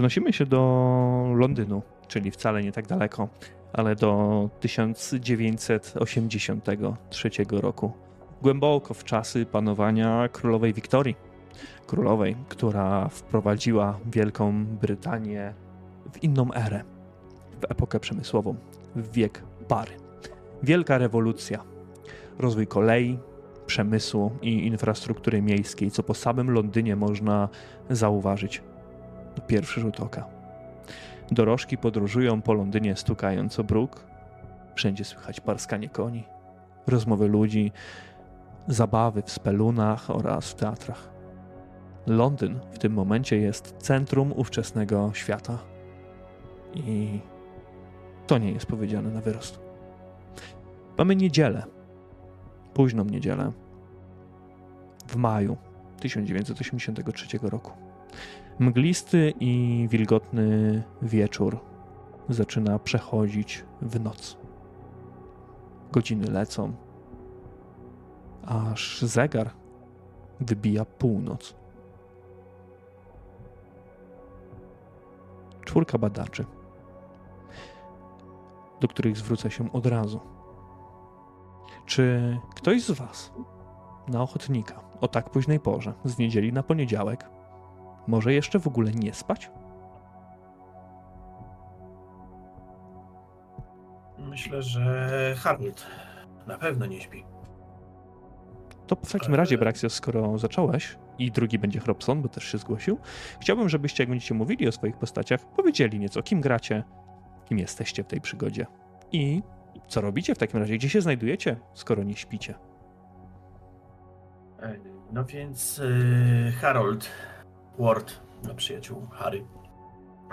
Przenosimy się do Londynu, czyli wcale nie tak daleko, ale do 1983 roku. Głęboko w czasy panowania królowej Wiktorii. Królowej, która wprowadziła Wielką Brytanię w inną erę, w epokę przemysłową, w wiek pary. Wielka rewolucja. Rozwój kolei, przemysłu i infrastruktury miejskiej, co po samym Londynie można zauważyć. Pierwszy rzut oka. Dorożki podróżują po Londynie stukając o bruk. Wszędzie słychać parskanie koni, rozmowy ludzi, zabawy w spelunach oraz w teatrach. Londyn w tym momencie jest centrum ówczesnego świata. I to nie jest powiedziane na wyrost. Mamy niedzielę, późną niedzielę, w maju 1983 roku. Mglisty i wilgotny wieczór zaczyna przechodzić w noc. Godziny lecą, aż zegar wybija północ. Czwórka badaczy, do których zwrócę się od razu. Czy ktoś z Was na ochotnika o tak późnej porze, z niedzieli na poniedziałek, może jeszcze w ogóle nie spać? Myślę, że Harold na pewno nie śpi. To w takim razie, Braxios, skoro zacząłeś i drugi będzie Hrobson, bo też się zgłosił, chciałbym, żebyście, jak będziecie mówili o swoich postaciach, powiedzieli nieco, kim gracie, kim jesteście w tej przygodzie i co robicie w takim razie, gdzie się znajdujecie, skoro nie śpicie. E, no więc y, Harold Ward, przyjaciół Harry,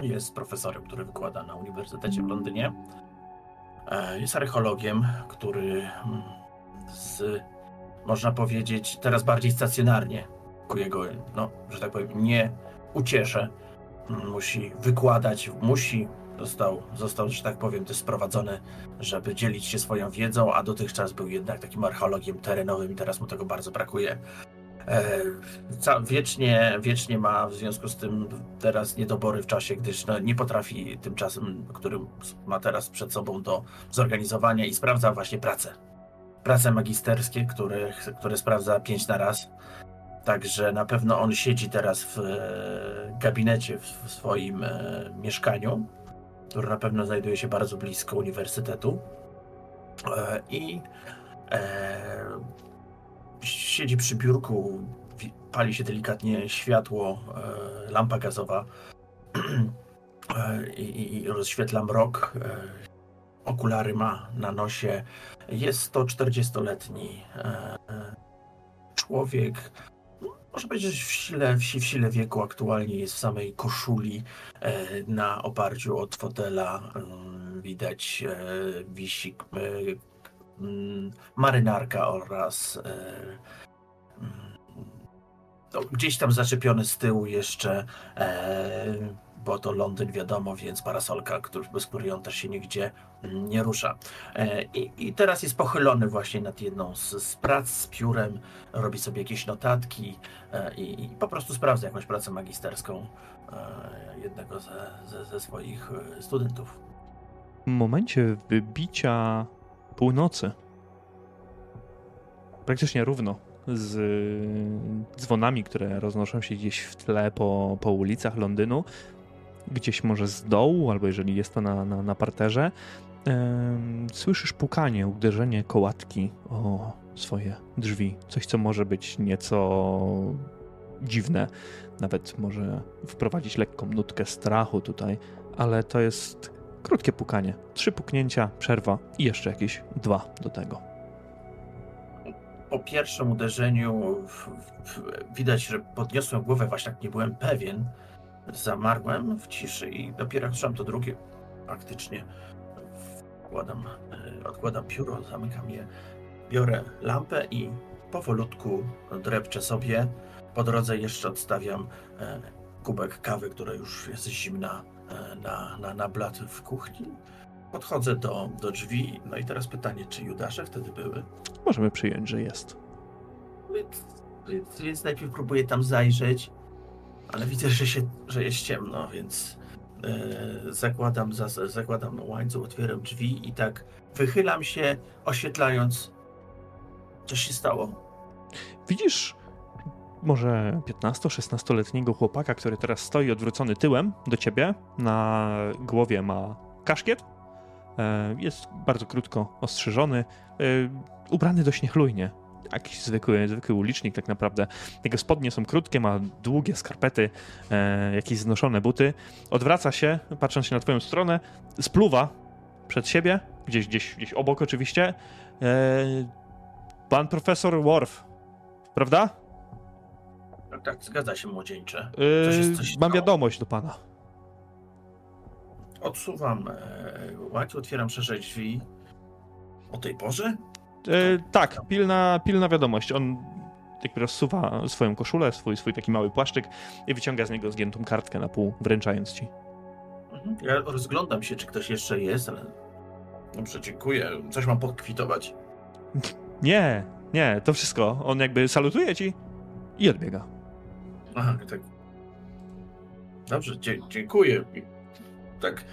jest profesorem, który wykłada na Uniwersytecie w Londynie. E, jest archeologiem, który mm, z, można powiedzieć, teraz bardziej stacjonarnie ku jego, no, że tak powiem, nie ucieszę. Mm, musi wykładać, musi, został, został, że tak powiem, też sprowadzony, żeby dzielić się swoją wiedzą, a dotychczas był jednak takim archeologiem terenowym i teraz mu tego bardzo brakuje. E, wiecznie, wiecznie ma w związku z tym teraz niedobory w czasie, gdyż no, nie potrafi tymczasem, którym ma teraz przed sobą do zorganizowania i sprawdza właśnie pracę. Prace magisterskie, które, które sprawdza pięć na raz. Także na pewno on siedzi teraz w e, gabinecie w swoim e, mieszkaniu, które na pewno znajduje się bardzo blisko uniwersytetu. I siedzi przy biurku, pali się delikatnie światło, e, lampa gazowa e, i, i rozświetla mrok. E, okulary ma na nosie. Jest to 40-letni człowiek. Może powiedzieć w sile, w sile wieku aktualnie jest w samej koszuli na oparciu od fotela. Widać wisi Mm, marynarka oraz e, mm, no, gdzieś tam zaczepiony z tyłu jeszcze, e, bo to Londyn wiadomo, więc parasolka, bez której on też się nigdzie mm, nie rusza. E, I, I, teraz jest pochylony właśnie nad jedną z, z prac z piórem, robi sobie jakieś notatki i, i po prostu sprawdza jakąś pracę magisterską jednego ze, ze, ze swoich studentów. W momencie wybicia północy. Praktycznie równo z dzwonami, które roznoszą się gdzieś w tle po, po ulicach Londynu, gdzieś może z dołu, albo jeżeli jest to na, na, na parterze, yy, słyszysz pukanie, uderzenie kołatki o swoje drzwi. Coś, co może być nieco dziwne, nawet może wprowadzić lekką nutkę strachu tutaj, ale to jest Krótkie pukanie. Trzy puknięcia, przerwa i jeszcze jakieś dwa do tego. Po pierwszym uderzeniu w, w, widać, że podniosłem głowę, właśnie tak nie byłem pewien. Zamarłem w ciszy i dopiero jak słyszałem to drugie, faktycznie wkładam, e, odkładam pióro, zamykam je, biorę lampę i powolutku drepczę sobie. Po drodze jeszcze odstawiam e, kubek kawy, która już jest zimna na, na, na blat w kuchni. Podchodzę do, do drzwi, no i teraz pytanie, czy Judasze wtedy były? Możemy przyjąć, że jest. Więc, więc, więc najpierw próbuję tam zajrzeć. ale widzę, że, się, że jest ciemno, więc e, zakładam, za, zakładam łańcuch, otwieram drzwi i tak wychylam się, oświetlając. Coś się stało? Widzisz może 15-16-letniego chłopaka, który teraz stoi odwrócony tyłem do ciebie. Na głowie ma kaszkiet. E, jest bardzo krótko ostrzyżony. E, ubrany dość niechlujnie. Jakiś zwykły, zwykły ulicznik tak naprawdę. Jego spodnie są krótkie, ma długie skarpety, e, jakieś znoszone buty. Odwraca się, patrząc się na twoją stronę, spluwa przed siebie, gdzieś, gdzieś, gdzieś obok oczywiście. Pan profesor Worf, prawda? Tak, tak, zgadza się, młodzieńcze. Coś jest, coś mam wiadomość do pana. Odsuwam łańcuch, otwieram szerzej drzwi. O tej porze? Yy, tak, pilna, pilna wiadomość. On jakby rozsuwa swoją koszulę, swój, swój taki mały płaszczyk i wyciąga z niego zgiętą kartkę na pół, wręczając ci. Mhm. Ja rozglądam się, czy ktoś jeszcze jest, ale dobrze, dziękuję. Coś mam podkwitować? Nie, nie, to wszystko. On jakby salutuje ci i odbiega. Aha, tak. Dobrze, dziękuję. Tak,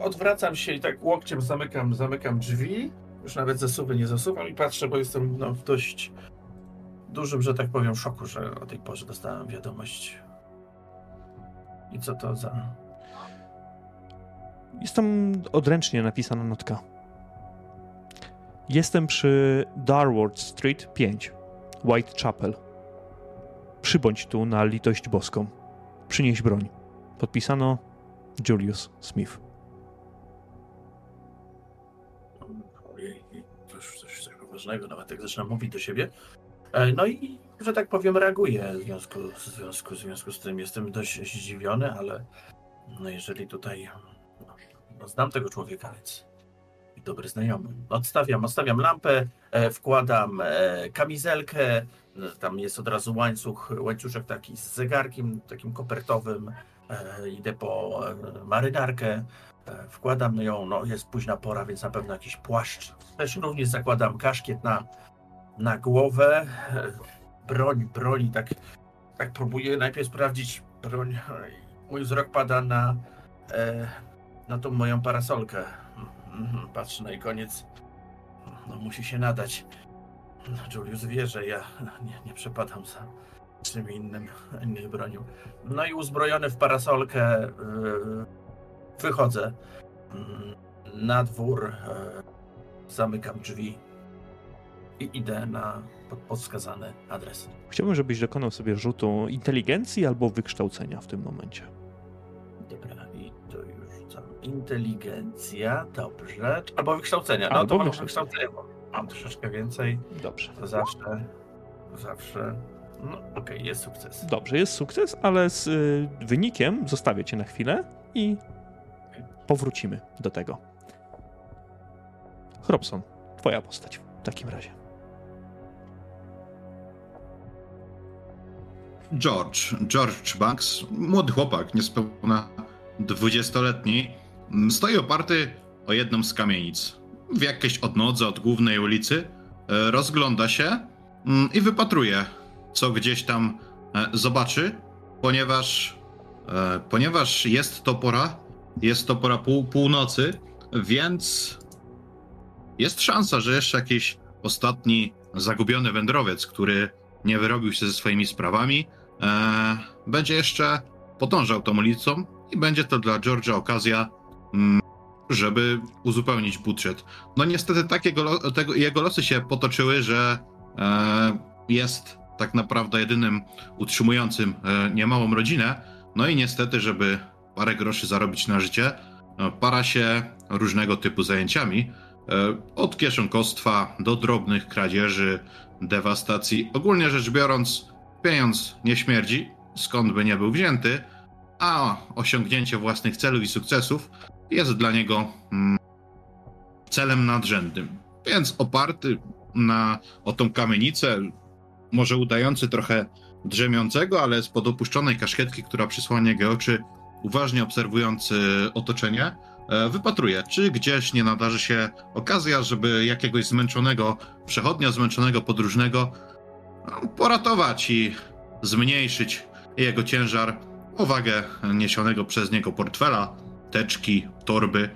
odwracam się i tak łokciem zamykam, zamykam drzwi. Już nawet zasuwy nie zasuwam i patrzę, bo jestem no, w dość dużym, że tak powiem, szoku, że o tej porze dostałem wiadomość. I co to za. Jest tam odręcznie napisana notka. Jestem przy Darward Street 5, Whitechapel. Przybądź tu na litość boską. Przynieś broń. Podpisano Julius Smith. Ojej, to już coś, coś poważnego, nawet jak zaczynam mówić do siebie. E, no i, że tak powiem, reaguję w związku, w związku, w związku z tym. Jestem dość zdziwiony, ale no jeżeli tutaj no znam tego człowieka, więc dobry znajomy. Odstawiam, odstawiam lampę, e, wkładam e, kamizelkę, tam jest od razu łańcuch, łańcuszek taki z zegarkiem, takim kopertowym. E, idę po e, marynarkę, e, wkładam ją, no jest późna pora, więc na pewno jakiś płaszcz. Też również zakładam kaszkiet na, na głowę. Broń, broń, tak, tak próbuję najpierw sprawdzić broń. Mój wzrok pada na, na tą moją parasolkę. Mhm, patrzę na jej koniec. No musi się nadać. Julius wie, że ja nie, nie przepadam za czym innym, innych bronią. No i uzbrojony w parasolkę yy, wychodzę yy, na dwór, yy, zamykam drzwi i idę na pod, podskazany adres. Chciałbym, żebyś dokonał sobie rzutu inteligencji albo wykształcenia w tym momencie. Dobra, i to już rzucam. Inteligencja, dobrze. Albo wykształcenia. No albo to wykształcenie, bo mam troszeczkę więcej. Dobrze. To zawsze, zawsze. No, okej, okay, jest sukces. Dobrze, jest sukces, ale z y, wynikiem zostawię cię na chwilę i powrócimy do tego. Robson, twoja postać w takim razie. George, George Banks, młody chłopak, niespełna dwudziestoletni, stoi oparty o jedną z kamienic w jakiejś odnodze od głównej ulicy, e, rozgląda się mm, i wypatruje, co gdzieś tam e, zobaczy, ponieważ, e, ponieważ jest to pora, jest to pora pół, północy, więc jest szansa, że jeszcze jakiś ostatni zagubiony wędrowiec, który nie wyrobił się ze swoimi sprawami, będzie jeszcze podążał tą ulicą i będzie to dla George'a okazja mm, żeby uzupełnić budżet. No niestety tak jego, tego, jego losy się potoczyły, że e, jest tak naprawdę jedynym utrzymującym e, niemałą rodzinę. No i niestety, żeby parę groszy zarobić na życie, e, para się różnego typu zajęciami. E, od kieszonkostwa do drobnych kradzieży, dewastacji. Ogólnie rzecz biorąc, pieniądz nie śmierdzi, skąd by nie był wzięty, a osiągnięcie własnych celów i sukcesów jest dla niego mm, celem nadrzędnym. Więc oparty na, o tą kamienicę, może udający trochę drzemiącego, ale spod opuszczonej kaszkietki, która przysłania jego oczy, uważnie obserwujący otoczenie, e, wypatruje, czy gdzieś nie nadarzy się okazja, żeby jakiegoś zmęczonego przechodnia, zmęczonego podróżnego no, poratować i zmniejszyć jego ciężar powagę niesionego przez niego portfela, teczki, torby,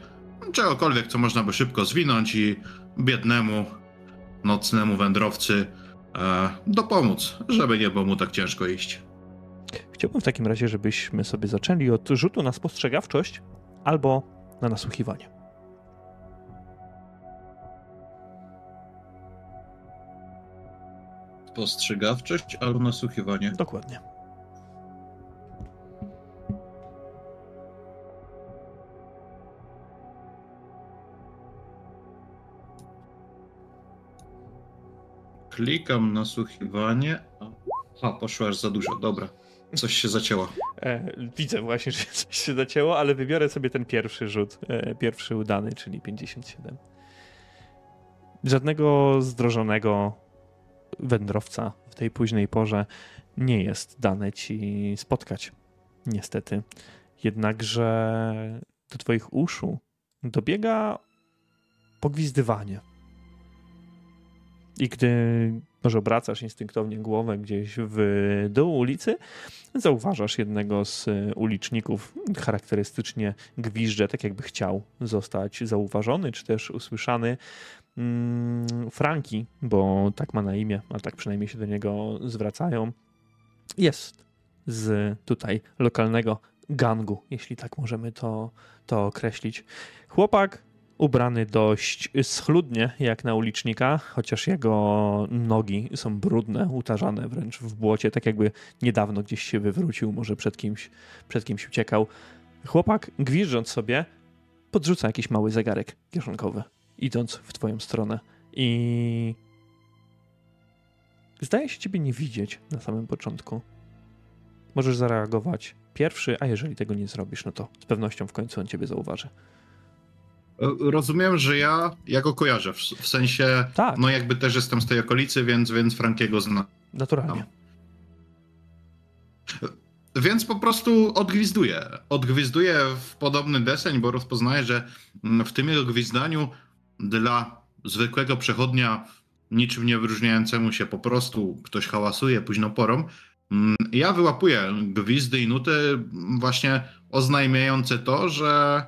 czegokolwiek, co można by szybko zwinąć i biednemu, nocnemu wędrowcy e, dopomóc, żeby nie było mu tak ciężko iść. Chciałbym w takim razie, żebyśmy sobie zaczęli od rzutu na spostrzegawczość albo na nasłuchiwanie. Spostrzegawczość albo nasłuchiwanie? Dokładnie. Klikam nasłuchiwanie. A, poszło aż za dużo, dobra. Coś się zacięło. E, widzę właśnie, że coś się zacięło, ale wybiorę sobie ten pierwszy rzut, e, pierwszy udany, czyli 57. Żadnego zdrożonego wędrowca w tej późnej porze nie jest dane ci spotkać. Niestety. Jednakże do twoich uszu dobiega pogwizdywanie. I gdy może obracasz instynktownie głowę gdzieś w dół ulicy, zauważasz jednego z uliczników, charakterystycznie gwizdże, tak jakby chciał zostać zauważony, czy też usłyszany. Mm, Franki, bo tak ma na imię, a tak przynajmniej się do niego zwracają, jest z tutaj lokalnego gangu, jeśli tak możemy to, to określić. Chłopak ubrany dość schludnie, jak na ulicznika, chociaż jego nogi są brudne, utarzane wręcz w błocie, tak jakby niedawno gdzieś się wywrócił, może przed kimś, przed kimś uciekał. Chłopak, gwizdząc sobie, podrzuca jakiś mały zegarek kieszonkowy, idąc w twoją stronę i zdaje się ciebie nie widzieć na samym początku. Możesz zareagować pierwszy, a jeżeli tego nie zrobisz, no to z pewnością w końcu on ciebie zauważy. Rozumiem, że ja, ja go kojarzę, w, w sensie, Tak. no jakby też jestem z tej okolicy, więc, więc Frankiego znam. Naturalnie. Więc po prostu odgwizduję. Odgwizduję w podobny deseń, bo rozpoznaję, że w tym jego gwizdaniu dla zwykłego przechodnia, niczym nie wyróżniającemu się po prostu ktoś hałasuje późną porą, mm, ja wyłapuję gwizdy i nuty właśnie oznajmiające to, że,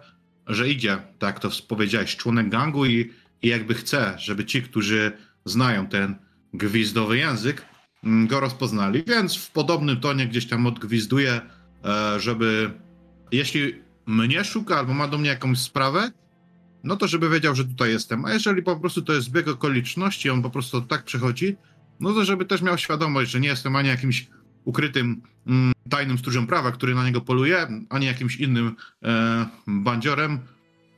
że idzie, tak to powiedziałeś, członek gangu i, i jakby chce, żeby ci, którzy znają ten gwizdowy język, mm, go rozpoznali, więc w podobnym tonie gdzieś tam odgwizduję, e, żeby jeśli mnie szuka albo ma do mnie jakąś sprawę, no to żeby wiedział, że tutaj jestem. A jeżeli po prostu to jest zbieg okoliczności, on po prostu tak przechodzi, no to żeby też miał świadomość, że nie jestem ani jakimś ukrytym mm, tajnym stróżem prawa, który na niego poluje, ani jakimś innym e, bandziorem,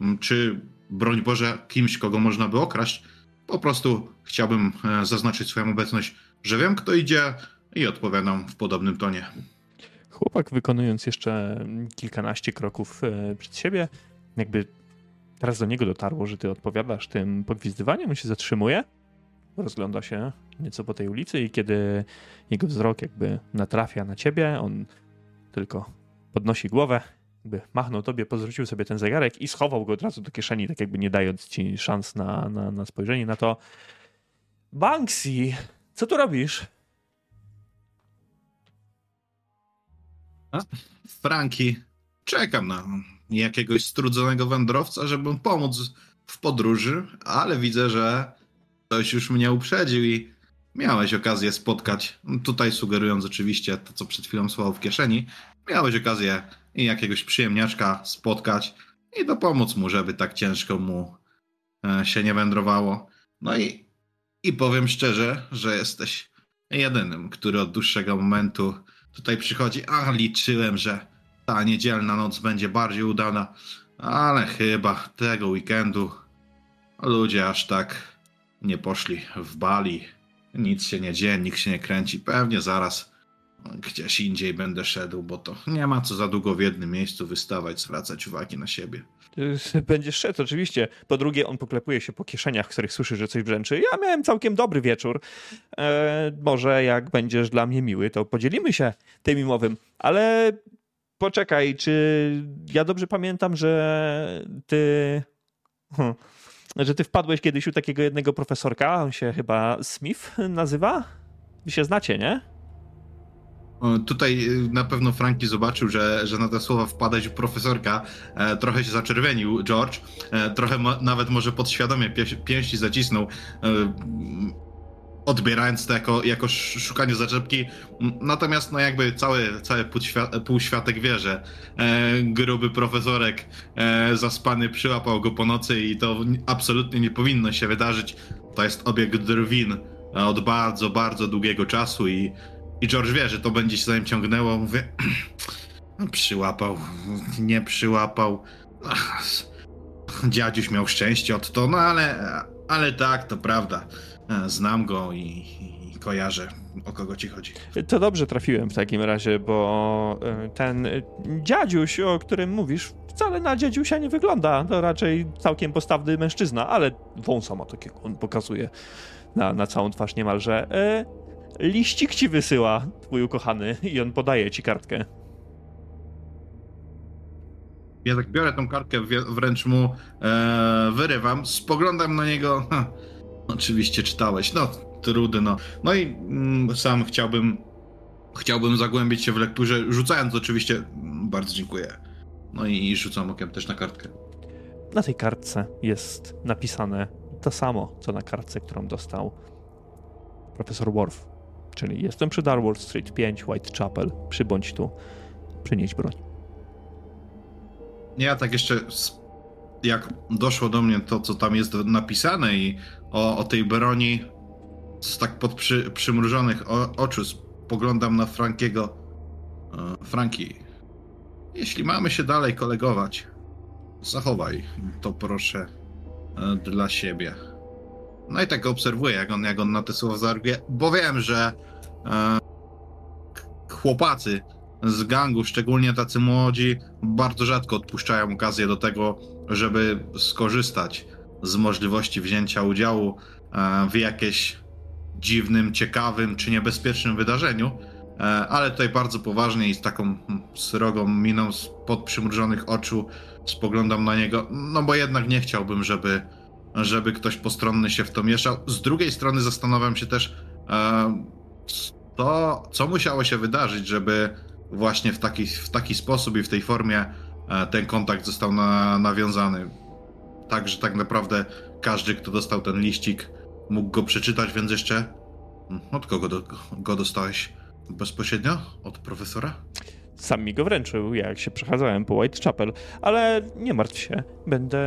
m, czy broń Boże, kimś, kogo można by okraść. Po prostu chciałbym e, zaznaczyć swoją obecność, że wiem, kto idzie i odpowiadam w podobnym tonie. Chłopak wykonując jeszcze kilkanaście kroków e, przed siebie, jakby teraz do niego dotarło, że ty odpowiadasz tym pogwizdywaniem, on się zatrzymuje, rozgląda się nieco po tej ulicy i kiedy jego wzrok jakby natrafia na ciebie, on tylko podnosi głowę, jakby machnął tobie, pozrzucił sobie ten zegarek i schował go od razu do kieszeni, tak jakby nie dając ci szans na, na, na spojrzenie na to. Banksy, co tu robisz? Franki, czekam na jakiegoś strudzonego wędrowca, żeby pomóc w podróży, ale widzę, że ktoś już mnie uprzedził i miałeś okazję spotkać, tutaj sugerując oczywiście to, co przed chwilą słowo w kieszeni, miałeś okazję i jakiegoś przyjemniaczka spotkać i dopomóc mu, żeby tak ciężko mu e, się nie wędrowało. No i, i powiem szczerze, że jesteś jedynym, który od dłuższego momentu tutaj przychodzi. A liczyłem, że ta niedzielna noc będzie bardziej udana, ale chyba tego weekendu ludzie aż tak nie poszli w Bali. Nic się nie dzieje, nikt się nie kręci. Pewnie zaraz gdzieś indziej będę szedł, bo to nie ma co za długo w jednym miejscu wystawać, zwracać uwagi na siebie. Będziesz szedł, oczywiście. Po drugie, on poklepuje się po kieszeniach, w których słyszy, że coś brzęczy. Ja miałem całkiem dobry wieczór. E, może jak będziesz dla mnie miły, to podzielimy się tym mimowym. Ale poczekaj, czy ja dobrze pamiętam, że ty... Hm, że ty wpadłeś kiedyś u takiego jednego profesorka, on się chyba Smith nazywa? Wy się znacie, nie? Tutaj y, na pewno Franki zobaczył, że, że na te słowa wpadać profesorka. E, trochę się zaczerwienił George. E, trochę nawet może podświadomie pięści zacisnął. E, odbierając to jako, jako szukanie zaczepki. Natomiast no jakby cały, cały półświatek wie, że e, gruby profesorek e, zaspany przyłapał go po nocy i to absolutnie nie powinno się wydarzyć. To jest obieg drwin od bardzo, bardzo długiego czasu i, i George wie, że to będzie się za nim ciągnęło. Mówię, przyłapał, nie przyłapał. Dziadziuś miał szczęście od to, no ale, ale tak, to prawda. Znam go i, i kojarzę, o kogo ci chodzi. To dobrze trafiłem w takim razie, bo e, ten dziadziuś, o którym mówisz, wcale na dziadziusia nie wygląda. To raczej całkiem postawny mężczyzna, ale wąsa ma takiego, on pokazuje na, na całą twarz niemalże. E, liścik ci wysyła twój ukochany i on podaje ci kartkę. Ja tak biorę tą kartkę, wręcz mu e, wyrywam, spoglądam na niego. Ha, Oczywiście czytałeś. No, trudno. No i mm, sam chciałbym chciałbym zagłębić się w lekturze, rzucając oczywiście. Mm, bardzo dziękuję. No i rzucam okiem też na kartkę. Na tej kartce jest napisane to samo, co na kartce, którą dostał profesor Worf. Czyli jestem przy Darwall Street 5, Whitechapel. Przybądź tu, przynieść broń. Ja tak jeszcze jak doszło do mnie to, co tam jest napisane i o, o tej broni z tak pod przy, przymrużonych o, oczu spoglądam na Frankiego. E, Franki, jeśli mamy się dalej kolegować, zachowaj to proszę e, dla siebie. No i tak obserwuję, jak on, jak on na te słowa zareaguje, bo wiem, że e, chłopacy z gangu, szczególnie tacy młodzi, bardzo rzadko odpuszczają okazję do tego, żeby skorzystać z możliwości wzięcia udziału e, w jakimś dziwnym, ciekawym czy niebezpiecznym wydarzeniu, e, ale tutaj bardzo poważnie i z taką srogą miną pod przymrużonych oczu spoglądam na niego, no bo jednak nie chciałbym, żeby, żeby ktoś postronny się w to mieszał. Z drugiej strony zastanawiam się też, e, to, co musiało się wydarzyć, żeby właśnie w taki, w taki sposób i w tej formie ten kontakt został na, nawiązany tak, że tak naprawdę każdy, kto dostał ten liścik, mógł go przeczytać, więc jeszcze hmm, od kogo do, go dostałeś bezpośrednio? Od profesora? Sam mi go wręczył, jak się przechadzałem po Whitechapel, ale nie martw się, będę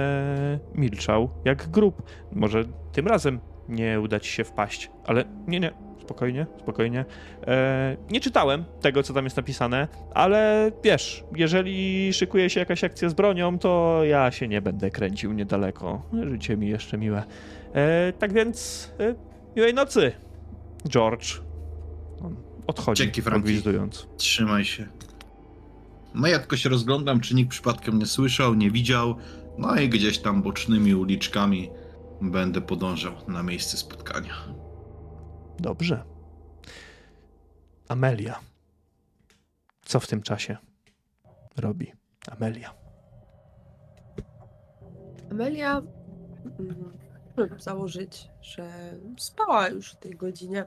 milczał jak grób. Może tym razem nie uda ci się wpaść, ale nie, nie, spokojnie, spokojnie. E, nie czytałem tego, co tam jest napisane, ale wiesz, jeżeli szykuje się jakaś akcja z bronią, to ja się nie będę kręcił niedaleko. Życie mi jeszcze miłe. E, tak więc, e, miłej nocy, George. On odchodzi, Dzięki, Franki. Trzymaj się. No ja tylko się rozglądam, czy nikt przypadkiem nie słyszał, nie widział. No i gdzieś tam bocznymi uliczkami będę podążał na miejsce spotkania. Dobrze. Amelia. Co w tym czasie robi Amelia? Amelia hmm, założyć, że spała już w tej godzinie.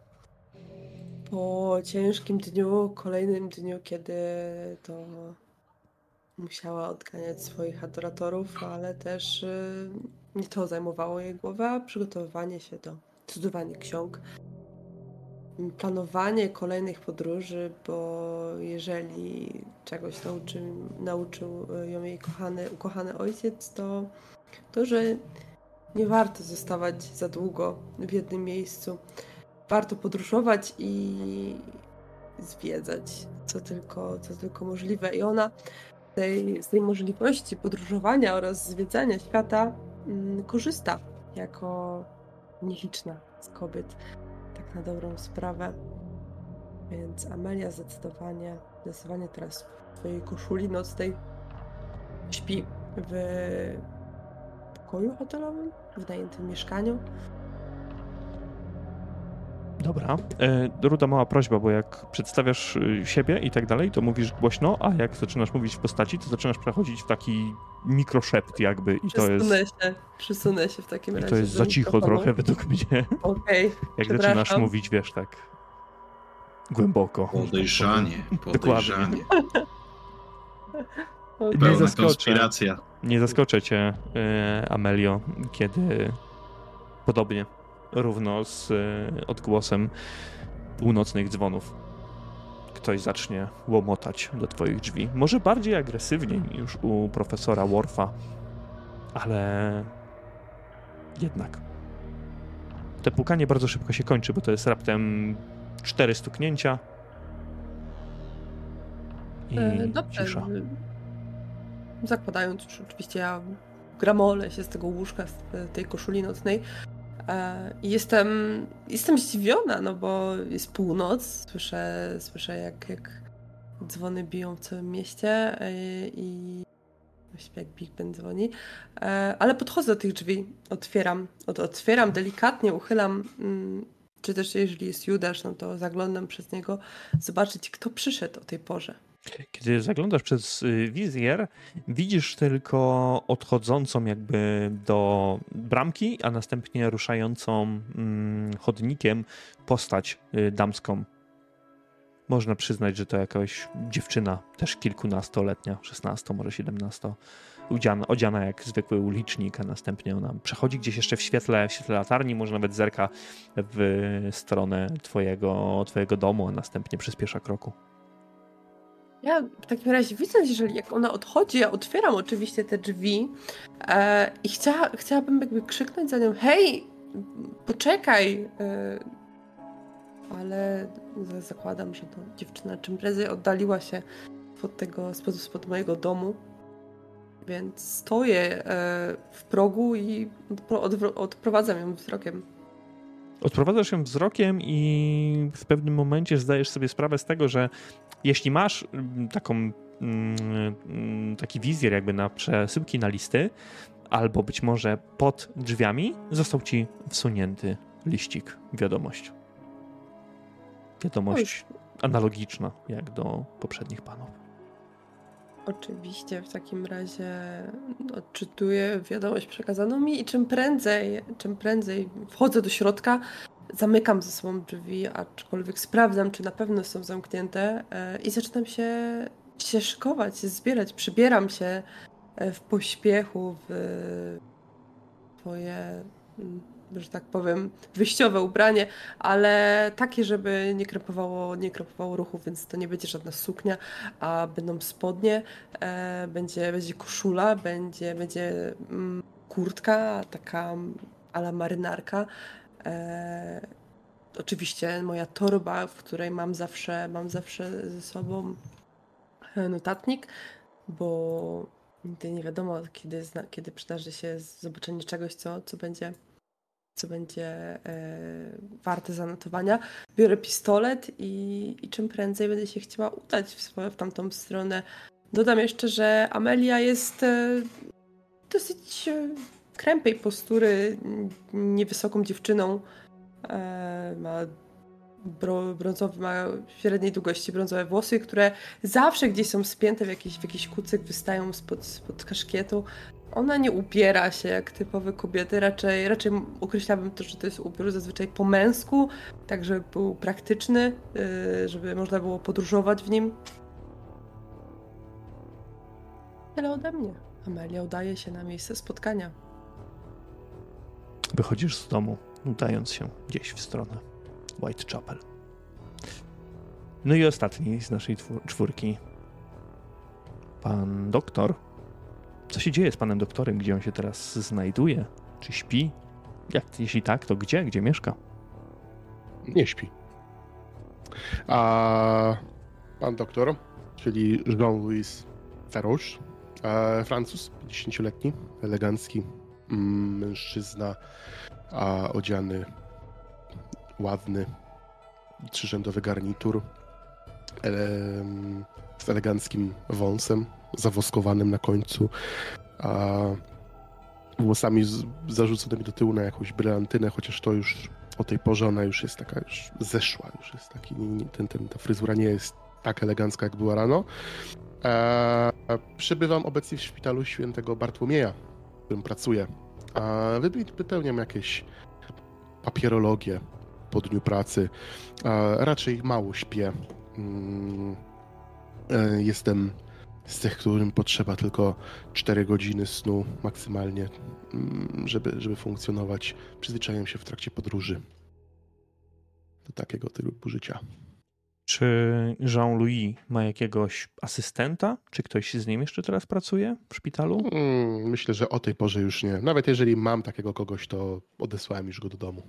Po ciężkim dniu, kolejnym dniu, kiedy to musiała odganiać swoich adoratorów, ale też y, nie to zajmowało jej głowę, a przygotowywanie się do studowania ksiąg planowanie kolejnych podróży, bo jeżeli czegoś nauczy, nauczył ją jej kochany, ukochany ojciec, to to, że nie warto zostawać za długo w jednym miejscu. Warto podróżować i zwiedzać, co tylko, co tylko możliwe. I ona tej, z tej możliwości podróżowania oraz zwiedzania świata mm, korzysta jako nieliczna z kobiet na dobrą sprawę. Więc Amelia zdecydowanie, zdecydowanie teraz w swojej koszuli nocnej śpi w pokoju hotelowym, w najętym mieszkaniu. Dobra. E, Ruda, mała prośba, bo jak przedstawiasz y, siebie i tak dalej, to mówisz głośno, a jak zaczynasz mówić w postaci, to zaczynasz przechodzić w taki mikroszept jakby i to jest... się, przysunę się w takim razie. I to jest za cicho trochę według mnie. Okej, okay, Jak zaczynasz mówić, wiesz, tak... Głęboko. Podejrzanie, podejrzanie. Nie Pełna zaskoczę. konspiracja. Nie zaskoczę cię, e, Amelio, kiedy podobnie, równo z e, odgłosem północnych dzwonów, ktoś zacznie łomotać do twoich drzwi. Może bardziej agresywnie niż u profesora Worfa, ale jednak. Te pukanie bardzo szybko się kończy, bo to jest raptem cztery stuknięcia i E, Dobrze. cisza. Zakładając już oczywiście ja gramolę się z tego łóżka, z tej koszuli nocnej. E, I jestem, jestem zdziwiona, no bo jest północ, słyszę, słyszę jak, jak dzwony biją w całym mieście e, i właściwie jak Big Ben dzwoni. E, Ale podchodzę do tych drzwi, otwieram, od, otwieram delikatnie, uchylam, mm, czy też jeżeli jest Judasz, no to zaglądam przez niego, zobaczyć kto przyszedł o tej porze. Kiedy zaglądasz przez y, wizjer, widzisz tylko odchodzącą jakby do bramki, a następnie ruszającą mm, chodnikiem postać y, damską. Można przyznać, że to jakaś dziewczyna, też kilkunastoletnia, 16, może 17, udziana, odziana jak zwykły ulicznik, a następnie ona przechodzi gdzieś jeszcze w świetle, w świetle latarni, może nawet zerka w stronę twojego, twojego domu, a następnie przyspiesza kroku. Ja w takim razie widząc, jeżeli jak ona odchodzi, ja otwieram oczywiście te drzwi e, i chciała, chciałabym jakby krzyknąć za nią, hej, poczekaj, e, ale za- zakładam, że to dziewczyna czym prędzej oddaliła się spod tego, spod, spod mojego domu, więc stoję e, w progu i odprowadzam ją wzrokiem. Odprowadzasz ją wzrokiem i w pewnym momencie zdajesz sobie sprawę z tego, że jeśli masz mm, taką, mm, taki wizjer jakby na przesyłki na listy, albo być może pod drzwiami, został ci wsunięty liścik, wiadomość. Wiadomość analogiczna jak do poprzednich panów. Oczywiście w takim razie odczytuję wiadomość przekazaną mi i czym prędzej, czym prędzej wchodzę do środka, zamykam ze sobą drzwi, aczkolwiek sprawdzam, czy na pewno są zamknięte e, i zaczynam się, się zbierać. Przybieram się w pośpiechu w swoje, że tak powiem, wyjściowe ubranie, ale takie, żeby nie krępowało, nie krępowało ruchu, więc to nie będzie żadna suknia, a będą spodnie, e, będzie, będzie koszula, będzie, będzie mm, kurtka, taka ala marynarka. E, oczywiście moja torba, w której mam zawsze, mam zawsze ze sobą e, notatnik, bo nigdy nie wiadomo, kiedy, kiedy przydarzy się zobaczenie czegoś, co, co będzie co będzie e, warte zanotowania. Biorę pistolet i, i czym prędzej będę się chciała udać w, w tamtą stronę. Dodam jeszcze, że Amelia jest e, dosyć e, krępej postury, niewysoką dziewczyną. Ma bro, brązowe, ma średniej długości brązowe włosy, które zawsze gdzieś są spięte w jakiś, w jakiś kucyk, wystają spod, spod kaszkietu. Ona nie ubiera się jak typowe kobiety, raczej, raczej określałabym to, że to jest ubiór zazwyczaj po męsku, tak żeby był praktyczny, yy, żeby można było podróżować w nim. Tyle ode mnie. Amelia udaje się na miejsce spotkania. Wychodzisz z domu, udając się gdzieś w stronę Whitechapel. No i ostatni z naszej czwórki. Pan doktor. Co się dzieje z panem doktorem? Gdzie on się teraz znajduje? Czy śpi? Jak, jeśli tak, to gdzie? Gdzie mieszka? Nie śpi. A pan doktor, czyli Jean-Louis Farouche, e, Francuz, 50-letni, elegancki mm, mężczyzna, a odziany ładny, trzyrzędowy garnitur em, z eleganckim wąsem, zawoskowanym na końcu, a włosami zarzuconymi do tyłu na jakąś brylantynę, chociaż to już o tej porze ona już jest taka już zeszła, już jest taki, ten, ten, ta fryzura nie jest tak elegancka, jak była rano. E, przybywam obecnie w szpitalu świętego Bartłomieja, w którym pracuję. Wype- wypełniam jakieś papierologię, po dniu pracy. Raczej mało śpię. Mm, e, jestem z tych, którym potrzeba tylko 4 godziny snu maksymalnie, mm, żeby, żeby funkcjonować. Przyzwyczaiłem się w trakcie podróży do takiego typu życia. Czy Jean-Louis ma jakiegoś asystenta? Czy ktoś z nim jeszcze teraz pracuje w szpitalu? Mm, myślę, że o tej porze już nie. Nawet jeżeli mam takiego kogoś, to odesłałem już go do domu.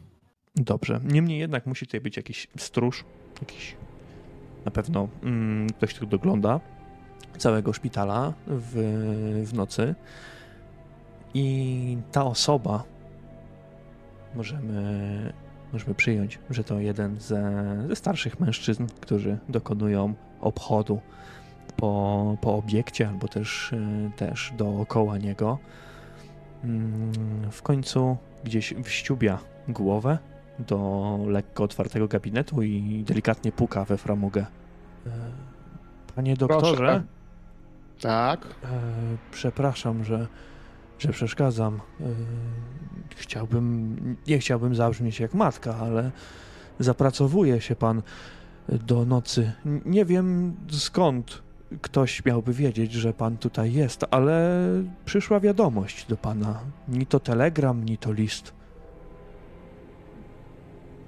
Dobrze. Niemniej jednak musi tutaj być jakiś stróż, jakiś na pewno mm, ktoś, kto dogląda całego szpitala w, w nocy. I ta osoba możemy możemy przyjąć, że to jeden ze, ze starszych mężczyzn, którzy dokonują obchodu po, po obiekcie albo też, też dookoła niego. Mm, w końcu gdzieś wściubia głowę do lekko otwartego gabinetu i delikatnie puka we framugę. E, panie doktorze. Proszę. Tak. E, przepraszam, że że przeszkadzam. Y, chciałbym, nie chciałbym zabrzmieć jak matka, ale zapracowuje się pan do nocy. Nie wiem skąd ktoś miałby wiedzieć, że pan tutaj jest, ale przyszła wiadomość do pana. Ni to telegram, ni to list.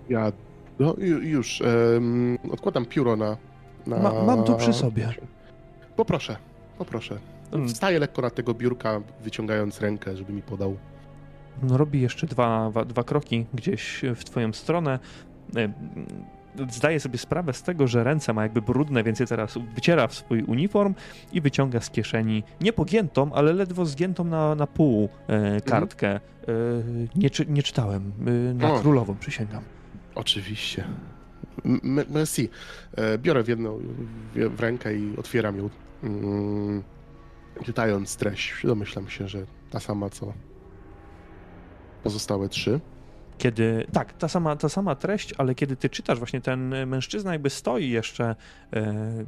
Ja no, już um, odkładam pióro na. Na... Ma, mam tu przy sobie. Poproszę, poproszę. Mm. Wstaje lekko na tego biurka, wyciągając rękę, żeby mi podał. No, robi jeszcze dwa, dwa kroki gdzieś w twoją stronę. E, zdaje sobie sprawę z tego, że ręce ma jakby brudne, więc je teraz wyciera w swój uniform i wyciąga z kieszeni niepogiętą, ale ledwo zgiętą na, na pół e, mhm. kartkę. E, nie, nie czytałem. E, na królową przysięgam. Oczywiście. Merci. E, biorę w jedną w rękę i otwieram ją. Mm czytając treść, domyślam się, że ta sama co pozostałe trzy. Kiedy, tak, ta sama, ta sama treść, ale kiedy ty czytasz, właśnie ten mężczyzna jakby stoi jeszcze, e,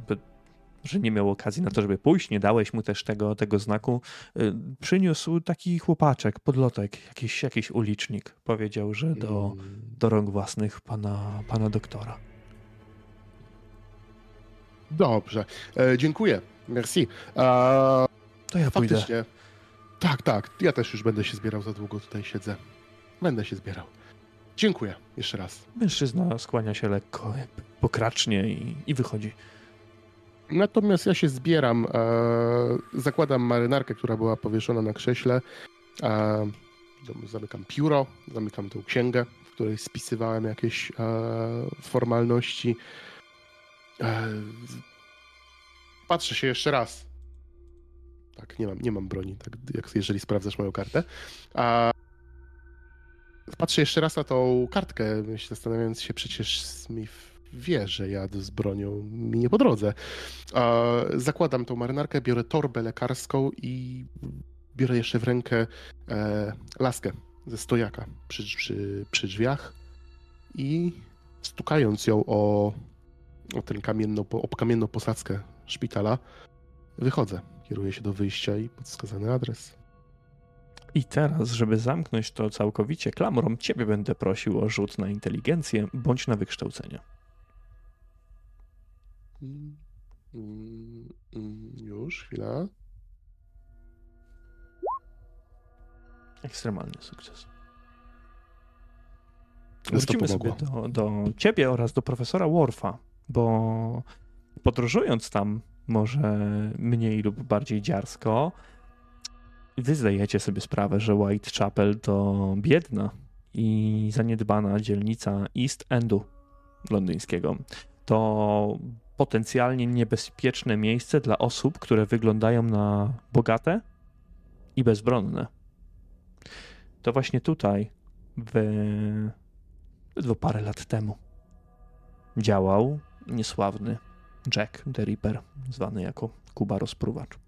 że nie miał okazji na to, żeby pójść, nie dałeś mu też tego, tego znaku, e, przyniósł taki chłopaczek, podlotek, jakiś, jakiś ulicznik. Powiedział, że do, mm. do rąk własnych pana, pana doktora. Dobrze, e, dziękuję. Merci. E, to ja pójdę. Faktycznie. Tak, tak. Ja też już będę się zbierał, za długo tutaj siedzę. Będę się zbierał. Dziękuję jeszcze raz. Mężczyzna skłania się lekko, pokracznie i, i wychodzi. Natomiast ja się zbieram, e, zakładam marynarkę, która była powieszona na krześle, e, zamykam pióro, zamykam tę księgę, w której spisywałem jakieś e, formalności. Patrzę się jeszcze raz tak, nie mam, nie mam broni, tak, jak, jeżeli sprawdzasz moją kartę. A patrzę jeszcze raz na tą kartkę, zastanawiając się, przecież Smith wie, że jadę z bronią, mi nie po drodze. Zakładam tą marynarkę, biorę torbę lekarską i biorę jeszcze w rękę e, laskę ze stojaka przy, przy, przy drzwiach i stukając ją o, o tę kamienną, kamienną posadzkę szpitala, wychodzę. Kieruję się do wyjścia i podskazany adres. I teraz, żeby zamknąć to całkowicie klamrą, ciebie będę prosił o rzut na inteligencję bądź na wykształcenie. Mm, mm, już, chwila. Ekstremalny sukces. Wrócimy sobie do, do ciebie oraz do profesora Worfa, bo podróżując tam może mniej lub bardziej dziarsko, wy zdajecie sobie sprawę, że Whitechapel to biedna i zaniedbana dzielnica East Endu londyńskiego. To potencjalnie niebezpieczne miejsce dla osób, które wyglądają na bogate i bezbronne. To właśnie tutaj, w ledwo parę lat temu, działał niesławny Jack the Ripper, zwany jako Kuba Rozpruwacz.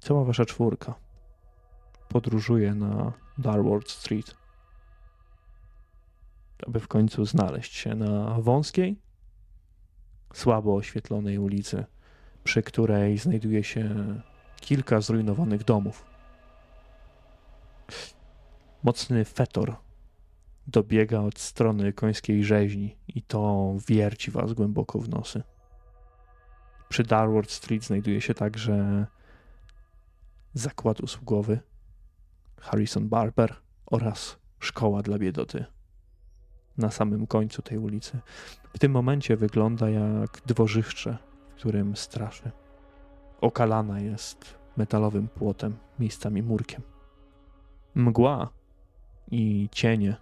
Cała wasza czwórka podróżuje na Darward Street, aby w końcu znaleźć się na wąskiej, słabo oświetlonej ulicy, przy której znajduje się kilka zrujnowanych domów. Mocny fetor dobiega od strony końskiej rzeźni i to wierci was głęboko w nosy. Przy Darward Street znajduje się także zakład usługowy Harrison Barber oraz szkoła dla biedoty na samym końcu tej ulicy. W tym momencie wygląda jak dworzyszcze, w którym straszy. Okalana jest metalowym płotem, miejscami murkiem. Mgła i cienie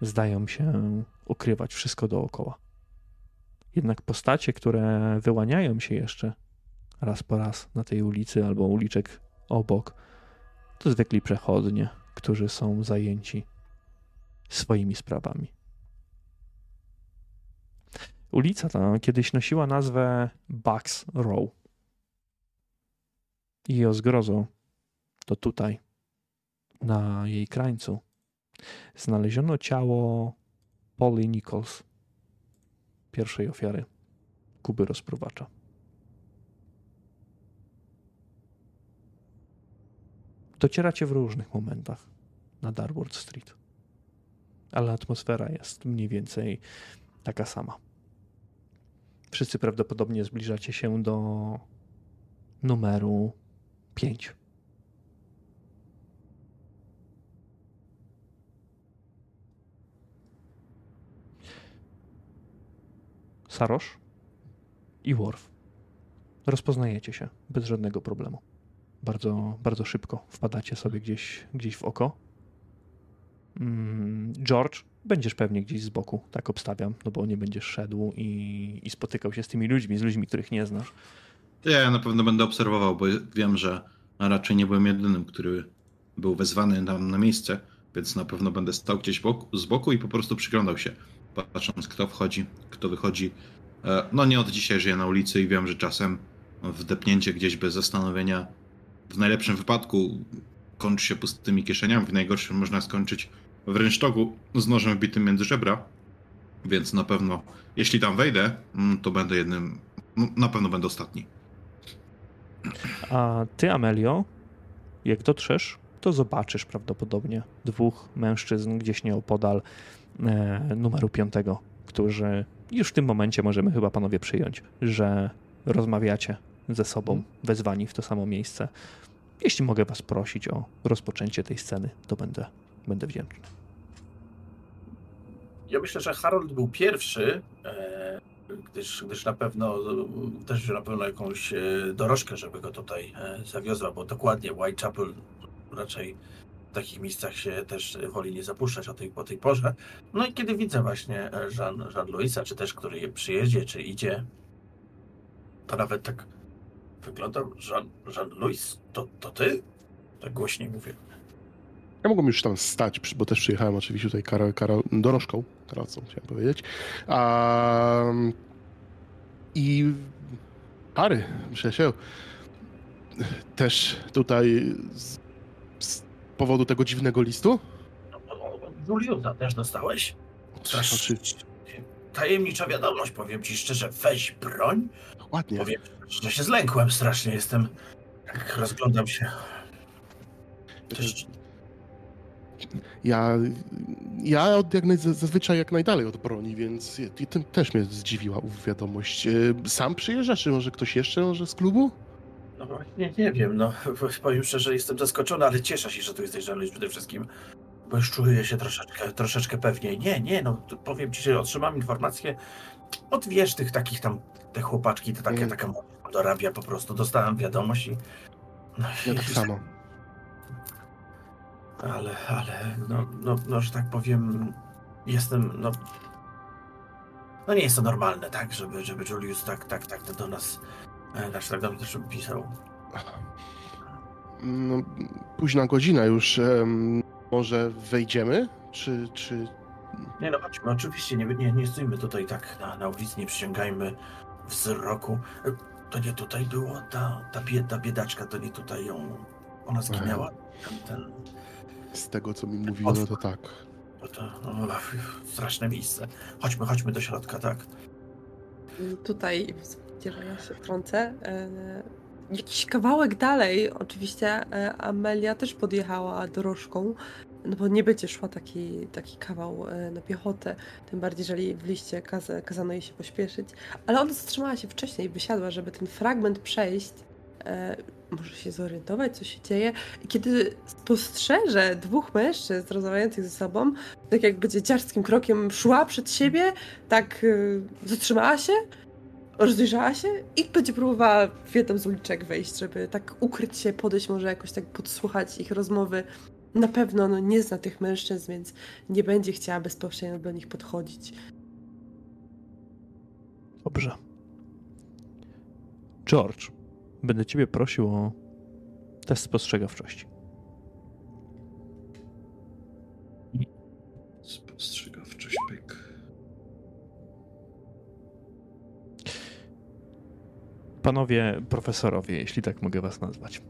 zdają się ukrywać wszystko dookoła. Jednak postacie, które wyłaniają się jeszcze raz po raz na tej ulicy albo uliczek obok, to zwykli przechodnie, którzy są zajęci swoimi sprawami. Ulica ta kiedyś nosiła nazwę Bucks Row. I o zgrozo to tutaj, na jej krańcu, znaleziono ciało Polly Nichols, pierwszej ofiary Kuby rozpruwacza. Docieracie w różnych momentach na Darward Street, ale atmosfera jest mniej więcej taka sama. Wszyscy prawdopodobnie zbliżacie się do numeru 5. Sarosz i Worf. Rozpoznajecie się bez żadnego problemu. Bardzo, bardzo szybko wpadacie sobie gdzieś, gdzieś w oko. Mm, George, będziesz pewnie gdzieś z boku, tak obstawiam, no bo nie będziesz szedł i, i spotykał się z tymi ludźmi, z ludźmi, których nie znasz. Ja na pewno będę obserwował, bo wiem, że raczej nie byłem jedynym, który był wezwany tam na miejsce, więc na pewno będę stał gdzieś boku, z boku i po prostu przyglądał się patrząc kto wchodzi, kto wychodzi. E, no nie od dzisiaj żyję na ulicy i wiem, że czasem wdepnięcie gdzieś bez zastanowienia w najlepszym wypadku kończy się pustymi kieszeniami, w najgorszym można skończyć w rynsztogu z nożem wbitym między żebra. Więc na pewno, jeśli tam wejdę, mm, to będę jednym, no, na pewno będę ostatni. A ty, Amelio, jak dotrzesz, to zobaczysz prawdopodobnie dwóch mężczyzn gdzieś nieopodal E, numeru piątego, którzy już w tym momencie możemy chyba panowie przyjąć, że rozmawiacie ze sobą, mhm. wezwani w to samo miejsce. Jeśli mogę was prosić o rozpoczęcie tej sceny, to będę, będę wdzięczny. Ja myślę, że Harold był pierwszy, e, gdyż, gdyż na pewno też na pewno jakąś e, dorożkę, żeby go tutaj zawiozła, bo dokładnie Whitechapel raczej takich miejscach się też woli nie zapuszczać o tej, o tej porze. No i kiedy widzę właśnie e, Jean, Jean Louisa, czy też który przyjedzie, czy idzie, to nawet tak wygląda, Jean, Jean Louis, to, to ty? Tak głośniej mówię. Ja mogłem już tam stać, bo też przyjechałem oczywiście tutaj kara, kara, dorożką, karacą chciałem powiedzieć. Um, I Harry, się też tutaj z, z powodu tego dziwnego listu? Juliusa też dostałeś? Znaczy... Tajemnicza wiadomość, powiem ci szczerze, weź broń. Ładnie. Powiem, że się zlękłem strasznie, jestem, jak rozglądam się. Ja, ja od jak naj, zazwyczaj jak najdalej od broni, więc ten też mnie zdziwiła wiadomość. E, sam przyjeżdżasz, czy może ktoś jeszcze może z klubu? No właśnie, nie wiem, no powiem szczerze, jestem zaskoczony, ale cieszę się, że tu jesteś żaluj przede wszystkim, bo już czuję się troszeczkę, troszeczkę pewniej. Nie, nie, no powiem ci, że otrzymam informację od wiesz, tych takich tam, te chłopaczki, te takie, mm. taka dorabia po prostu, dostałem wiadomość i... No, ja tak samo. Ale, ale, no, no, no, że tak powiem, jestem, no... No nie jest to normalne, tak, żeby, żeby Julius tak, tak, tak do nas Dlaczego tak do mnie też pisał? No, późna godzina już. może wejdziemy? Czy, czy... Nie no, chodźmy, oczywiście, nie, nie, nie stójmy tutaj tak na, na ulicy, nie przyciągajmy wzroku. To nie tutaj było, ta, ta, bieda, biedaczka, to nie tutaj ją, ona zginęła. Ten, ten... Z tego, co mi mówiono, to tak. To, to no, straszne miejsce. Chodźmy, chodźmy do środka, tak. Tutaj że ja się wtrącę. E, jakiś kawałek dalej, oczywiście e, Amelia też podjechała dorożką, no bo nie będzie szła taki, taki kawał e, na piechotę, tym bardziej, jeżeli w liście kaz kazano jej się pośpieszyć, ale ona zatrzymała się wcześniej, wysiadła, żeby ten fragment przejść, może się zorientować, co się dzieje. I kiedy spostrzeże dwóch mężczyzn rozmawiających ze sobą, tak jakby dzieciarskim krokiem szła przed siebie, tak y, zatrzymała się, rozejrzała się i będzie próbowała w jedną z uliczek wejść, żeby tak ukryć się, podejść, może jakoś tak podsłuchać ich rozmowy. Na pewno no, nie zna tych mężczyzn, więc nie będzie chciała bezpośrednio do nich podchodzić. Dobrze. George, będę ciebie prosił o test spostrzegawczości. Spostrzegawczość, pyk. Panowie profesorowie, jeśli tak mogę was nazwać,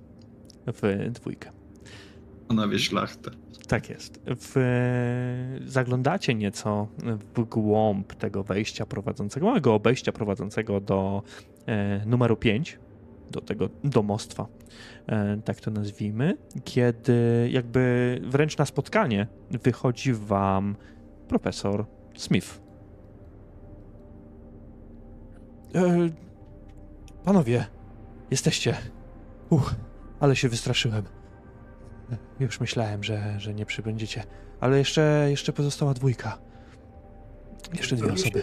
w dwójkę. Panowie szlachtę. Tak jest. W, zaglądacie nieco w głąb tego wejścia prowadzącego, małego obejścia prowadzącego do e, numeru 5, do tego domostwa, e, tak to nazwijmy, kiedy jakby wręcz na spotkanie wychodzi wam profesor Smith. E, panowie, jesteście. Uch, ale się wystraszyłem. Już myślałem, że, że nie przybędziecie, ale jeszcze, jeszcze pozostała dwójka. Jeszcze dwie osoby.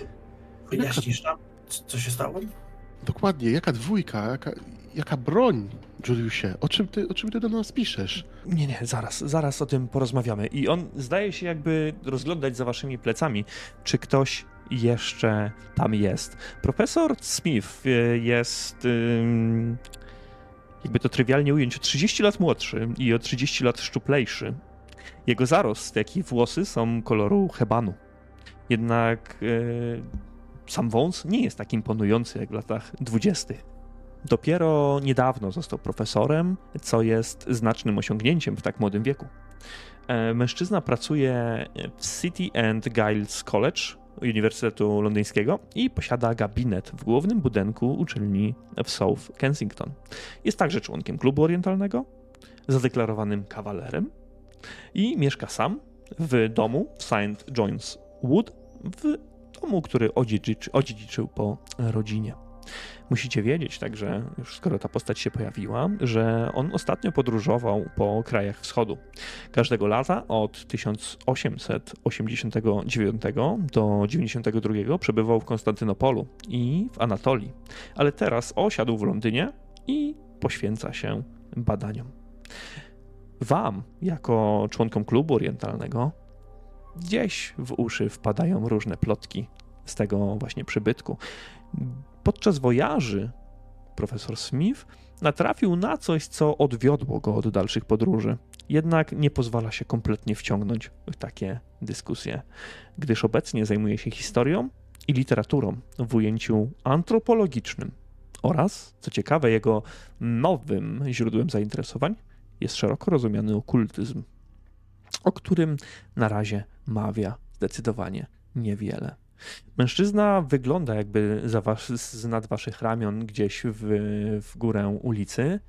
Wyjaśnisz nam, co się stało? Dokładnie, jaka dwójka, jaka, jaka broń, Juliusie? O czym, ty, o czym ty do nas piszesz? Nie, nie, zaraz, zaraz o tym porozmawiamy. I on zdaje się jakby rozglądać za waszymi plecami, czy ktoś jeszcze tam jest. Profesor Smith y, jest, jakby to trywialnie ująć, o 30 lat młodszy i o 30 lat szczuplejszy. Jego zarost, jak i włosy są koloru hebanu. Jednak y, sam wąs nie jest tak imponujący jak w latach 20. Dopiero niedawno został profesorem, co jest znacznym osiągnięciem w tak młodym wieku. E, Mężczyzna pracuje w City and Giles College Uniwersytetu Londyńskiego i posiada gabinet w głównym budynku uczelni w South Kensington. Jest także członkiem klubu orientalnego, zadeklarowanym kawalerem i mieszka sam w domu w St. John's Wood, w domu, który odziedziczy, odziedziczył po rodzinie. Musicie wiedzieć także, już skoro ta postać się pojawiła, że on ostatnio podróżował po krajach wschodu. Każdego lata od 1889 do 92 przebywał w Konstantynopolu i w Anatolii, ale teraz osiadł w Londynie i poświęca się badaniom. Wam, jako członkom klubu orientalnego, gdzieś w uszy wpadają różne plotki z tego właśnie przybytku. Podczas wojaży profesor Smith natrafił na coś, co odwiodło go od dalszych podróży. Jednak nie pozwala się kompletnie wciągnąć w takie dyskusje, gdyż obecnie zajmuje się historią i literaturą w ujęciu antropologicznym. Oraz, co ciekawe, jego nowym źródłem zainteresowań jest szeroko rozumiany okultyzm, o którym na razie mawia zdecydowanie niewiele. Mężczyzna wygląda jakby za was, z nad waszych ramion gdzieś w, w górę ulicy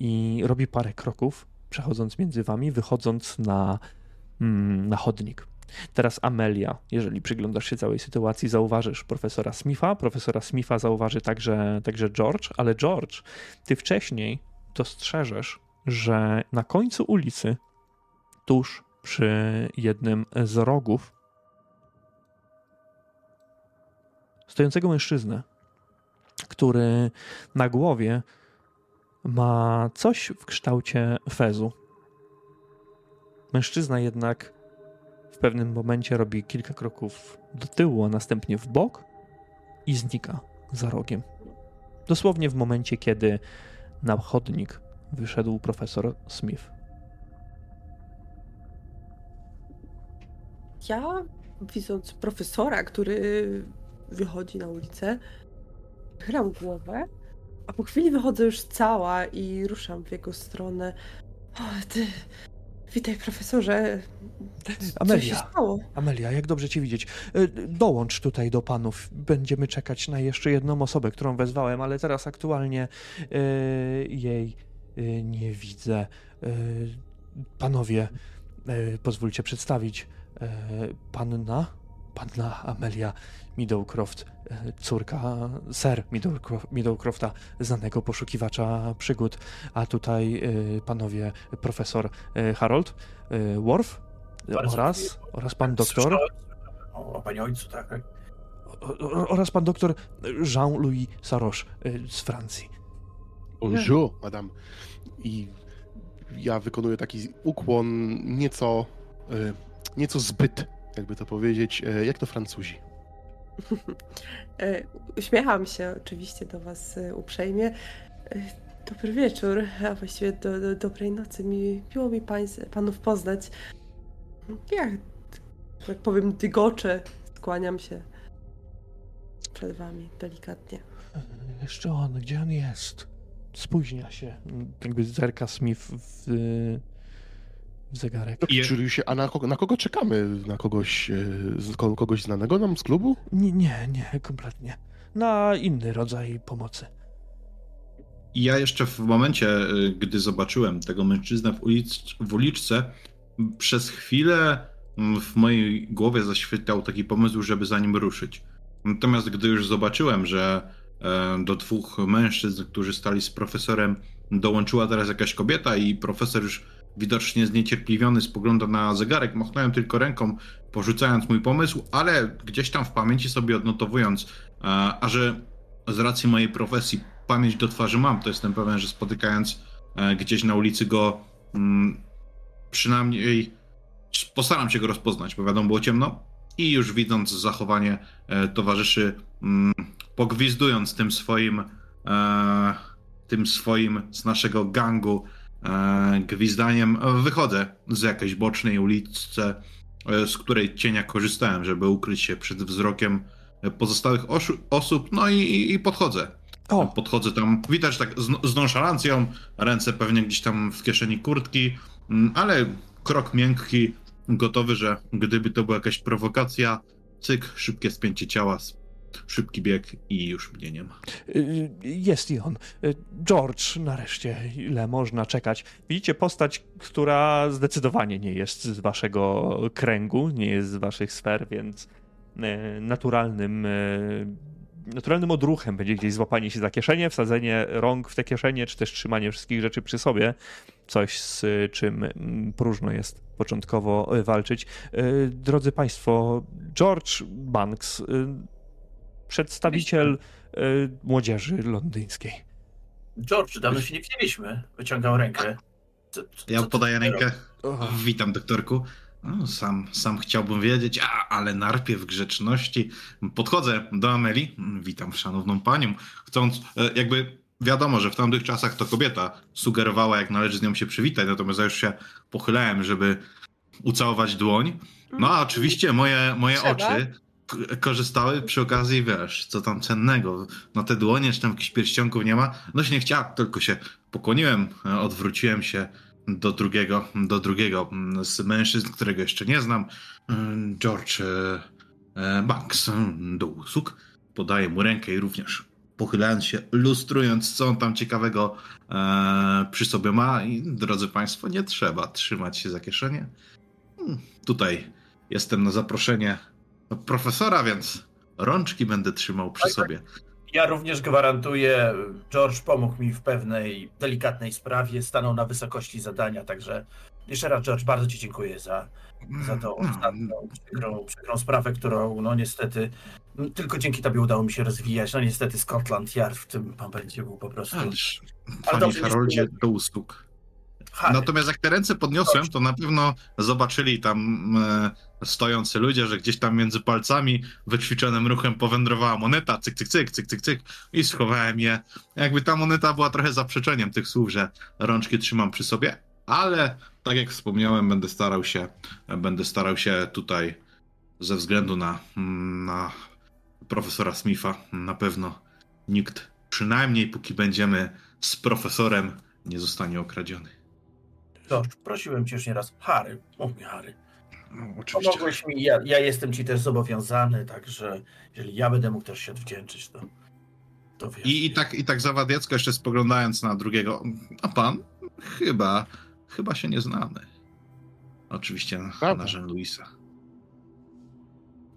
i robi parę kroków, przechodząc między wami, wychodząc na, mm, na chodnik. Teraz Amelia, jeżeli przyglądasz się całej sytuacji, zauważysz profesora Smitha. Profesora Smitha zauważy także, także George, ale George, ty wcześniej dostrzeżesz, że na końcu ulicy, tuż przy jednym z rogów, stojącego mężczyznę, który na głowie ma coś w kształcie fezu. Mężczyzna jednak w pewnym momencie robi kilka kroków do tyłu, a następnie w bok i znika za rogiem. Dosłownie w momencie, kiedy na chodnik wyszedł profesor Smith. Ja, widząc profesora, który wychodzi na ulicę, chylam głowę, a po chwili wychodzę już cała i ruszam w jego stronę. O, ty witaj profesorze. Amelia. Co się stało? Amelia, jak dobrze cię widzieć. E, Dołącz tutaj do panów. Będziemy czekać na jeszcze jedną osobę, którą wezwałem, ale teraz aktualnie e, jej e, nie widzę. Panowie, pozwólcie przedstawić. E, Panna, panna Amelia Meadowcroft, e, córka Sir Meadowcrofta, znanego poszukiwacza przygód, a tutaj e, panowie profesor e, Harold e, Worf Bardzo oraz, dziękuję. oraz pan doktor O, o panie ojcu, tak. tak. o- oraz pan doktor Jean-Louis Saroche z Francji. Bonjour, madame. I ja wykonuję taki ukłon nieco, nieco zbyt, jakby to powiedzieć, e, jak to Francuzi. E, Uśmiecham się oczywiście do was e, uprzejmie. Dobry wieczór, a właściwie do, do, dobrej nocy. Mi, miło mi pańs, panów poznać. Ja, tak powiem, dygoczę. Skłaniam się przed wami delikatnie. Jeszcze on, gdzie on jest? Spóźnia się. Jakby zerka Smith w, w zegarek. Je- Czyli się, a na kogo, na kogo czekamy? Na kogoś, e, kogoś znanego nam z klubu? Nie, nie, nie, kompletnie. Na inny rodzaj pomocy. I ja jeszcze w momencie, y, gdy zobaczyłem tego mężczyznę w, ulic, w uliczce, przez chwilę m, w mojej głowie zaświtał taki pomysł, żeby za nim ruszyć. Natomiast gdy już zobaczyłem, że e, do dwóch mężczyzn, którzy stali z profesorem, dołączyła teraz jakaś kobieta i profesor już widocznie zniecierpliwiony spogląda na zegarek, machnąłem tylko ręką, porzucając mój pomysł, ale gdzieś tam w pamięci sobie odnotowując, a, a że z racji mojej profesji pamięć do twarzy mam, to jestem pewien, że spotykając e, gdzieś na ulicy go mm, przynajmniej postaram się go rozpoznać, bo wiadomo było ciemno. I już widząc zachowanie e, towarzyszy, mm, pogwizdując tym swoim e, tym swoim z naszego gangu e, gwizdaniem, e, wychodzę z jakiejś bocznej ulicy, e, z której cienia korzystałem, żeby ukryć się przed wzrokiem e, pozostałych osób, no i, i, podchodzę. O, Podchodzę tam, widać tak z, z nonszalancją, ręce pewnie gdzieś tam w kieszeni kurtki, mm, ale krok miękki, gotowy, że gdyby to była jakaś prowokacja, cyk, szybkie spięcie ciała, szybki bieg i już mnie nie ma. y, jest i on. Y, George, nareszcie, ile można czekać. Widzicie postać, która zdecydowanie nie jest z waszego kręgu, nie jest z waszych sfer, więc y, naturalnym, naturalnym odruchem będzie gdzieś złapanie się za kieszenie, wsadzenie rąk w te kieszenie, czy też trzymanie wszystkich rzeczy przy sobie. Coś, z czym mm, próżno jest początkowo walczyć. Drodzy Państwo, George Banks, przedstawiciel y, młodzieży londyńskiej. George, dawno się nie widzieliśmy. Wyciągał rękę. Co, co, Ja co podaję rękę. Witam, doktorku. No, sam, sam chciałbym wiedzieć, a, ale najpierw grzeczności. Podchodzę do Ameli. Witam szanowną panią. Chcąc, e, jakby wiadomo, że w tamtych czasach to kobieta sugerowała, jak należy z nią się przywitać, natomiast ja już się pochylałem, żeby ucałować dłoń. No a oczywiście moje, moje Trzeba. oczy korzystały przy okazji, wiesz, co tam cennego. Na te dłonie, czy tam jakichś pierścionków nie ma. No się nie chciałem, tylko się pokłoniłem, odwróciłem się do drugiego, do drugiego z mężczyzn, którego jeszcze nie znam. Mm, George e, e, Banks mm, do usług. Podaję mu rękę i również pochylając się, lustrując, co on tam ciekawego e, przy sobie ma. I drodzy Państwo, nie trzeba trzymać się za kieszenie. Mm, Tutaj jestem na zaproszenie profesora, więc rączki będę trzymał przy Tak, tak. sobie. Ja również gwarantuję, George pomógł mi w pewnej delikatnej sprawie, stanął na wysokości zadania, także jeszcze raz George, bardzo Ci dziękuję za, za tą No, ostatnią przykrą, przykrą sprawę, którą no niestety m, tylko dzięki Tobie udało mi się rozwijać. No niestety Scotland Yard w tym momencie był po prostu... Ależ, Ale panie dobrze, Haroldzie, do usług. Harry, Natomiast jak te ręce podniosłem, to na pewno zobaczyli tam e, stojący ludzie, że gdzieś tam między palcami wyćwiczonym ruchem powędrowała moneta, cyk, cyk, cyk, cyk, cyk, cyk i schowałem je. Jakby ta moneta była trochę zaprzeczeniem tych słów, że rączki trzymam przy sobie, ale tak jak wspomniałem, będę starał się, będę starał się tutaj ze względu na, na profesora Smitha na pewno nikt, przynajmniej póki będziemy z profesorem, nie zostanie okradziony. Prosiłem cię już nieraz. Harry, mów mi Harry. No, oczywiście. Pomogłeś mi, ja, ja jestem ci też zobowiązany, także jeżeli ja będę mógł też się odwdzięczyć, to, to wiesz. I, I tak, i tak zawadiecko jeszcze spoglądając na drugiego. A pan? Chyba, chyba się nie znamy. Oczywiście na, Prawda. na Jean.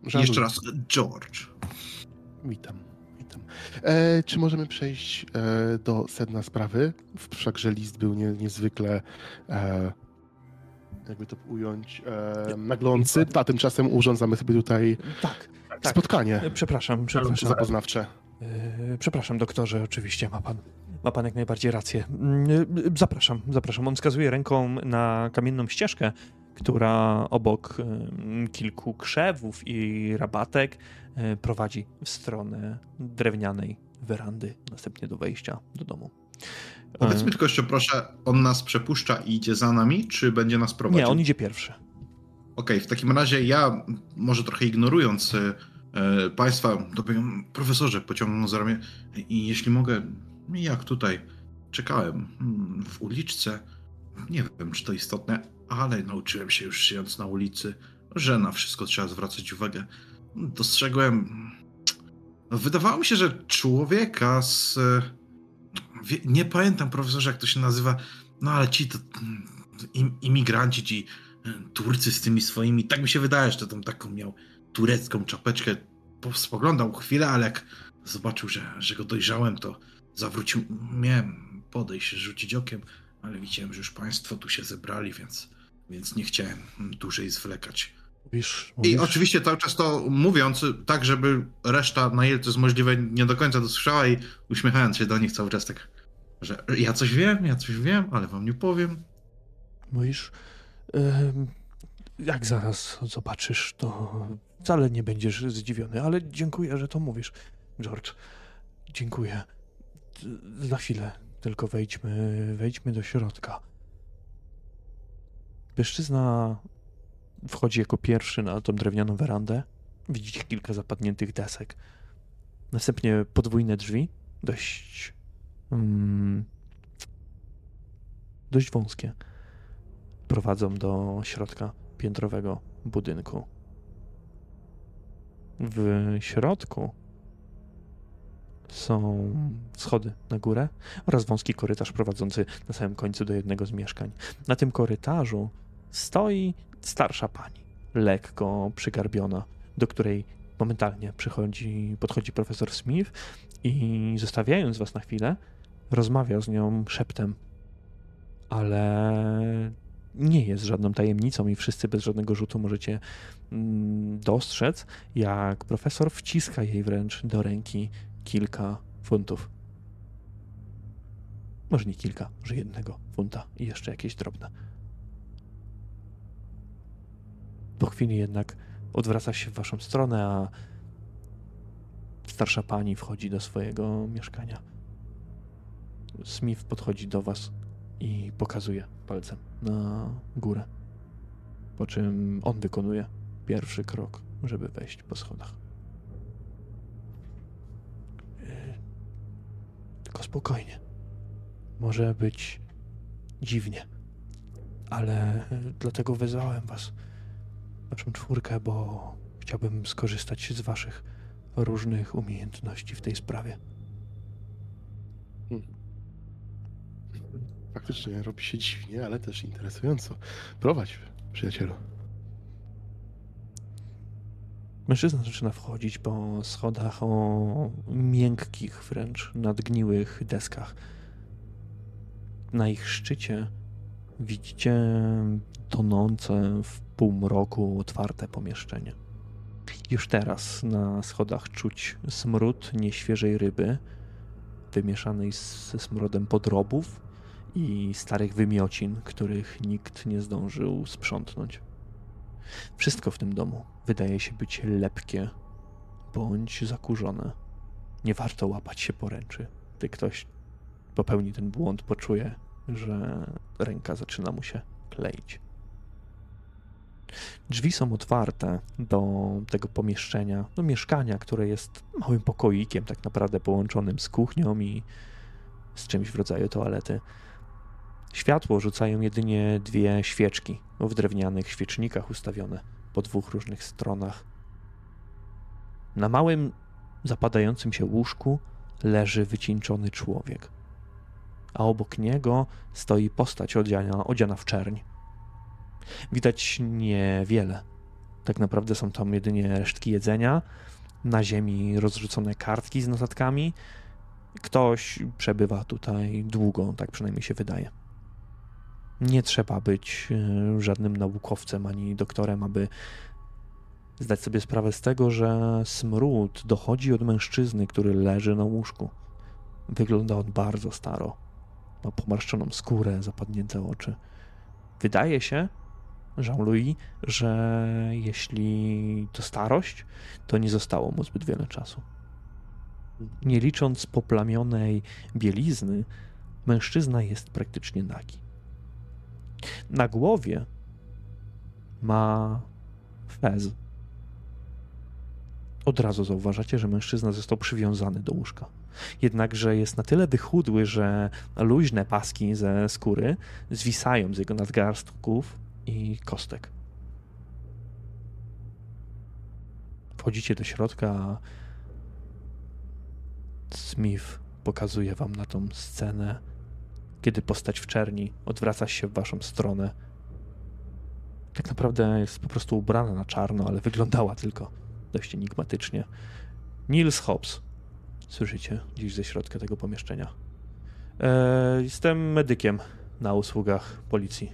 I Żałuję. jeszcze raz, George. Witam. E, czy możemy przejść e, do sedna sprawy? Wszakże list był nie, niezwykle, e, jakby to ująć, e, naglący, a tymczasem urządzamy sobie tutaj Tak, tak. spotkanie Przepraszam, przepraszam. zapoznawcze. Yy, Przepraszam, doktorze, oczywiście ma pan. Ma pan jak najbardziej rację. Yy, Zapraszam, zapraszam. On wskazuje ręką na kamienną ścieżkę, która obok kilku krzewów i rabatek prowadzi w stronę drewnianej werandy, następnie do wejścia do domu. Powiedz Yy, mi tylko jeszcze proszę, on nas przepuszcza i idzie za nami, czy będzie nas prowadził? Nie, on idzie pierwszy. Okej, w takim razie ja, może trochę ignorując e, e, Państwa, to powiem, profesorze, pociągnął za ramię i jeśli mogę, jak tutaj czekałem mm, w uliczce, nie wiem, czy to istotne, ale nauczyłem się już żyjąc na ulicy, że na wszystko trzeba zwracać uwagę. Dostrzegłem, no, wydawało mi się, że człowieka z, nie pamiętam profesorze, jak to się nazywa, no ale ci to im, imigranci, ci Turcy z tymi swoimi, tak mi się wydaje, że to tam taką miał turecką czapeczkę. Po- Spoglądał chwilę, ale jak zobaczył, że, że go dojrzałem, to zawrócił. Miałem podejść, rzucić okiem, ale widziałem, że już państwo tu się zebrali, więc, więc nie chciałem dłużej zwlekać. Mówisz, I mówisz? oczywiście cały czas to mówiąc, tak żeby reszta, na ile to jest możliwe, nie do końca dosłyszała i uśmiechając się do nich cały czas tak, że ja coś wiem, ja coś wiem, ale wam nie powiem. Mówisz, jak zaraz zobaczysz, to wcale nie będziesz zdziwiony, ale dziękuję, że to mówisz, George. Dziękuję. Za chwilę tylko wejdźmy, wejdźmy do środka. Mężczyzna wchodzi jako pierwszy na tą drewnianą werandę. Widzicie kilka zapadniętych desek. Następnie podwójne drzwi, dość. Mm, dość wąskie prowadzą do środka piętrowego budynku. W środku są schody na górę oraz wąski korytarz prowadzący na samym końcu do jednego z mieszkań. Na tym korytarzu stoi starsza pani, lekko przygarbiona, do której momentalnie przychodzi, podchodzi profesor Smith i zostawiając was na chwilę, rozmawia z nią szeptem. Ale nie jest żadną tajemnicą i wszyscy bez żadnego rzutu możecie mm, dostrzec, jak profesor wciska jej wręcz do ręki kilka funtów. Może nie kilka, może jednego funta i jeszcze jakieś drobne. Po chwili jednak odwraca się w waszą stronę, a starsza pani wchodzi do swojego mieszkania. Smith podchodzi do was i pokazuje palcem na górę. Po czym on wykonuje pierwszy krok, żeby wejść po schodach. Yy, Tylko spokojnie. Może być dziwnie, ale yy, dlatego wezwałem was, waszą czwórkę, bo chciałbym skorzystać z waszych różnych umiejętności w tej sprawie. Faktycznie robi się dziwnie, ale też interesująco. Prowadź, przyjacielu. Mężczyzna zaczyna wchodzić po schodach o miękkich, wręcz nadgniłych deskach. Na ich szczycie widzicie tonące w półmroku otwarte pomieszczenie. Już teraz na schodach czuć smród nieświeżej ryby, wymieszanej ze smrodem podrobów i starych wymiocin, których nikt nie zdążył sprzątnąć. Wszystko w tym domu wydaje się być lepkie bądź zakurzone. Nie warto łapać się poręczy. Gdy ktoś popełni ten błąd, poczuje, że ręka zaczyna mu się kleić. Drzwi są otwarte do tego pomieszczenia, do mieszkania, które jest małym pokoikiem, tak naprawdę połączonym z kuchnią i z czymś w rodzaju toalety. Światło rzucają jedynie dwie świeczki w drewnianych świecznikach ustawione po dwóch różnych stronach. Na małym, zapadającym się łóżku leży wycieńczony człowiek, a obok niego stoi postać odziana, odziana w czerń. Widać niewiele. Tak naprawdę są tam jedynie resztki jedzenia, na ziemi rozrzucone kartki z notatkami. Ktoś przebywa tutaj długo, tak przynajmniej się wydaje. Nie trzeba być e, żadnym naukowcem ani doktorem, aby zdać sobie sprawę z tego, że smród dochodzi od mężczyzny, który leży na łóżku. Wygląda on bardzo staro. Ma pomarszczoną skórę, zapadnięte oczy. Wydaje się, Jean-Louis, że jeśli to starość, to nie zostało mu zbyt wiele czasu. Nie licząc poplamionej bielizny, mężczyzna jest praktycznie nagi. Na głowie ma fez. Od razu zauważacie, że mężczyzna został przywiązany do łóżka. Jednakże jest na tyle wychudły, że luźne paski ze skóry zwisają z jego nadgarstków i kostek. Wchodzicie do środka, Smith pokazuje wam na tą scenę, kiedy postać w czerni odwraca się w waszą stronę. Tak naprawdę jest po prostu ubrana na czarno, ale wyglądała tylko dość enigmatycznie. Nils Hobbs. Słyszycie gdzieś ze środka tego pomieszczenia. E, jestem medykiem na usługach policji.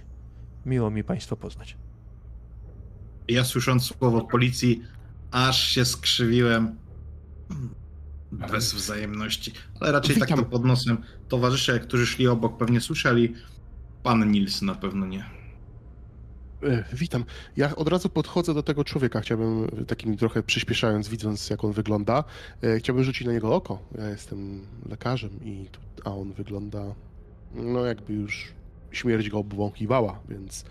Miło mi Państwa poznać. Ja słysząc słowo policji, aż się skrzywiłem. Bez wzajemności, ale raczej Witam. tak to pod nosem. Towarzysze, którzy szli obok, pewnie słyszeli. Pan Nils na pewno nie. E, witam. Ja od razu podchodzę do tego człowieka. Chciałbym, takim trochę przyspieszając, widząc jak on wygląda, e, chciałbym rzucić na niego oko. Ja jestem lekarzem, i a on wygląda, no jakby już śmierć go obwąchiwała, więc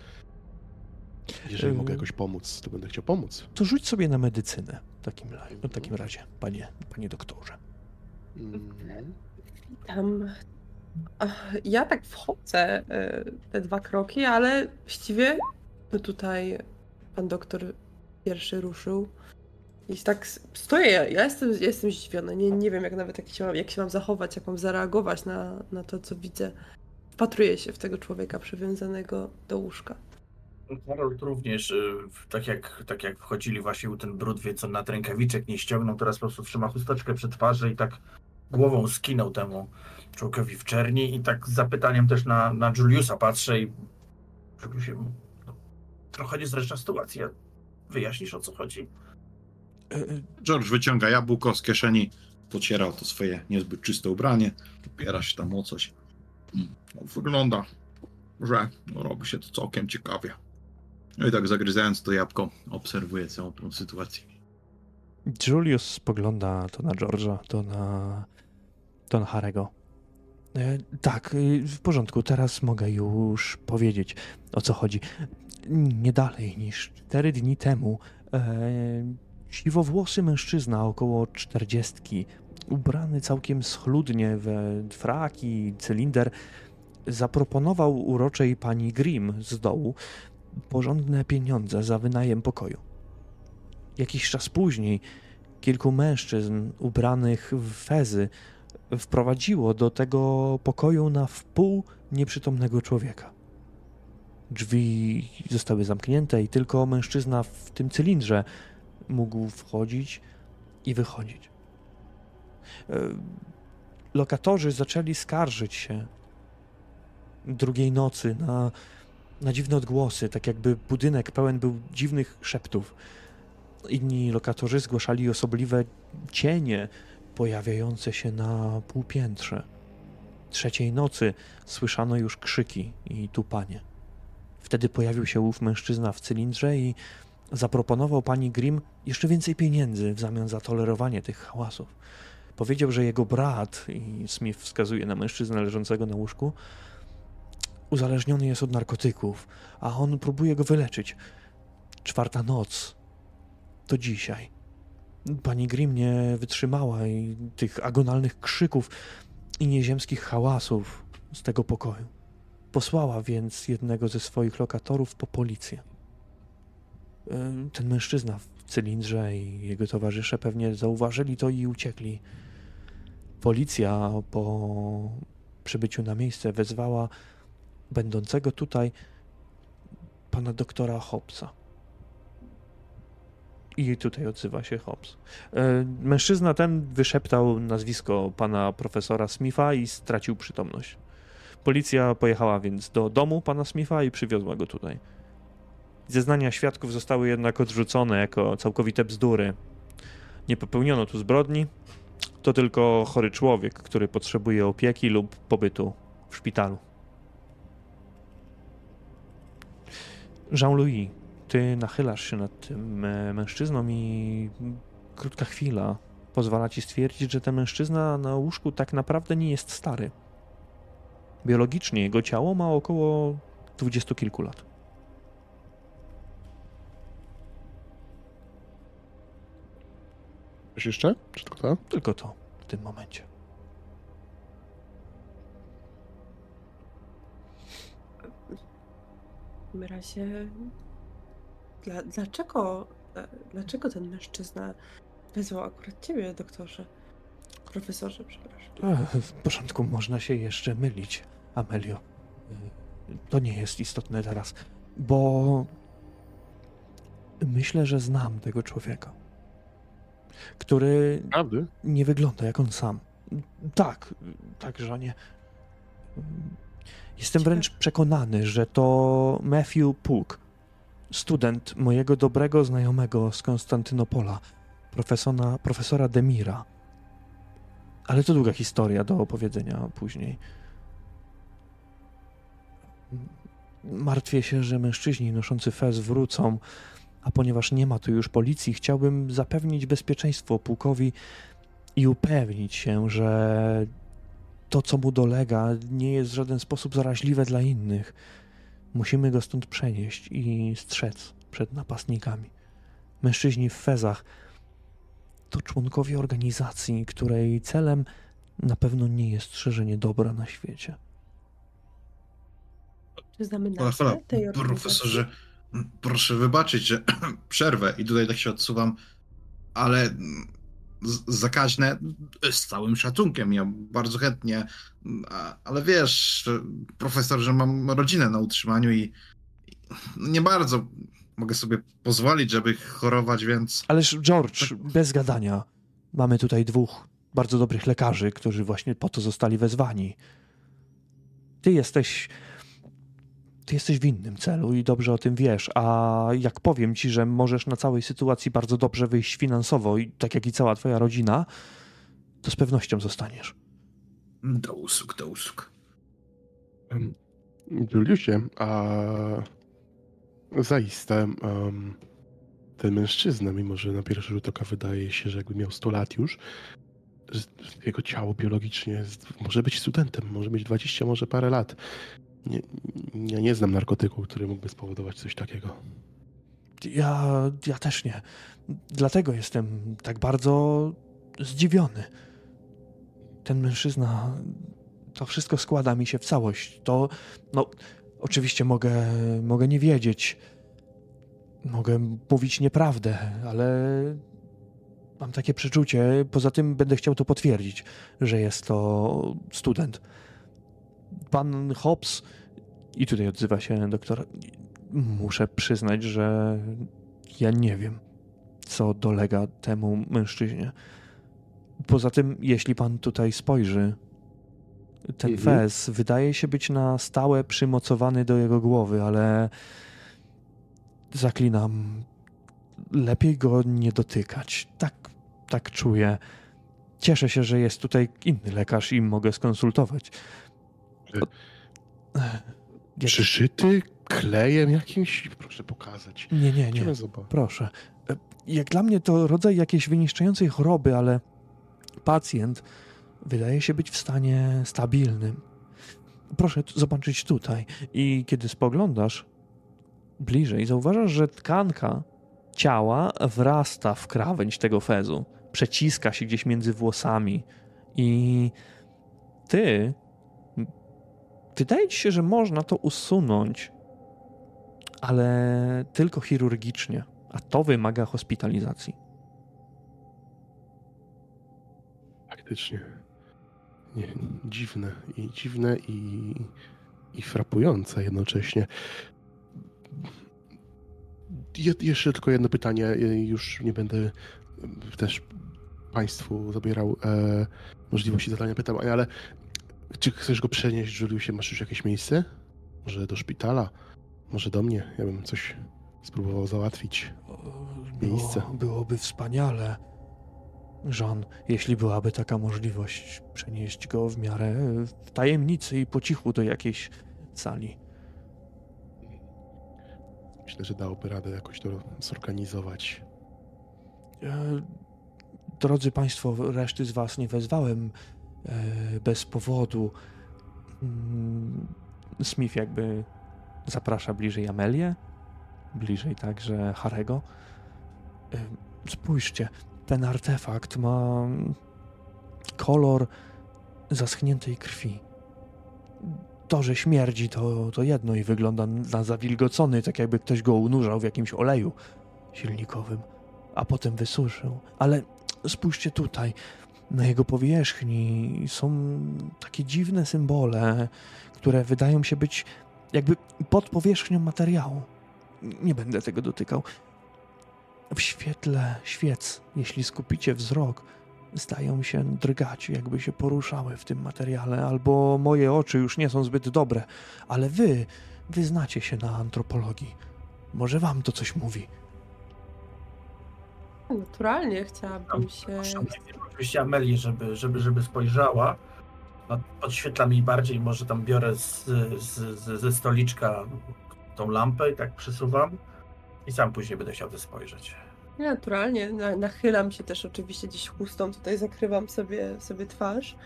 jeżeli mogę jakoś pomóc, to będę chciał pomóc. To rzuć sobie na medycynę w takim, w takim razie, panie, panie doktorze. Tam. Ja tak wchodzę e, te dwa kroki, ale właściwie tutaj pan doktor pierwszy ruszył. I tak stoję, ja jestem, jestem zdziwiony. Nie, nie wiem, jak nawet jak się, mam, jak się mam zachować, jak mam zareagować na, na to, co widzę wpatruje się w tego człowieka przywiązanego do łóżka. Harold również, y, tak jak, tak jak wchodzili właśnie ten brud, wie co nad rękawiczek nie ściągnął, teraz po prostu trzyma chusteczkę przy twarzy i tak głową skinął temu człowiekowi w czerni i tak z zapytaniem też na, na Juliusa patrzę i no, trochę niezręczna sytuacja. Wyjaśnisz o co chodzi? E, e, George wyciąga jabłko z kieszeni, pocierał to swoje niezbyt czyste ubranie, opiera się tam o coś. No, wygląda, że no, robi się to całkiem ciekawie. No i tak zagryzając to jabłko, obserwuję całą tą sytuację. Julius spogląda to na George'a, to na, to na Harego. E, tak, e, w porządku, teraz mogę już powiedzieć o co chodzi. Nie dalej niż cztery dni temu e, siwowłosy mężczyzna około czterdziestki ubrany całkiem schludnie we fraki, cylinder, zaproponował uroczej pani Grimm z dołu porządne pieniądze za wynajem pokoju. Jakiś czas później kilku mężczyzn ubranych w fezy wprowadziło do tego pokoju na wpół nieprzytomnego człowieka. Drzwi zostały zamknięte i tylko mężczyzna w tym cylindrze mógł wchodzić i wychodzić. E, lokatorzy zaczęli skarżyć się drugiej nocy na, na dziwne odgłosy, tak jakby budynek pełen był dziwnych szeptów. Inni lokatorzy zgłaszali osobliwe cienie pojawiające się na półpiętrze. Trzeciej nocy słyszano już krzyki i tupanie. Wtedy pojawił się ów mężczyzna w cylindrze i zaproponował pani Grimm jeszcze więcej pieniędzy w zamian za tolerowanie tych hałasów. Powiedział, że jego brat, i Smith wskazuje na mężczyznę leżącego na łóżku, uzależniony jest od narkotyków, a on próbuje go wyleczyć. Czwarta noc to dzisiaj. Pani Grimm nie wytrzymała i tych agonalnych krzyków i nieziemskich hałasów z tego pokoju. posłała więc jednego ze swoich lokatorów po policję. E, ten mężczyzna w cylindrze i jego towarzysze pewnie zauważyli to i uciekli. Policja po przybyciu na miejsce wezwała będącego tutaj pana doktora Hobbsa. I tutaj odzywa się Hobbs. E, mężczyzna ten wyszeptał nazwisko pana profesora Smitha i stracił przytomność. Policja pojechała więc do domu pana Smitha i przywiozła go tutaj. Zeznania świadków zostały jednak odrzucone jako całkowite bzdury. Nie popełniono tu zbrodni. To tylko chory człowiek, który potrzebuje opieki lub pobytu w szpitalu. Jean-Louis, ty nachylasz się nad tym e, mężczyzną i krótka chwila pozwala ci stwierdzić, że ten mężczyzna na łóżku tak naprawdę nie jest stary. Biologicznie jego ciało ma około dwudziestu kilku lat. Coś jeszcze? Czy tylko to? Tylko to w tym momencie. W takim razie. Dla, dlaczego, dlaczego ten mężczyzna wezwał akurat ciebie, doktorze? Profesorze, przepraszam. W porządku, można się jeszcze mylić, Amelio. To nie jest istotne teraz, bo myślę, że znam tego człowieka, który Prawdy? nie wygląda jak on sam. Tak, tak, żonie. Jestem Ciekawe. wręcz przekonany, że to Matthew Pook, student mojego dobrego znajomego z Konstantynopola, profesora, profesora Demira. Ale to długa historia do opowiedzenia później. Martwię się, że mężczyźni noszący fez wrócą, a ponieważ nie ma tu już policji, chciałbym zapewnić bezpieczeństwo pułkowi i upewnić się, że to, co mu dolega, nie jest w żaden sposób zaraźliwe dla innych. Musimy go stąd przenieść i strzec przed napastnikami. Mężczyźni w fezach to członkowie organizacji, której celem na pewno nie jest szerzenie dobra na świecie. Czy znamy Hola, nazwę hola, tej profesorze, proszę wybaczyć, że przerwę i tutaj tak się odsuwam, ale zakaźne z całym szacunkiem, ja bardzo chętnie, ale wiesz, profesor, że mam rodzinę na utrzymaniu i i nie bardzo mogę sobie pozwolić, żeby chorować, więc Ależ George, bez gadania. Mamy tutaj dwóch bardzo dobrych lekarzy, którzy właśnie po to zostali wezwani. Ty jesteś. Ty jesteś w innym celu i dobrze o tym wiesz. A jak powiem ci, że możesz na całej sytuacji bardzo dobrze wyjść finansowo, i tak jak i cała twoja rodzina, to z pewnością zostaniesz. do usług, do usług. Juliusie, a zaiste em, ten mężczyzna, mimo że na pierwszy rzut oka wydaje się, że jakby miał 100 lat już, jego ciało biologicznie jest, może być studentem, może mieć 20, może parę lat. Nie, ja nie znam narkotyku, który mógłby spowodować coś takiego. Ja, ja też nie. Dlatego jestem tak bardzo zdziwiony. Ten mężczyzna, to wszystko składa mi się w całość. To, no, oczywiście mogę, mogę nie wiedzieć. Mogę mówić nieprawdę, ale mam takie przeczucie. Poza tym będę chciał to potwierdzić, że jest to student. Pan Hobbs, i tutaj odzywa się doktor, muszę przyznać, że ja nie wiem, co dolega temu mężczyźnie. Poza tym, jeśli pan tutaj spojrzy, ten Mhm. fez wydaje się być na stałe przymocowany do jego głowy, ale zaklinam, lepiej go nie dotykać. Tak, tak czuję. Cieszę się, że jest tutaj inny lekarz i mogę skonsultować. Czy- Jak- Przyszyty klejem jakimś? Proszę pokazać. Nie, nie, nie. Proszę. E, Jak dla mnie to rodzaj jakiejś wyniszczającej choroby, ale pacjent wydaje się być w stanie stabilnym. Proszę zobaczyć tutaj. I kiedy spoglądasz bliżej, zauważasz, że tkanka ciała wrasta w krawędź tego fezu. Przeciska się gdzieś między włosami. I ty Wydaje ci się, że można to usunąć, ale tylko chirurgicznie, a to wymaga hospitalizacji. Faktycznie. Nie, dziwne i dziwne i, i frapujące jednocześnie. Je, jeszcze tylko jedno pytanie, już nie będę też Państwu zabierał e, możliwości zadania pytań, ale czy chcesz go przenieść, Juliusie? Masz już jakieś miejsce? Może do szpitala? Może do mnie? Ja bym coś spróbował załatwić. Miejsce. Było, byłoby wspaniale. Jean, jeśli byłaby taka możliwość, przenieść go w miarę w tajemnicy i po cichu do jakiejś sali. Myślę, że dałoby radę jakoś to zorganizować. E, drodzy Państwo, reszty z Was nie wezwałem e, bez powodu. Mm, Smith jakby zaprasza bliżej Amelię, bliżej także Harego. E, spójrzcie, ten artefakt ma kolor zaschniętej krwi. To, że śmierdzi, to, to jedno i wygląda na zawilgocony, tak jakby ktoś go unurzał w jakimś oleju silnikowym, a potem wysuszył. Ale spójrzcie tutaj, na jego powierzchni są takie dziwne symbole, które wydają się być jakby pod powierzchnią materiału. Nie będę tego dotykał. W świetle świec, jeśli skupicie wzrok, zdają się drgać, jakby się poruszały w tym materiale, albo moje oczy już nie są zbyt dobre, ale wy, wy znacie się na antropologii. Może wam to coś mówi. Naturalnie chciałabym się. Oczywiście Amelię, żeby, żeby, żeby spojrzała. No, podświetla mi bardziej, może tam biorę z, z, z, ze stoliczka tą lampę i tak przesuwam. I sam później będę chciał to spojrzeć. Naturalnie, na, nachylam się też oczywiście gdzieś chustą, tutaj zakrywam sobie, sobie twarz,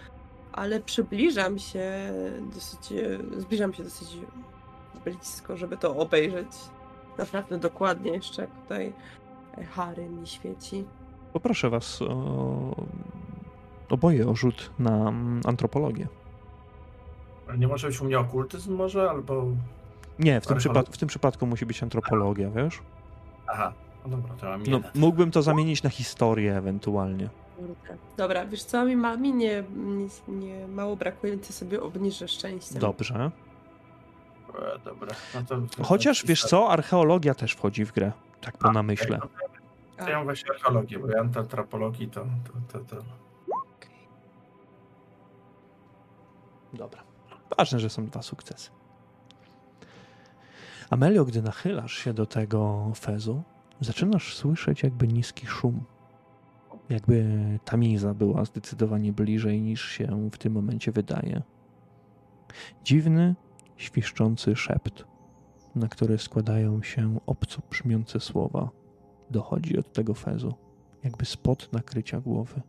ale przybliżam się dosyć, zbliżam się dosyć blisko, żeby to obejrzeć naprawdę dokładnie jeszcze, tutaj Harry mi świeci. Poproszę was o oboje o rzut na antropologię. Nie może być u mnie okultyzm może, albo... Nie, w tym, przypad- w tym przypadku musi być antropologia, wiesz? Aha, no dobra, to mam no, Mógłbym to zamienić na historię ewentualnie. Dobra, wiesz co, mi, ma, mi nie, nie, nie mało brakuje, to sobie obniżę szczęście. Dobrze. E, dobra. No to, to Chociaż, wiesz co, archeologia też wchodzi w grę, tak po namyśle. No ja mam właśnie archeologię, bo ja antropologii to... to, to, to... Dobra. Ważne, że są dwa sukcesy. Amelio, gdy nachylasz się do tego fezu, zaczynasz słyszeć jakby niski szum. Jakby tamiza była zdecydowanie bliżej niż się w tym momencie wydaje. Dziwny, świszczący szept, na który składają się obco brzmiące słowa, dochodzi od tego fezu, jakby spod nakrycia głowy.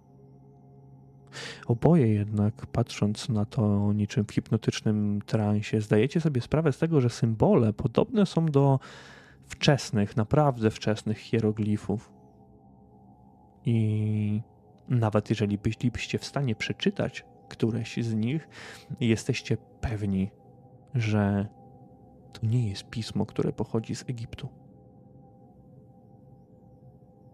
Oboje jednak, patrząc na to niczym w hipnotycznym transie, zdajecie sobie sprawę z tego, że symbole podobne są do wczesnych, naprawdę wczesnych hieroglifów. I nawet jeżeli bylibyście w stanie przeczytać któreś z nich, jesteście pewni, że to nie jest pismo, które pochodzi z Egiptu.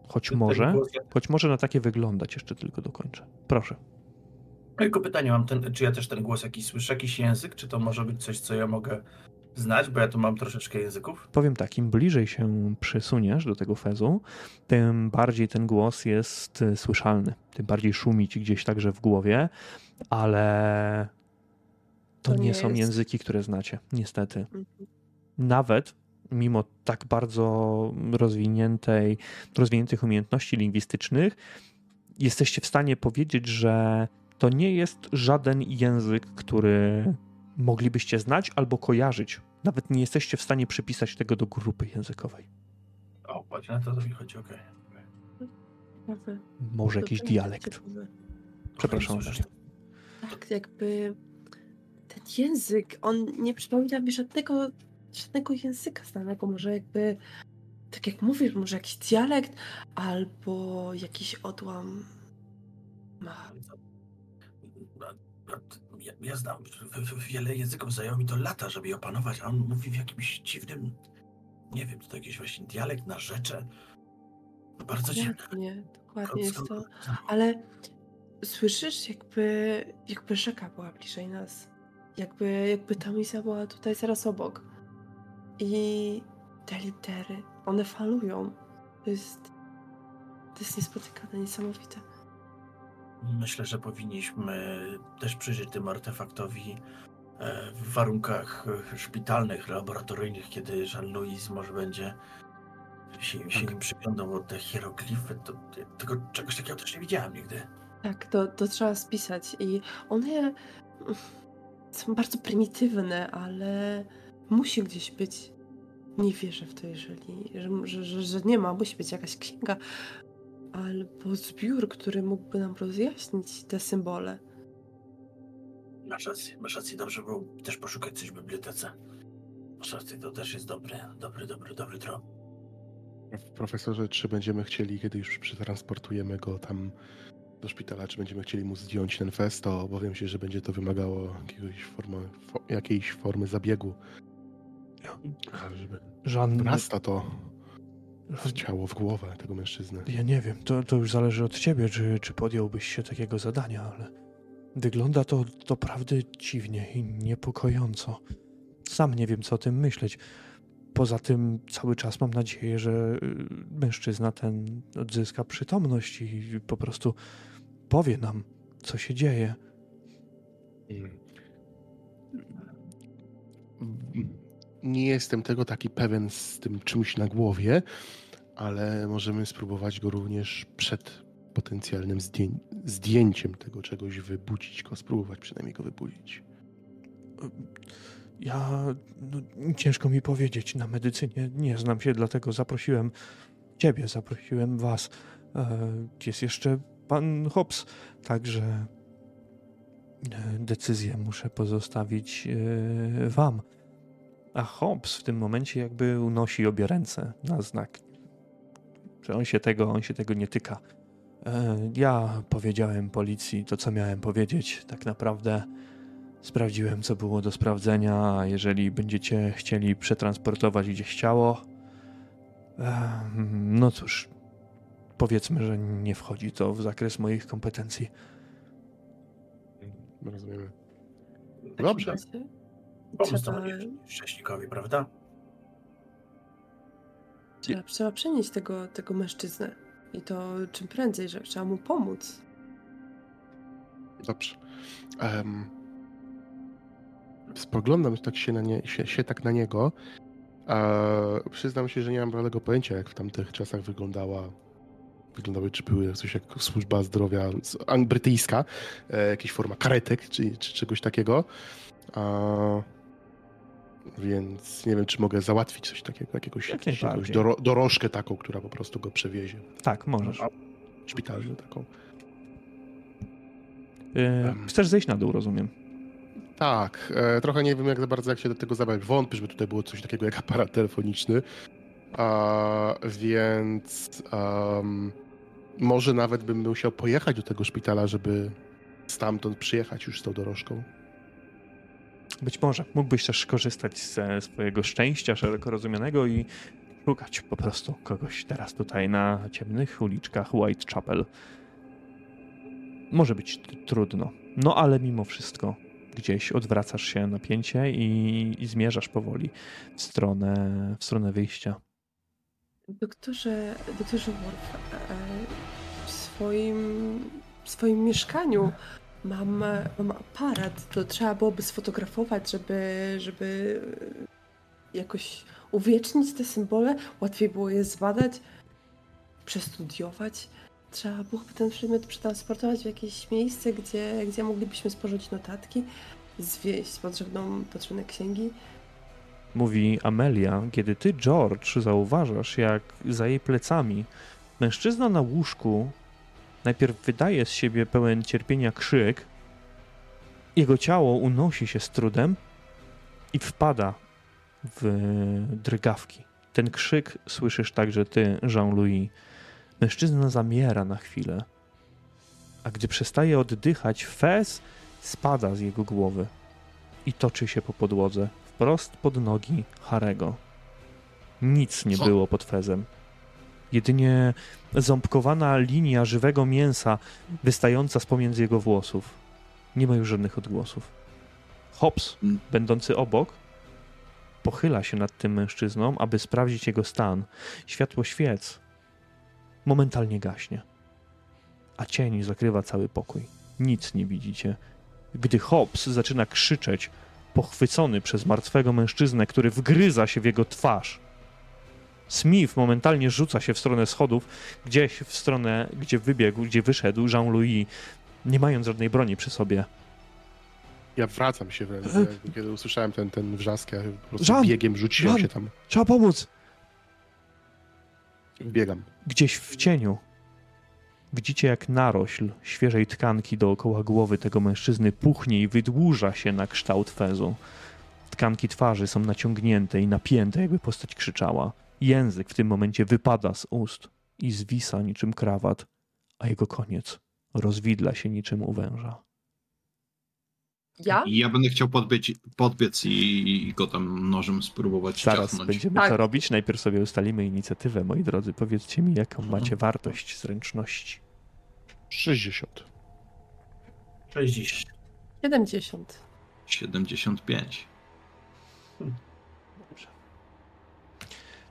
Choć może, choć może na takie wyglądać, jeszcze tylko dokończę. Proszę. Tylko pytanie mam, ten, czy ja też ten głos jakiś słyszę, jakiś język, czy to może być coś, co ja mogę znać, bo ja tu mam troszeczkę języków? Powiem tak, im bliżej się przysuniesz do tego fezu, tym bardziej ten głos jest słyszalny, tym bardziej szumi ci gdzieś także w głowie, ale to, to nie, nie są języki, które znacie, niestety. Mhm. Nawet mimo tak bardzo rozwiniętej, rozwiniętych umiejętności lingwistycznych, jesteście w stanie powiedzieć, że to nie jest żaden język, który moglibyście znać albo kojarzyć. Nawet nie jesteście w stanie przypisać tego do grupy językowej. O, patrz na to, co mi chodzi, okej. Okay. Może jakiś dialekt. Przepraszam. Tak, jakby ten język, on nie przypomina mi żadnego, żadnego języka znanego. Może jakby, tak jak mówisz, może jakiś dialekt albo jakiś odłam. ja, ja znam, wiele języków zajęło mi to lata, żeby je opanować, a on mówi w jakimś dziwnym, nie wiem, to jakiś właśnie dialekt na rzecze. Bardzo dziwne. Dokładnie, dokładnie jest to. Ale słyszysz, jakby, jakby rzeka była bliżej nas. Jakby, jakby ta misja była tutaj zaraz obok. I te litery, one falują. To jest, to jest niespotykane, niesamowite. Myślę, że powinniśmy też przyjrzeć tym artefaktowi e, w warunkach e, szpitalnych, laboratoryjnych, kiedy Jean-Louis może będzie się, się Tak. nim przyglądał, bo te hieroglify, to, tego czegoś takiego też nie widziałem nigdy. Tak, to, to trzeba spisać. I one są bardzo prymitywne, ale musi gdzieś być. Nie wierzę w to, jeżeli, że, że, że, nie ma, musi być jakaś księga albo zbiór, który mógłby nam rozjaśnić te symbole. Masz rację, masz rację, dobrze było też poszukać coś w bibliotece. Masz rację, to też jest dobry, dobry, dobry, dobry trop. Profesorze, czy będziemy chcieli, kiedy już przetransportujemy go tam do szpitala, czy będziemy chcieli mu zdjąć ten fest, to obawiam się, że będzie to wymagało jakiegoś formy, fo, jakiejś formy zabiegu. Żeby Żadne. wrasta to w ciało, w głowę tego mężczyzny. Ja nie wiem, to, to już zależy od ciebie, czy, czy podjąłbyś się takiego zadania, ale wygląda to doprawdy dziwnie i niepokojąco. Sam nie wiem, co o tym myśleć. Poza tym cały czas mam nadzieję, że y, mężczyzna ten odzyska przytomność i po prostu powie nam, co się dzieje. Nie jestem tego taki pewien z tym czymś na głowie, ale możemy spróbować go również przed potencjalnym zdję- zdjęciem tego czegoś wybudzić go, spróbować przynajmniej go wybudzić. Ja. No, ciężko mi powiedzieć. Na medycynie nie znam się, dlatego zaprosiłem ciebie, zaprosiłem was. E, jest jeszcze pan Hobbs, także e, decyzję muszę pozostawić e, wam. A Hobbs w tym momencie jakby unosi obie ręce na znak, że on się tego, on się tego nie tyka. E, ja powiedziałem policji to, co miałem powiedzieć. Tak naprawdę Sprawdziłem, co było do sprawdzenia, jeżeli będziecie chcieli przetransportować gdzieś ciało, no cóż, powiedzmy, że nie wchodzi to w zakres moich kompetencji. Rozumiemy. Dobrze. Pomóc Trzeba, szczęśnikowi, prawda? trzeba, trzeba przenieść tego, tego mężczyznę. I to czym prędzej, że trzeba mu pomóc. Dobrze. Em, spoglądam tak się, na nie, się, się tak na niego. A przyznam się, że nie mam żadnego pojęcia, jak w tamtych czasach wyglądała. Wyglądały, czy były coś jak służba zdrowia brytyjska, e, jakaś forma karetek, czy, czy czegoś takiego. A, więc nie wiem, czy mogę załatwić coś takiego, jakiegoś, Jak jakiegoś doro, dorożkę taką, która po prostu go przewiezie. Tak, możesz. Szpitalną taką. E, chcesz zejść na dół, rozumiem. Tak, e, trochę nie wiem jak za bardzo jak się do tego zabrać. Wątpię, żeby tutaj było coś takiego jak aparat telefoniczny. A, więc em, może nawet bym musiał pojechać do tego szpitala, żeby stamtąd przyjechać już z tą dorożką. Być może mógłbyś też korzystać ze swojego szczęścia szeroko rozumianego i szukać po prostu kogoś teraz tutaj na ciemnych uliczkach Whitechapel. Może być trudno, no ale mimo wszystko gdzieś odwracasz się napięcie i, i zmierzasz powoli w stronę, w stronę wyjścia. Doktorze, doktorze Worf, e, w swoim, swoim mieszkaniu mam, mam aparat. To trzeba byłoby sfotografować, żeby, żeby jakoś uwiecznić te symbole. Łatwiej było je zbadać, przestudiować. Trzeba byłoby ten przedmiot przetransportować w jakieś miejsce, gdzie, gdzie moglibyśmy sporządzić notatki, zwieść potrzebną, potrzebne księgi. Mówi Amelia, kiedy ty, George, zauważasz, jak za jej plecami mężczyzna na łóżku najpierw wydaje z siebie pełen cierpienia krzyk, jego ciało unosi się z trudem i wpada w drgawki. Ten krzyk słyszysz także ty, Jean-Louis. Mężczyzna zamiera na chwilę, a gdy przestaje oddychać, Fez spada z jego głowy i toczy się po podłodze, wprost pod nogi Harego. Nic nie Co? było pod fezem. Jedynie ząbkowana linia żywego mięsa wystająca z pomiędzy jego włosów. Nie ma już żadnych odgłosów. Hobbs, Mm. będący obok, pochyla się nad tym mężczyzną, aby sprawdzić jego stan. Światło świec momentalnie gaśnie, a cień zakrywa cały pokój. Nic nie widzicie. Gdy Hobbs zaczyna krzyczeć, pochwycony przez martwego mężczyznę, który wgryza się w jego twarz. Smith momentalnie rzuca się w stronę schodów, gdzieś w stronę, gdzie wybiegł, gdzie wyszedł Jean-Louis, nie mając żadnej broni przy sobie. Ja wracam się wręcz, jakby kiedy usłyszałem ten, ten wrzask, ja po prostu Żan! biegiem rzuciłem Żan! się tam. Trzeba pomóc! Biegam. Gdzieś w cieniu widzicie, jak narośl świeżej tkanki dookoła głowy tego mężczyzny puchnie i wydłuża się na kształt fezu. Tkanki twarzy są naciągnięte i napięte, jakby postać krzyczała. Język w tym momencie wypada z ust i zwisa niczym krawat, a jego koniec rozwidla się niczym u węża. Ja? Ja będę chciał podbiec, podbiec i, i go tam nożem spróbować Zaraz ciachnąć. będziemy Tak. to robić. Najpierw sobie ustalimy inicjatywę, moi drodzy. Powiedzcie mi, jaką macie wartość zręczności. 60. 60. 70. 75. Dobrze.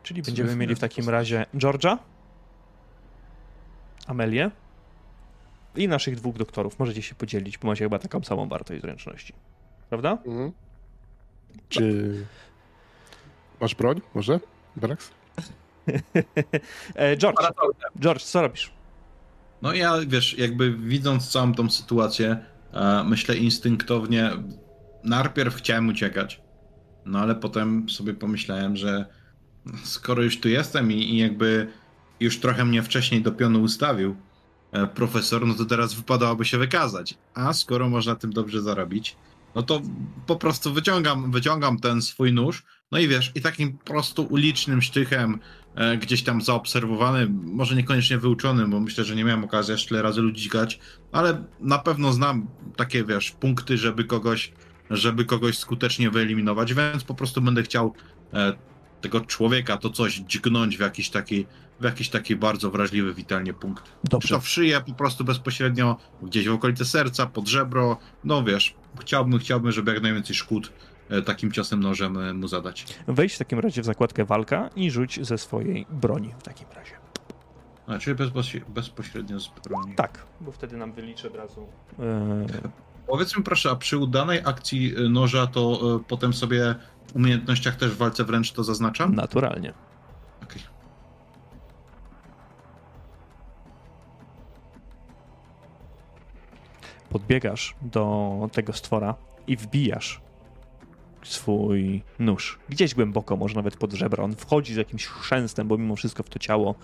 Czyli będziemy mieli w takim razie George'a, Amelię i naszych dwóch doktorów. Możecie się podzielić, bo macie chyba taką samą wartość zręczności. Prawda? Mhm. Czy masz broń? Może? Brax? e, George. George, co robisz? No ja, wiesz, jakby widząc całą tą sytuację, e, myślę instynktownie, najpierw chciałem uciekać, no ale potem sobie pomyślałem, że skoro już tu jestem i, i jakby już trochę mnie wcześniej do pionu ustawił e, profesor, no to teraz wypadałoby się wykazać. A skoro można tym dobrze zarobić, no to po prostu wyciągam, wyciągam ten swój nóż, no i wiesz, i takim prostu ulicznym sztychem e, gdzieś tam zaobserwowany, może niekoniecznie wyuczony, bo myślę, że nie miałem okazji aż tyle razy ludzi dźgać, ale na pewno znam takie, wiesz, punkty, żeby kogoś, żeby kogoś skutecznie wyeliminować, więc po prostu będę chciał e, tego człowieka, to coś dźgnąć w jakiś taki, w jakiś taki bardzo wrażliwy, witalnie punkt. Czy Dobrze. to w szyję po prostu bezpośrednio, gdzieś w okolice serca, pod żebro, no wiesz, chciałbym, chciałbym, żeby jak najwięcej szkód e, takim ciosem nożem e, mu zadać. Wejdź w takim razie w zakładkę walka i rzuć ze swojej broni w takim razie. A, czyli bezpośrednio, bezpośrednio z broni. Tak, bo wtedy nam wyliczy od razu. E, Powiedz mi proszę, a przy udanej akcji noża, to y, potem sobie umiejętnościach też w walce wręcz to zaznaczam? naturalnie. Okej. podbiegasz do tego stwora i wbijasz swój nóż. Gdzieś głęboko, może nawet pod żebra. On wchodzi z jakimś chrzęstem, bo mimo wszystko w to ciało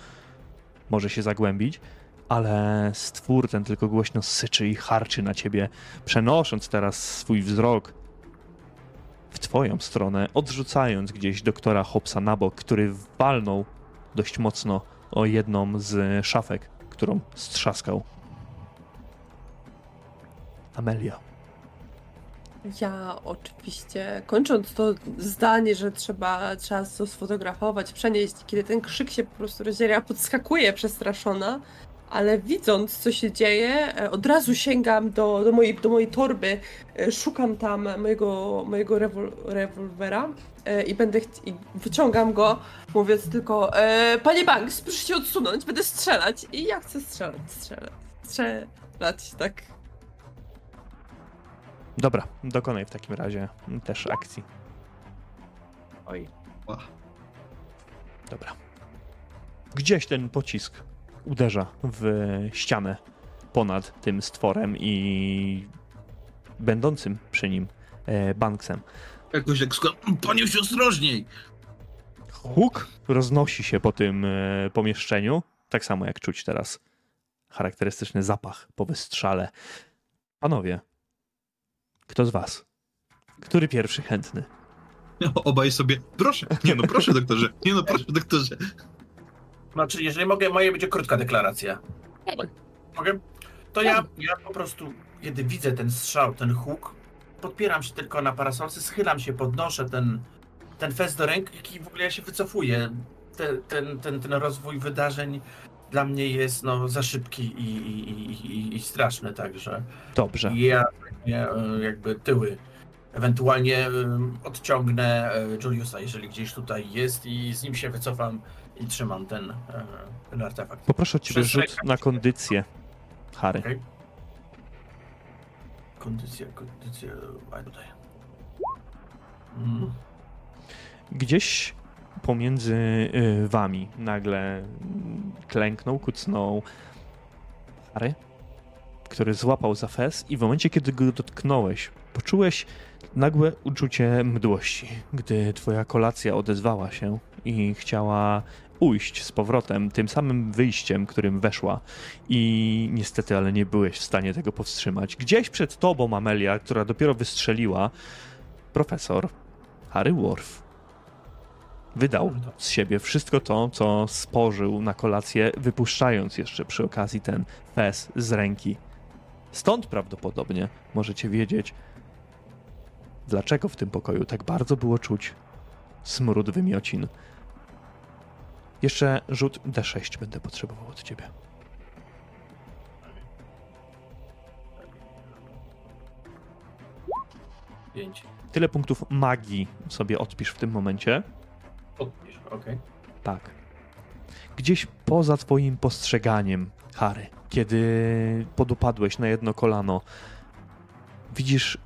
może się zagłębić, ale stwór ten tylko głośno syczy i harczy na ciebie, przenosząc teraz swój wzrok w twoją stronę, odrzucając gdzieś doktora Hopsa na bok, który walnął dość mocno o jedną z szafek, którą strzaskał. Amelia. Ja oczywiście, kończąc to zdanie, że trzeba, trzeba to sfotografować, przenieść, kiedy ten krzyk się po prostu rozdziela, podskakuję przestraszona, ale widząc, co się dzieje, e, od razu sięgam do, do, mojej, do mojej torby, e, szukam tam mojego, mojego rewol, rewolwera e, i będę i wyciągam go, mówiąc tylko e, Panie Banks, proszę się odsunąć, będę strzelać. I ja chcę strzelać, strzelać, strzelać, tak. Dobra, dokonaj w takim razie też akcji. Oj. Dobra. Gdzieś ten pocisk uderza w ścianę ponad tym stworem i będącym przy nim e, Banksem. Jakoś tak skład... Panie się ostrożniej! Huk roznosi się po tym e, pomieszczeniu, tak samo jak czuć teraz charakterystyczny zapach po wystrzale. Panowie, kto z was? Który pierwszy chętny? Obaj sobie, proszę, nie no proszę doktorze, nie no proszę doktorze. Znaczy, jeżeli mogę, moja będzie krótka deklaracja. Mogę? To ja, ja po prostu kiedy widzę ten strzał, ten huk, podpieram się tylko na parasolce, schylam się, podnoszę ten, ten fez do ręki i w ogóle ja się wycofuję. Te, ten, ten, ten rozwój wydarzeń dla mnie jest no, za szybki i, i, i, i straszny także. Dobrze. I ja ja, e, jakby tyły ewentualnie e, odciągnę e, Juliusa, jeżeli gdzieś tutaj jest i z nim się wycofam i trzymam ten, ten artefakt. Poproszę ciebie rzut na kondycję, Harry. Okej. Kondycja, kondycja, a tutaj. Mm. Gdzieś pomiędzy y, wami nagle klęknął, kucnął Harry, który złapał za fez i w momencie, kiedy go dotknąłeś, poczułeś nagłe uczucie mdłości, gdy twoja kolacja odezwała się i chciała ujść z powrotem tym samym wyjściem, którym weszła i niestety, ale nie byłeś w stanie tego powstrzymać. Gdzieś przed tobą, Amelia, która dopiero wystrzeliła, profesor Harry Worf wydał z siebie wszystko to, co spożył na kolację, wypuszczając jeszcze przy okazji ten fez z ręki. Stąd prawdopodobnie możecie wiedzieć, dlaczego w tym pokoju tak bardzo było czuć smród wymiocin. Jeszcze rzut D6 będę potrzebował od ciebie. Pięć. Tyle punktów magii sobie odpisz w tym momencie. Podpisz, okej. Tak. Gdzieś poza twoim postrzeganiem, Harry, kiedy podupadłeś na jedno kolano, widzisz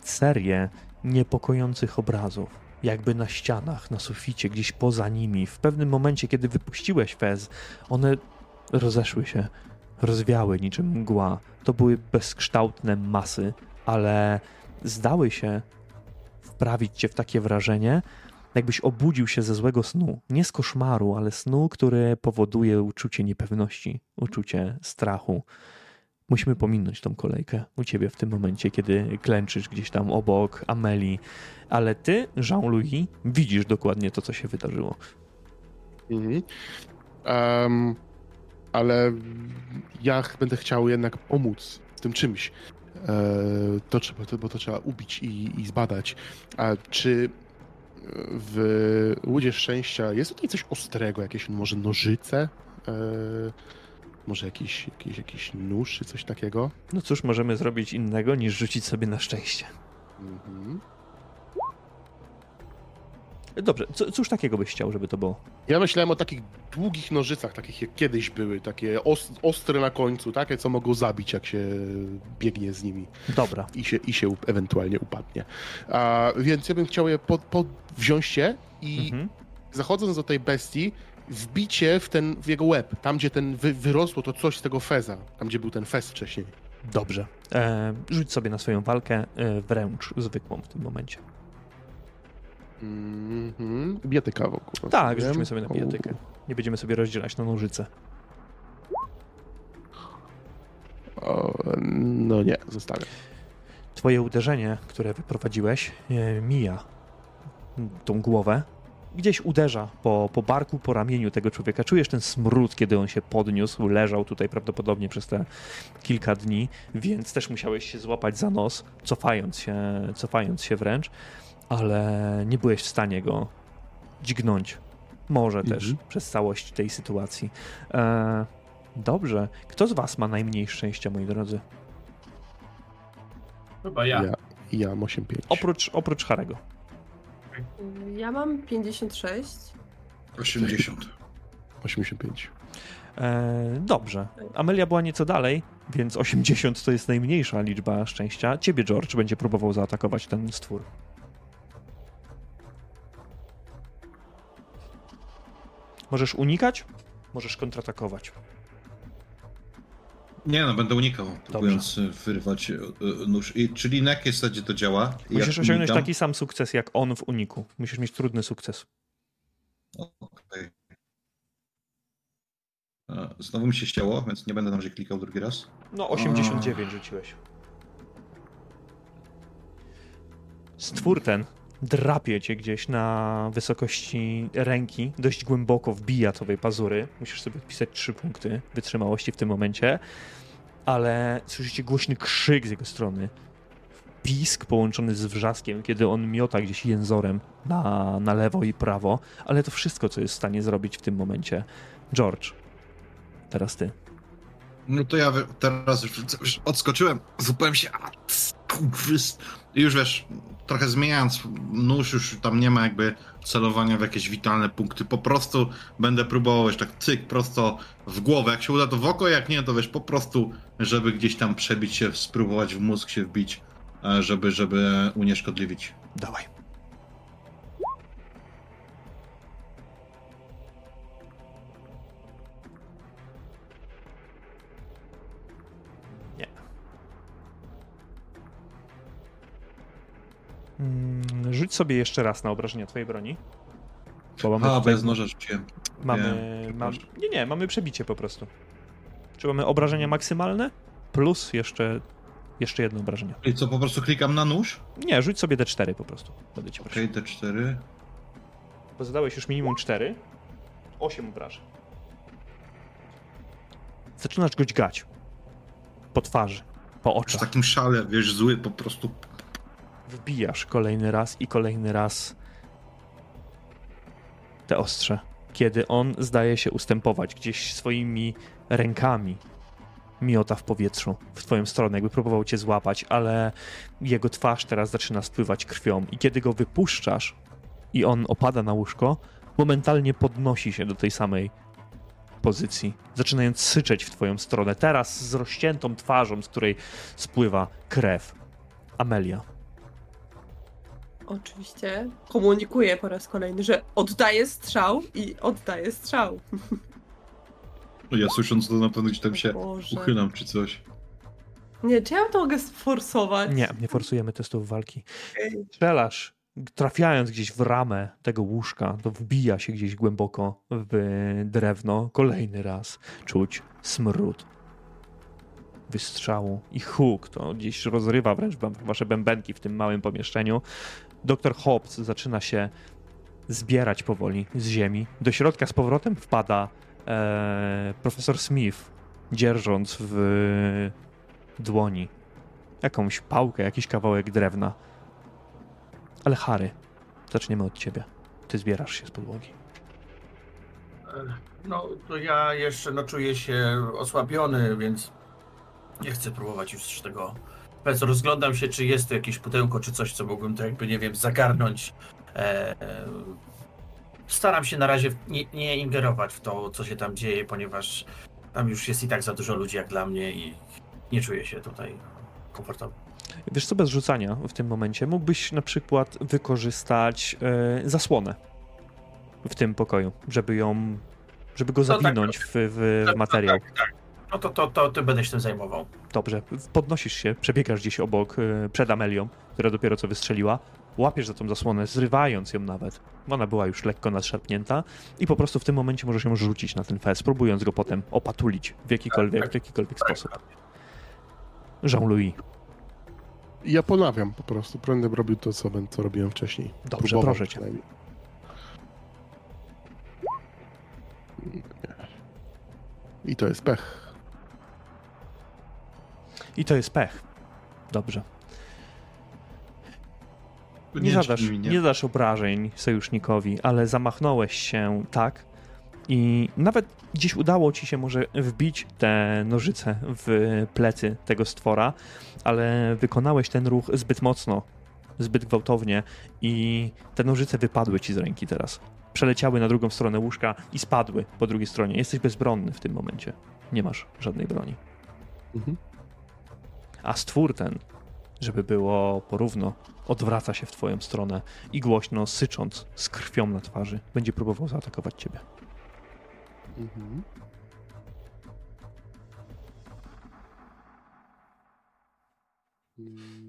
serię niepokojących obrazów, jakby na ścianach, na suficie, gdzieś poza nimi. W pewnym momencie, kiedy wypuściłeś fez, one rozeszły się, rozwiały niczym mgła. To były bezkształtne masy, ale zdały się wprawić cię w takie wrażenie, jakbyś obudził się ze złego snu. Nie z koszmaru, ale snu, który powoduje uczucie niepewności, uczucie strachu. Musimy pominąć tą kolejkę u ciebie w tym momencie, kiedy klęczysz gdzieś tam obok Ameli, ale ty, Jean-Louis, widzisz dokładnie to, co się wydarzyło. Mhm. Em, ale ja będę chciał jednak pomóc tym czymś. E, to trzeba, to, bo to trzeba ubić i, i zbadać. A czy w Łudzie Szczęścia jest tutaj coś ostrego? Jakieś może nożyce? E, może jakiś, jakiś, jakiś nóż czy coś takiego? No cóż możemy zrobić innego, niż rzucić sobie na szczęście. Mhm. Dobrze, co, cóż takiego byś chciał, żeby to było? Ja myślałem o takich długich nożycach, takich jak kiedyś były, takie os, ostre na końcu, takie co mogą zabić, jak się biegnie z nimi Dobra, i się, i się ewentualnie upadnie. A, więc ja bym chciał je pod, pod, wziąć je i mhm. zachodząc do tej bestii, wbicie w ten w jego łeb, tam gdzie ten wy, wyrosło to coś z tego feza, tam gdzie był ten fez wcześniej. dobrze. E, rzuć sobie na swoją walkę e, wręcz zwykłą w tym momencie. Mhm. Bijatyka wokół. Tak, rozumiem. rzucimy sobie na bijatykę. Nie będziemy sobie rozdzielać na nożyce. O, no nie, zostawiam. Twoje uderzenie, które wyprowadziłeś, e, mija tą głowę. Gdzieś uderza po, po barku, po ramieniu tego człowieka. Czujesz ten smród, kiedy on się podniósł, leżał tutaj prawdopodobnie przez te kilka dni, więc też musiałeś się złapać za nos, cofając się, cofając się wręcz, ale nie byłeś w stanie go dźgnąć. Może też Mhm. przez całość tej sytuacji. E, dobrze. Kto z was ma najmniej szczęścia, moi drodzy? Chyba ja. Ja, ja mam 8-5. Oprócz, oprócz Harego. Ja mam 56. 80. 85. E, dobrze. Amelia była nieco dalej, więc 80 to jest najmniejsza liczba szczęścia. Ciebie, George, będzie próbował zaatakować ten stwór. Możesz unikać, możesz kontratakować. Nie no, będę unikał, próbując y, wyrwać y, y, nóż. I, czyli na jakiej zasadzie to działa? Musisz osiągnąć unikam? taki sam sukces jak on w uniku. Musisz mieć trudny sukces. Okej. E, Znowu mi się ścięło, więc nie będę tam że klikał drugi raz. No, 89 rzuciłeś. Stwór ten drapie cię gdzieś na wysokości ręki, dość głęboko wbija tobie pazury. Musisz sobie odpisać 3 punkty wytrzymałości w tym momencie. ale słyszycie głośny krzyk z jego strony. Pisk połączony z wrzaskiem, kiedy on miota gdzieś jęzorem na, na lewo i prawo, ale to wszystko, co jest w stanie zrobić w tym momencie. George, teraz ty. No to ja teraz już odskoczyłem, zupełnie się. I już wiesz, trochę zmieniając nóż, już tam nie ma jakby celowania w jakieś witalne punkty. Po prostu będę próbował już tak cyk prosto w głowę. Jak się uda, to w oko, jak nie, to wiesz, po prostu, żeby gdzieś tam przebić się, spróbować w mózg się wbić, e, żeby, żeby unieszkodliwić. Dawaj. Mm, rzuć sobie jeszcze raz na obrażenia twojej broni. Bo mamy A, bez noża rzuciłem. Mamy, nie, mam, nie, nie, mamy przebicie po prostu. Czy mamy obrażenia maksymalne? Plus jeszcze, jeszcze jedno obrażenie. I co, po prostu klikam na nóż? Nie, rzuć sobie D4 po prostu. Będę cię Okej, okay, D4. Bo zadałeś już minimum 4. 8 obrażeń. Zaczynasz go dźgać. Po twarzy, po oczach. W takim szale, wiesz, zły po prostu wbijasz kolejny raz i kolejny raz te ostrze, kiedy on zdaje się ustępować gdzieś swoimi rękami. Miota w powietrzu w twoją stronę, jakby próbował cię złapać, ale jego twarz teraz zaczyna spływać krwią i kiedy go wypuszczasz i on opada na łóżko, momentalnie podnosi się do tej samej pozycji, zaczynając syczeć w twoją stronę, teraz z rozciętą twarzą, z której spływa krew. Amelia oczywiście komunikuje po raz kolejny, że oddaje strzał i oddaje strzał. No ja słysząc to na pewno gdzieś tam się Boże. uchylam czy coś. Nie, czy ja to mogę sforsować? Nie, nie forsujemy testów walki. Strzelasz, trafiając gdzieś w ramę tego łóżka, to wbija się gdzieś głęboko w drewno. Kolejny raz czuć smród wystrzału i huk. To gdzieś rozrywa wręcz wasze bębenki w tym małym pomieszczeniu. Doktor Hobbs zaczyna się zbierać powoli z ziemi. Do środka z powrotem wpada e, profesor Smith, dzierżąc w dłoni jakąś pałkę, jakiś kawałek drewna. Ale Harry, zaczniemy od ciebie. Ty zbierasz się z podłogi. No, to ja jeszcze no, czuję się osłabiony, więc nie chcę próbować już tego Powiedz, rozglądam się, czy jest tu jakieś pudełko, czy coś, co mógłbym to jakby, nie wiem, zagarnąć. E, e, staram się na razie nie, nie, ingerować w to, co się tam dzieje, ponieważ tam już jest i tak za dużo ludzi jak dla mnie i nie czuję się tutaj komfortowo. Wiesz co, bez rzucania w tym momencie mógłbyś na przykład wykorzystać e, zasłonę w tym pokoju, żeby ją, żeby go zawinąć no tak, w, w, w materiał. Tak, tak. No to, to, to ty będę się tym zajmował. Dobrze. Podnosisz się, przebiegasz gdzieś obok, e, przed Amelią, która dopiero co wystrzeliła. Łapiesz za tą zasłonę, zrywając ją nawet. Ona była już lekko nadszarpnięta i po prostu w tym momencie możesz ją rzucić na ten fest, próbując go potem opatulić w jakikolwiek, tak, tak. w jakikolwiek tak, sposób. Jean-Louis. Ja ponawiam po prostu. Będę robił to, co, co robiłem wcześniej. Dobrze, Próbował proszę cię. I to jest pech. I to jest pech. Dobrze. Nie, zadasz, nie zadasz obrażeń sojusznikowi, ale zamachnąłeś się tak i nawet gdzieś udało ci się może wbić te nożyce w plecy tego stwora, ale wykonałeś ten ruch zbyt mocno, zbyt gwałtownie i te nożyce wypadły ci z ręki teraz. Przeleciały na drugą stronę łóżka i spadły po drugiej stronie. Jesteś bezbronny w tym momencie. Nie masz żadnej broni. Mhm. A stwór ten, żeby było porówno, odwraca się w twoją stronę i głośno sycząc z krwią na twarzy będzie próbował zaatakować ciebie. Mhm.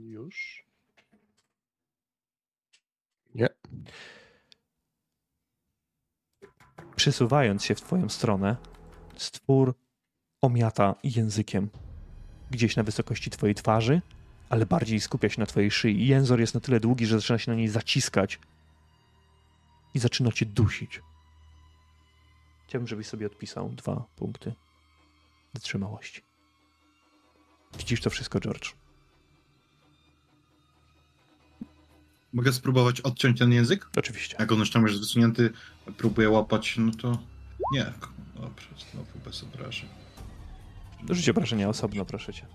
Już? Nie. Przesuwając się w twoją stronę, stwór omiata językiem gdzieś na wysokości twojej twarzy, ale bardziej skupia się na twojej szyi. Jęzor jest na tyle długi, że zaczyna się na niej zaciskać i zaczyna cię dusić. Chciałbym, żebyś sobie odpisał dwa punkty wytrzymałości. Widzisz to wszystko, George. Mogę spróbować odciąć ten język? Oczywiście. Jak on już tam jest wysunięty, próbuję łapać, no to nie. Dobrze, znowu bez obrażeń. Rzuć obrażenia osobno, proszę cię.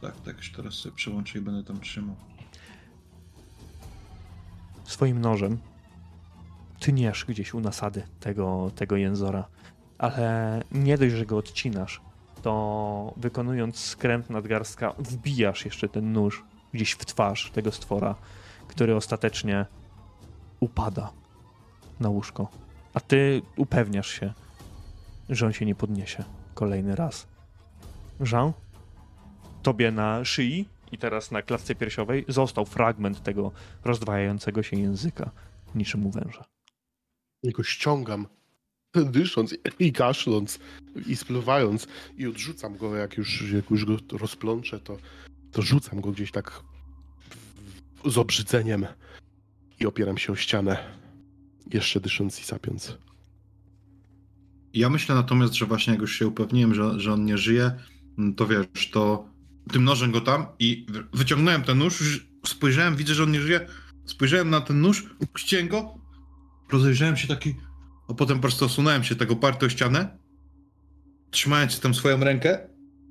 Tak, tak, już teraz sobie przełączę i będę tam trzymał. Swoim nożem tniesz gdzieś u nasady tego, tego jęzora, ale nie dość, że go odcinasz, to wykonując skręt nadgarstka, wbijasz jeszcze ten nóż gdzieś w twarz tego stwora, który ostatecznie upada na łóżko. A ty upewniasz się, że on się nie podniesie kolejny raz. Jean? Tobie na szyi i teraz na klatce piersiowej został fragment tego rozdwajającego się języka, niczym u węża. I go ściągam, dysząc i kaszląc i spluwając i odrzucam go, jak już, jak już go rozplączę, to, to rzucam go gdzieś tak z obrzydzeniem i opieram się o ścianę, jeszcze dysząc i sapiąc. Ja myślę natomiast, że właśnie jak już się upewniłem, że, że on nie żyje, to wiesz, to tym nożem go tam i wy- wyciągnąłem ten nóż, spojrzałem, widzę, że on nie żyje, spojrzałem na ten nóż, chciałem go, rozejrzałem się taki, a potem po prostu osunąłem się tego party o ścianę, trzymając tam swoją rękę,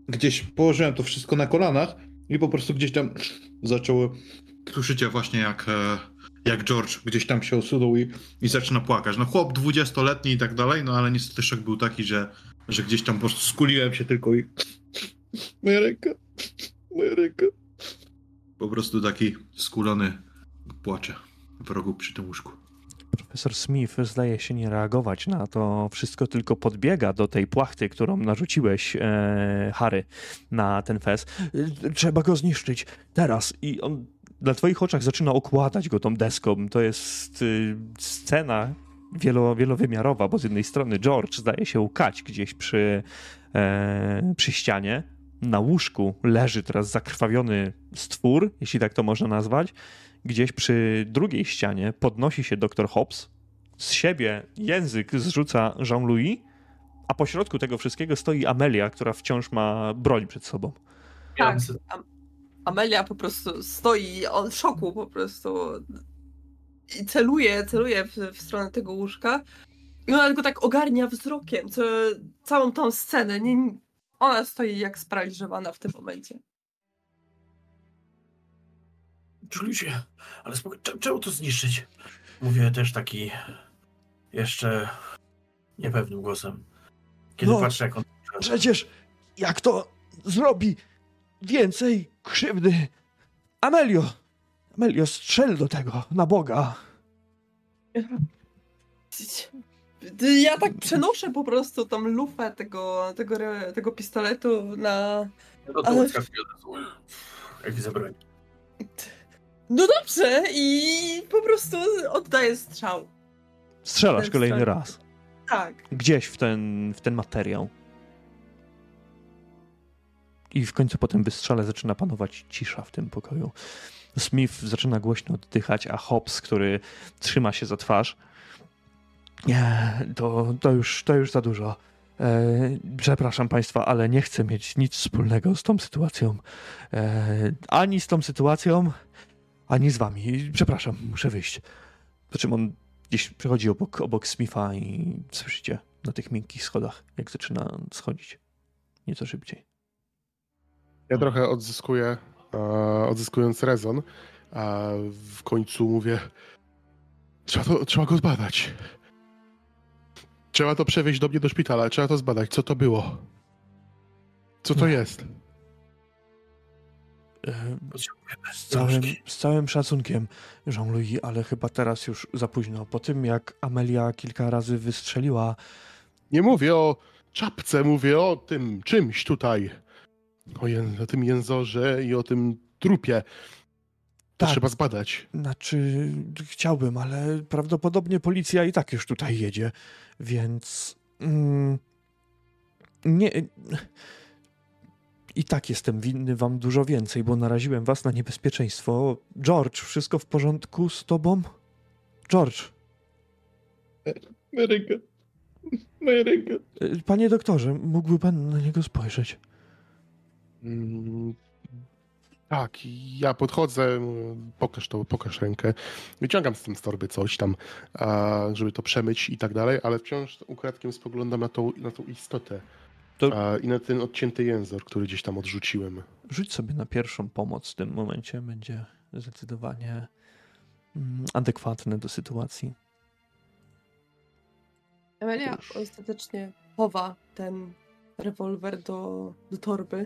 gdzieś położyłem to wszystko na kolanach i po prostu gdzieś tam zaczęło, słyszycie właśnie jak, e, jak George gdzieś tam się osunął i, i zaczyna płakać. No chłop dwudziestoletni i tak dalej, no ale niestety szok był taki, że, że gdzieś tam po prostu skuliłem się tylko i moja ręka, moja ręka. Po prostu taki skulony płacze w rogu przy tym łóżku. Profesor Smith zdaje się nie reagować na to wszystko, tylko podbiega do tej płachty, którą narzuciłeś, e, Harry, na ten fez. E, Trzeba go zniszczyć teraz. I on na twoich oczach zaczyna okładać go tą deską. To jest y, scena wielo, wielowymiarowa, bo z jednej strony George zdaje się łkać gdzieś przy, e, przy ścianie. Na łóżku leży teraz zakrwawiony stwór, jeśli tak to można nazwać gdzieś przy drugiej ścianie podnosi się dr Hobbs, z siebie język zrzuca Jean-Louis, a po środku tego wszystkiego stoi Amelia, która wciąż ma broń przed sobą. Tak. Am- Amelia po prostu stoi on w szoku po prostu i celuje, celuje w, w stronę tego łóżka i ona tylko tak ogarnia wzrokiem co, całą tą scenę. Nie, ona stoi jak sparaliżowana w tym momencie. Ludzie, ale spoko- cze- czemu to zniszczyć? Mówię też taki jeszcze niepewnym głosem. Kiedy No. patrzę, jak on. Przecież jak to zrobi więcej krzywdy? Amelio! Amelio, strzel do tego, na Boga. Ja tak przenoszę po prostu tą lufę tego, tego, tego pistoletu na. No to Ale-. Jak broń. No dobrze, i po prostu oddaję strzał. Strzelasz Ten kolejny strzał. raz. Tak. Gdzieś w ten, w ten materiał. I w końcu po tym wystrzale zaczyna panować cisza w tym pokoju. Smith zaczyna głośno oddychać, a Hobbs, który trzyma się za twarz. Nie, to, to, już, to już za dużo. E, przepraszam Państwa, ale nie chcę mieć nic wspólnego z tą sytuacją. E, ani z tą sytuacją, ani z Wami. Przepraszam, muszę wyjść. Po czym on gdzieś przechodzi obok, obok Smitha i słyszycie na tych miękkich schodach, jak zaczyna schodzić. Nieco szybciej. Ja trochę odzyskuję, e, odzyskując rezon, a w końcu mówię, trzeba, to, trzeba go zbadać. Trzeba to przewieźć do mnie do szpitala, trzeba to zbadać, co to było. Co to No. jest? E, Potrzebujemy Z całym, z całym szacunkiem, Jean-Louis, ale chyba teraz już za późno. Po tym, jak Amelia kilka razy wystrzeliła, Nie mówię o czapce, mówię o tym czymś tutaj. O, o tym jęzorze i o tym trupie. To Tak. trzeba zbadać. znaczy chciałbym, ale prawdopodobnie policja i tak już tutaj jedzie, więc mm, nie. I tak jestem winny wam dużo więcej, bo naraziłem was na niebezpieczeństwo. George, wszystko w porządku z tobą? George, Moja ręka. Moja ręka. y, panie doktorze, mógłby pan na niego spojrzeć? Mm, tak, i ja podchodzę, pokaż to, pokaż rękę. Wyciągam z tym z torby coś tam, żeby to przemyć i tak dalej, ale wciąż ukradkiem spoglądam na tą, na tą istotę. To- I na ten odcięty język, który gdzieś tam odrzuciłem. Rzuć sobie na pierwszą pomoc w tym momencie. Będzie zdecydowanie mm, adekwatne do sytuacji. Amelia ostatecznie chowa ten rewolwer do, do torby.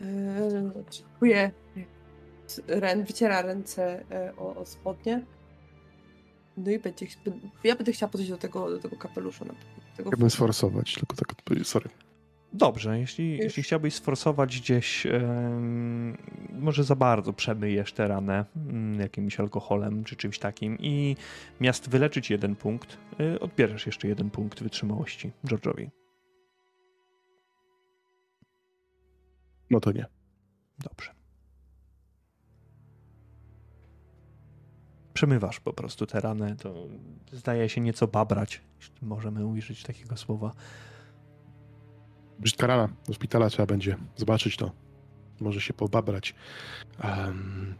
Eee, Czekuje, rę, wyciera ręce e, o, o spodnie. No i będzie, ja będę chciała podejść do tego, do tego kapelusza. Na, tego Chciałbym sforsować, tylko tak odpowiedzieć, sorry. Dobrze, jeśli, Już. jeśli chciałbyś sforsować gdzieś, em, może za bardzo przemyjesz tę ranę mm, jakimś alkoholem czy czymś takim i miast wyleczyć jeden punkt, y, odbierzesz jeszcze jeden punkt wytrzymałości George'owi. No to nie. Dobrze. Przemywasz po prostu tę ranę, to zdaje się nieco babrać, jeśli możemy użyć takiego słowa. Brzydka rana. Do szpitala trzeba będzie zobaczyć to. Może się pobabrać. Um,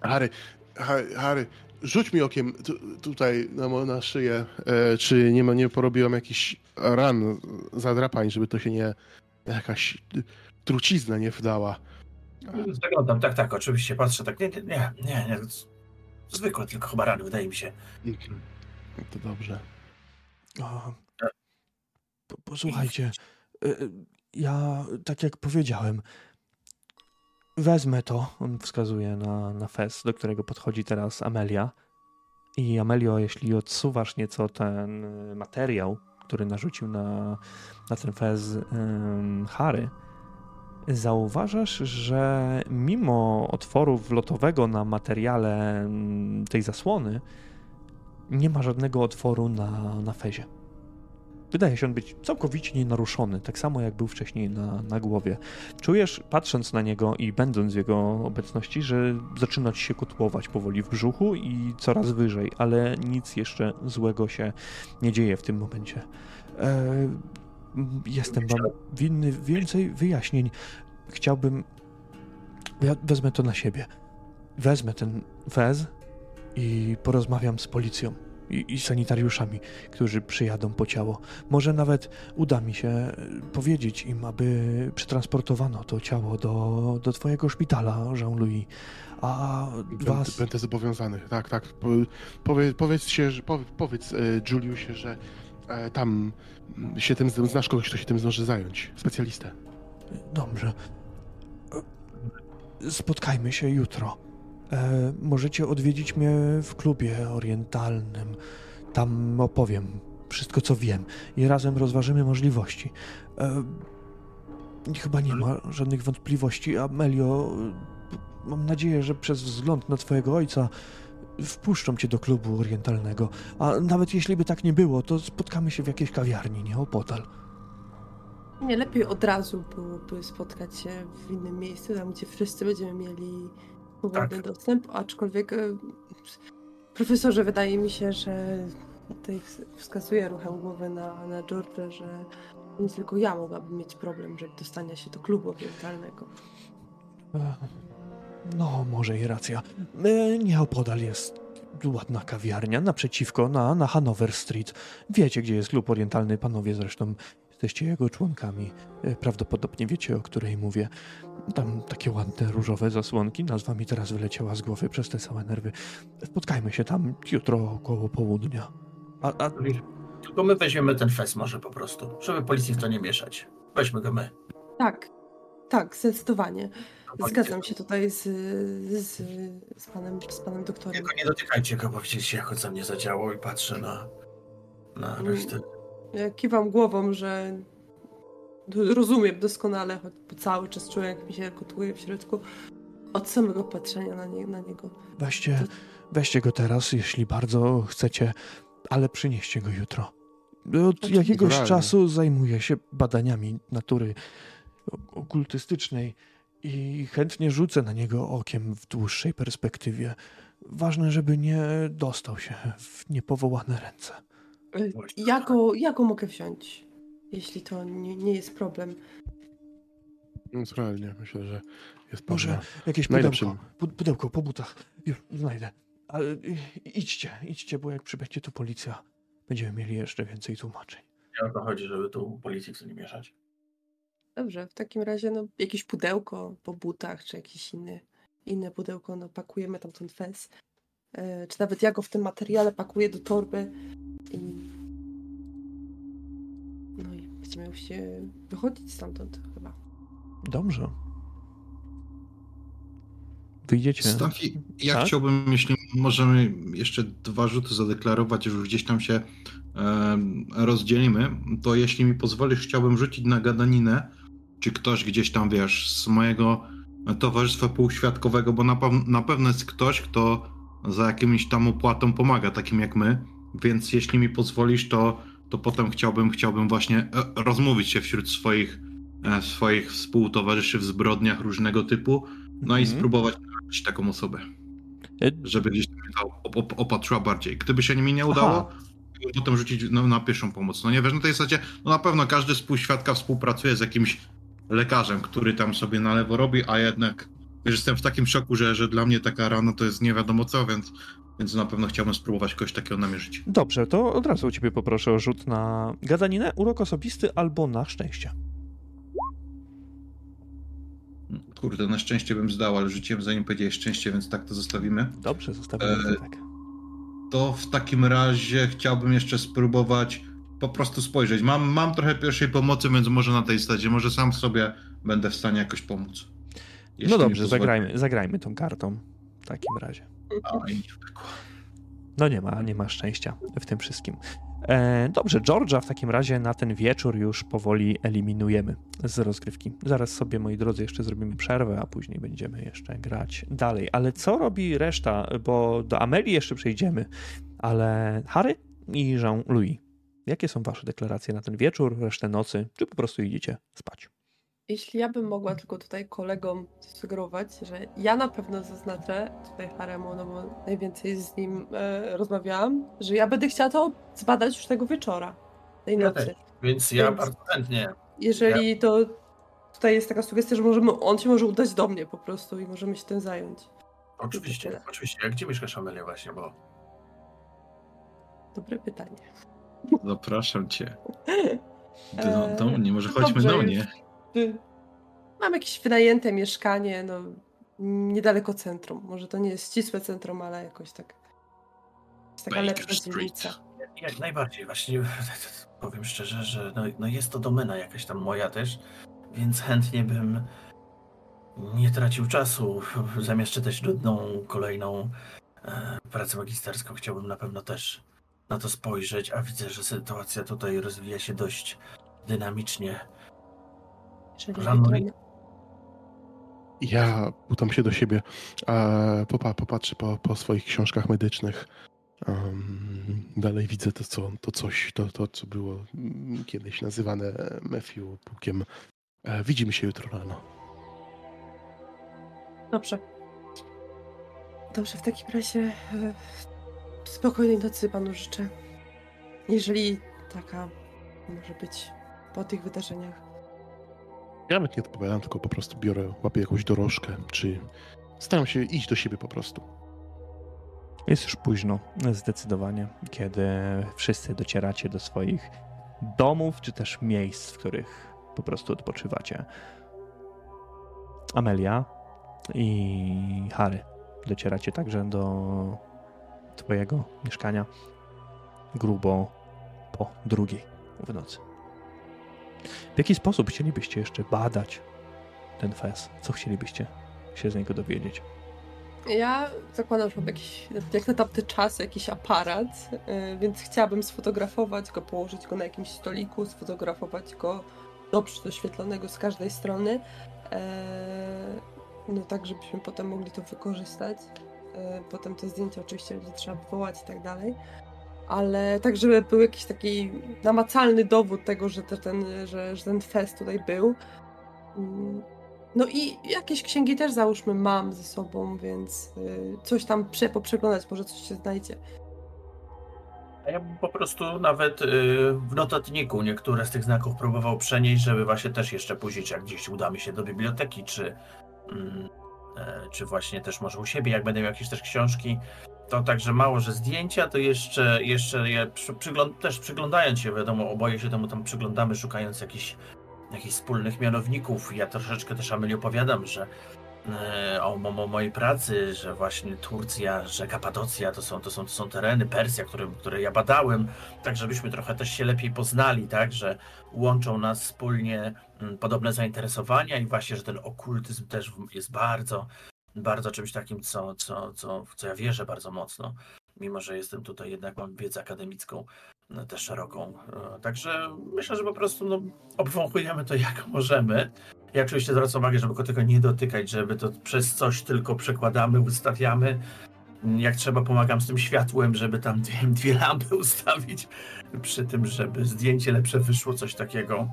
Harry, Ha- Harry, rzuć mi okiem tu, tutaj na, na szyję, e, czy nie, ma, nie porobiłem jakichś ran, zadrapań, żeby to się nie... jakaś trucizna nie wdała. Zaglądam, tak, tak, oczywiście, patrzę, tak, nie, nie, nie, nie. Zwykłe tylko chyba rany, wydaje mi się. Mhm. To dobrze. O, po, posłuchajcie, y, y, ja tak jak powiedziałem, wezmę to, on wskazuje na, na fez, do którego podchodzi teraz Amelia. I Amelio, jeśli odsuwasz nieco ten y, materiał, który narzucił na, na ten fez ym, Harry, zauważasz, że mimo otworu wlotowego na materiale ym, tej zasłony, nie ma żadnego otworu na, na fezie. Wydaje się on być całkowicie nienaruszony, tak samo jak był wcześniej na, na głowie. Czujesz, patrząc na niego i będąc w jego obecności, że zaczyna ci się kotłować powoli w brzuchu i coraz wyżej, ale nic jeszcze złego się nie dzieje w tym momencie. E, jestem wam winny więcej wyjaśnień. Chciałbym. Ja wezmę to na siebie. Wezmę ten wez i porozmawiam z policją i, i sanitariuszami, którzy przyjadą po ciało. Może nawet uda mi się powiedzieć im, aby przetransportowano to ciało do, do twojego szpitala, Jean-Louis. A Będę, was... będę zobowiązany. Tak, tak. Po, powie, powiedz się, że, powie, powiedz e, Juliusie, że e, tam się tym znasz kogoś, kto się tym może zająć. Specjalistę. Dobrze. E, Spotkajmy się jutro. E, możecie odwiedzić mnie w klubie orientalnym. Tam opowiem wszystko, co wiem i razem rozważymy możliwości. E, chyba nie ma żadnych wątpliwości. Amelio, mam nadzieję, że przez wzgląd na twojego ojca wpuszczą cię do klubu orientalnego. A nawet jeśli by tak nie było, to spotkamy się w jakiejś kawiarni nieopodal. Nie, lepiej od razu byłoby spotkać się w innym miejscu, tam gdzie wszyscy będziemy mieli swobodny Tak. dostęp, aczkolwiek e, profesorze wydaje mi się, że tutaj wskazuje ruchem głowy na, na George'a, że nie tylko ja mogłabym mieć problem, że dostania się do klubu orientalnego. E, No, może i racja. E, Nieopodal jest ładna kawiarnia, naprzeciwko, na, na Hanover Street. Wiecie, gdzie jest klub orientalny, panowie zresztą jesteście jego członkami. E, Prawdopodobnie wiecie, o której mówię. Tam takie ładne, różowe zasłonki. Nazwa mi teraz wyleciała z głowy przez te całe nerwy. Spotkajmy się tam jutro około południa. A, a Tylko my weźmiemy ten fest może po prostu, żeby policji w to nie mieszać. Weźmy go my. Tak, tak, zdecydowanie. Zgadzam się tutaj z, z, z, panem, z panem doktorem. Tylko nie dotykajcie go, bo widzicie, jak on za mnie zadziałał i patrzę na, na Mm. resztę. Ja kiwam głową, że rozumiem doskonale, choć bo cały czas czuję, jak mi się gotuje w środku od samego patrzenia na, nie, na niego. weźcie, weźcie go teraz, jeśli bardzo chcecie, ale przynieście go jutro. Od Oczywiście. jakiegoś czasu zajmuję się badaniami natury okultystycznej i chętnie rzucę na niego okiem w dłuższej perspektywie. Ważne, żeby nie dostał się w niepowołane ręce. Ja go, ja go mogę wziąć, jeśli to nie, nie jest problem. Naturalnie, myślę, że jest Może pewna jakieś pudełko, pu- pudełko po butach. Już znajdę. Ale idźcie, idźcie, bo jak przybędzie tu policja, będziemy mieli jeszcze więcej tłumaczeń. Nie o to chodzi, żeby tu policji to nie mieszać. Dobrze, w takim razie no, jakieś pudełko po butach, czy jakieś inny, inne pudełko, no pakujemy tam ten fez. E, czy nawet ja go w tym materiale pakuję do torby i no i będziemy już się wychodzić stamtąd chyba. Dobrze. Wyjdziecie. Stafi, ja Tak? chciałbym, jeśli możemy jeszcze dwa rzuty zadeklarować, że już gdzieś tam się em, rozdzielimy, to jeśli mi pozwolisz, chciałbym rzucić na gadaninę, czy ktoś gdzieś tam, wiesz, z mojego towarzystwa półświadkowego, bo na, na pewno jest ktoś, kto za jakimś tam opłatą pomaga, takim jak my, więc jeśli mi pozwolisz, to, to potem chciałbym, chciałbym właśnie e, rozmówić się wśród swoich, e, swoich współtowarzyszy w zbrodniach różnego typu, no i Mhm. spróbować znaleźć taką osobę, E, żeby gdzieś tam op- op- opatrzyła bardziej. Gdyby się mi nie udało, to potem rzucić no, na pierwszą pomoc. No nie wiesz, no tej zasadzie, no na pewno każdy współświadka współpracuje z jakimś lekarzem, który tam sobie na lewo robi, a jednak wiesz, jestem w takim szoku, że, że dla mnie taka rana to jest nie wiadomo co, więc, więc na pewno chciałbym spróbować kogoś takiego namierzyć. Dobrze, to od razu u ciebie poproszę o rzut na gadaninę, urok osobisty albo na szczęście. Kurde, na szczęście bym zdał, ale rzuciłem zanim powiedziałeś szczęście, więc tak to zostawimy. Dobrze, zostawimy E, to tak. To w takim razie chciałbym jeszcze spróbować po prostu spojrzeć. Mam, mam trochę pierwszej pomocy, więc może na tej stadzie, może sam sobie będę w stanie jakoś pomóc. No dobrze, zagrajmy, zagrajmy tą kartą w takim razie. No nie ma, nie ma szczęścia w tym wszystkim. E, dobrze, Georgia w takim razie na ten wieczór już powoli eliminujemy z rozgrywki. Zaraz sobie, moi drodzy, jeszcze zrobimy przerwę, a później będziemy jeszcze grać dalej. Ale co robi reszta? Bo do Amelii jeszcze przejdziemy, ale Harry i Jean-Louis, jakie są wasze deklaracje na ten wieczór, resztę nocy, czy po prostu idziecie spać? Jeśli ja bym mogła tylko tutaj kolegom sugerować, że ja na pewno zaznaczę tutaj Haremu, no bo najwięcej z nim e, rozmawiałam, że ja będę chciała to zbadać już tego wieczora, tej Ja nocy. też. Więc ja Więc- bardzo chętnie. Jeżeli to tutaj jest taka sugestia, że możemy, on się może udać do mnie po prostu i możemy się tym zająć. Oczywiście, oczywiście. Jak gdzie mieszkasz Amelia właśnie, bo Dobre pytanie. Zapraszam cię. Do, Eee, do mnie, może no chodźmy dobrze, do już. mnie. Y, Mam jakieś wynajęte mieszkanie, no niedaleko centrum. Może to nie jest ścisłe centrum, ale jakoś tak. jest Taka Baker lepsza Street. dzielnica. jak najbardziej. Właśnie powiem szczerze, że no, no jest to domena jakaś tam moja też, więc chętnie bym nie tracił czasu. Zamiast czytać nudną kolejną e, pracę magisterską, chciałbym na pewno też na to spojrzeć, a widzę, że sytuacja tutaj rozwija się dość dynamicznie. Jeżeli Ja putam się do siebie, e, popa, popatrzę po, po swoich książkach medycznych. Dalej widzę to, co, to coś, to, to, co było mm, kiedyś nazywane Matthew Pukiem. E, widzimy się jutro rano. Dobrze. Dobrze, w takim razie e, spokojnej nocy panu życzę. Jeżeli taka może być po tych wydarzeniach. Ja nawet nie odpowiadam, tylko po prostu biorę, łapię jakąś dorożkę, czy staram się iść do siebie po prostu. Jest już późno, zdecydowanie, kiedy wszyscy docieracie do swoich domów, czy też miejsc, w których po prostu odpoczywacie. Amelia i Harry docieracie także do twojego mieszkania grubo po drugiej w nocy. W jaki sposób chcielibyście jeszcze badać ten fez? Co chcielibyście się z niego dowiedzieć? Ja zakładam, że mam jakiś, jak na tamte czasy, jakiś aparat, y, więc chciałabym sfotografować go, położyć go na jakimś stoliku, sfotografować go dobrze doświetlonego z każdej strony. e, No tak, żebyśmy potem mogli to wykorzystać. E, Potem te zdjęcia oczywiście będzie trzeba wywołać i tak dalej. Ale tak, żeby był jakiś taki namacalny dowód tego, że, te, ten, że, że ten fest tutaj był. Mm, no i jakieś księgi też załóżmy mam ze sobą, więc y, coś tam prze, poprzeglądać, może coś się znajdzie. A ja bym po prostu nawet y, w notatniku niektóre z tych znaków próbował przenieść, żeby właśnie też jeszcze później, jak gdzieś uda mi się do biblioteki, czy, mm, czy właśnie też może u siebie, jak będę miał jakieś też książki, to także mało, że zdjęcia, to jeszcze, jeszcze je przygląd też przyglądając się, wiadomo, oboje się temu tam przyglądamy, szukając jakichś, jakichś wspólnych mianowników. Ja troszeczkę też Ameli opowiadam, że e, o, o, mojej pracy, że właśnie Turcja, że Kapadocja to są, to są, to są tereny, Persja, które, które ja badałem, tak żebyśmy trochę też się lepiej poznali, tak, że łączą nas wspólnie podobne zainteresowania i właśnie, że ten okultyzm też jest bardzo, bardzo czymś takim, co, co, co, w co ja wierzę bardzo mocno, mimo że jestem tutaj jednak, mam wiedzę akademicką no, też szeroką. E, także myślę, że po prostu no, obwąchujemy to jak możemy. Ja oczywiście zwracam uwagę, żeby go tego nie dotykać, żeby to przez coś tylko przekładamy, ustawiamy. Jak trzeba, pomagam z tym światłem, żeby tam dwie, dwie lampy ustawić, przy tym, żeby zdjęcie lepsze wyszło, coś takiego.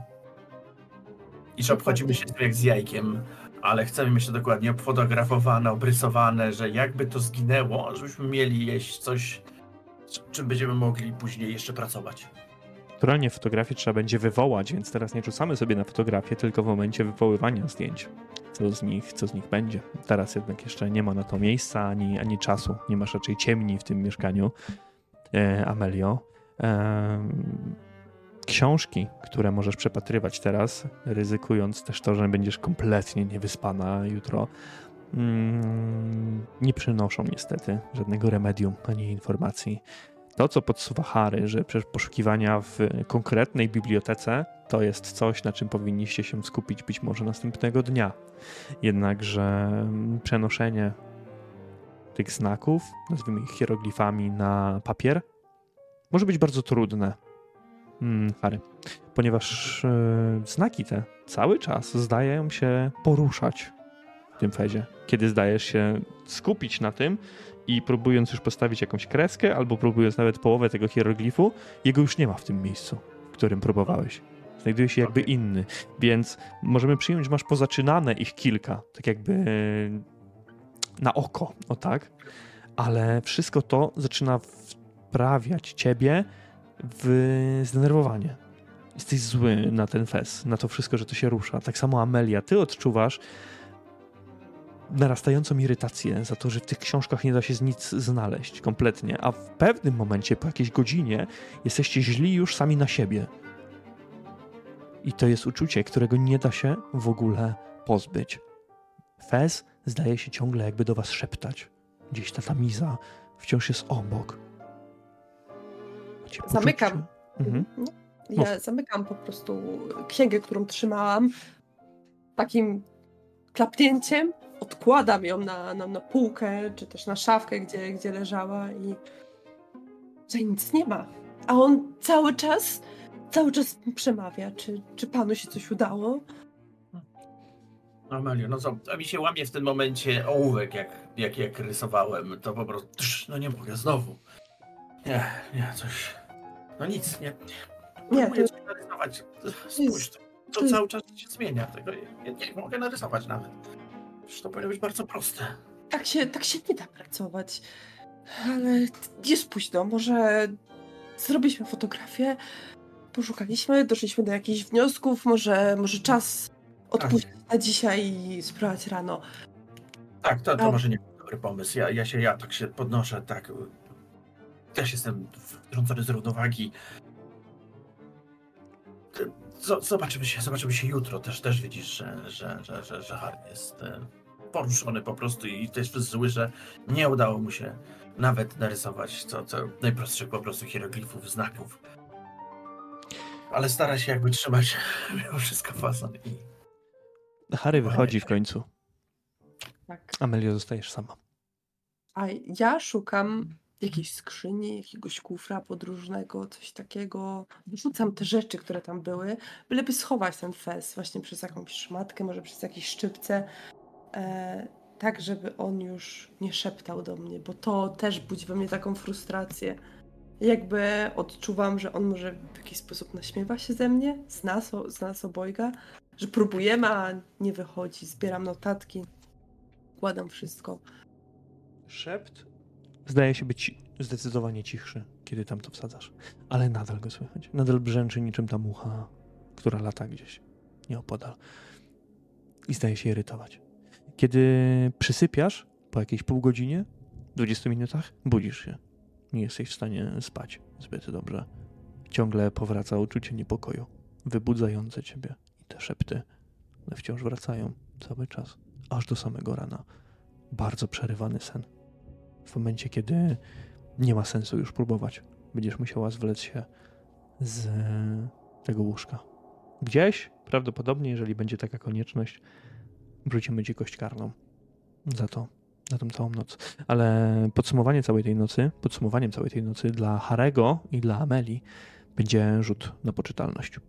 I że obchodzimy się jak z jajkiem ale chcemy mieć to dokładnie obfotografowane, obrysowane, że jakby to zginęło, żebyśmy mieli jeść coś, czym będziemy mogli później jeszcze pracować. Naturalnie fotografię trzeba będzie wywołać, więc teraz nie rzucamy sobie na fotografię, tylko w momencie wywoływania zdjęć. Co z nich, co z nich będzie. Teraz jednak jeszcze nie ma na to miejsca ani, ani czasu. Nie masz raczej ciemni w tym mieszkaniu, e, Amelio. E, książki, które możesz przepatrywać teraz, ryzykując też to, że będziesz kompletnie niewyspana jutro, mm, nie przynoszą niestety żadnego remedium ani informacji. To, co podsuwa Harry, że przecież poszukiwania w konkretnej bibliotece to jest coś, na czym powinniście się skupić być może następnego dnia. Jednakże mm, przenoszenie tych znaków, nazwijmy ich hieroglifami, na papier, może być bardzo trudne mm, Harry, ponieważ e, znaki te cały czas zdają się poruszać w tym fezie. Kiedy zdajesz się skupić na tym i próbując już postawić jakąś kreskę, albo próbując nawet połowę tego hieroglifu, jego już nie ma w tym miejscu, w którym próbowałeś. Znajduje się jakby inny, więc możemy przyjąć, że masz pozaczynane ich kilka, tak jakby e, na oko, o tak, ale wszystko to zaczyna wprawiać ciebie w zdenerwowanie. Jesteś zły na ten fes, na to wszystko, że to się rusza. Tak samo Amelia, ty odczuwasz narastającą irytację za to, że w tych książkach nie da się nic znaleźć kompletnie, a w pewnym momencie, po jakiejś godzinie, jesteście źli już sami na siebie. I to jest uczucie, którego nie da się w ogóle pozbyć. Fez zdaje się ciągle jakby do was szeptać. Gdzieś ta tamiza wciąż jest obok. Zamykam. Mhm. No, ja zamykam po prostu księgę, którą trzymałam takim klapnięciem, odkładam ją na, na, na półkę, czy też na szafkę, gdzie, gdzie leżała i że nic nie ma. A on cały czas, cały czas przemawia. Czy, czy panu się coś udało? Amelio, no co, a mi się łamie w tym momencie ołówek, jak, jak, jak rysowałem. To po prostu, no nie mogę, znowu. Nie, nie, coś... No nic, nie. Nie, to... coś narysować. Spójrz, to, to, to cały czas się zmienia. Tego nie, nie mogę narysować nawet. Przecież to powinno być bardzo proste. Tak się, tak się nie da pracować. Ale jest późno. Może zrobiliśmy fotografię, poszukaliśmy, doszliśmy do jakichś wniosków. Może, może czas odpuścić tak. na dzisiaj i spróbować rano. Tak, to, to A... może nie był dobry pomysł. Ja, ja się, ja tak się podnoszę, tak też jestem wtrącony z równowagi. Zobaczymy się, zobaczymy się jutro. Też, też widzisz, że, że, że, że, że Harry jest e, poruszony po prostu i też zły, że nie udało mu się nawet narysować co, co najprostszych po prostu hieroglifów, znaków. Ale stara się jakby trzymać mimo wszystko fason i... Harry wychodzi w końcu. Tak. Amelia zostajesz sama. A ja szukam jakiejś skrzyni, jakiegoś kufra podróżnego, coś takiego. Wyrzucam te rzeczy, które tam były, byleby schować ten fez właśnie przez jakąś szmatkę, może przez jakieś szczypce, e, tak żeby on już nie szeptał do mnie, bo to też budzi we mnie taką frustrację. Jakby odczuwam, że on może w jakiś sposób naśmiewa się ze mnie, z nas, z nas obojga, że próbujemy, a nie wychodzi. Zbieram notatki, kładam wszystko. Szept zdaje się być zdecydowanie cichszy, kiedy tam to wsadzasz. Ale nadal go słychać. Nadal brzęczy niczym ta mucha, która lata gdzieś nieopodal. I zdaje się irytować. Kiedy przysypiasz po jakiejś pół godzinie, 20 minutach, budzisz się. Nie jesteś w stanie spać zbyt dobrze. Ciągle powraca uczucie niepokoju, wybudzające ciebie. I te szepty, one wciąż wracają cały czas, aż do samego rana. Bardzo przerywany sen. W momencie, kiedy nie ma sensu już próbować, będziesz musiała zwlec się z tego łóżka. Gdzieś, prawdopodobnie, jeżeli będzie taka konieczność, wrzucimy ci kość karną za to, za tą całą noc. Ale podsumowanie całej tej nocy, podsumowaniem całej tej nocy dla Harego i dla Ameli będzie rzut na poczytalność.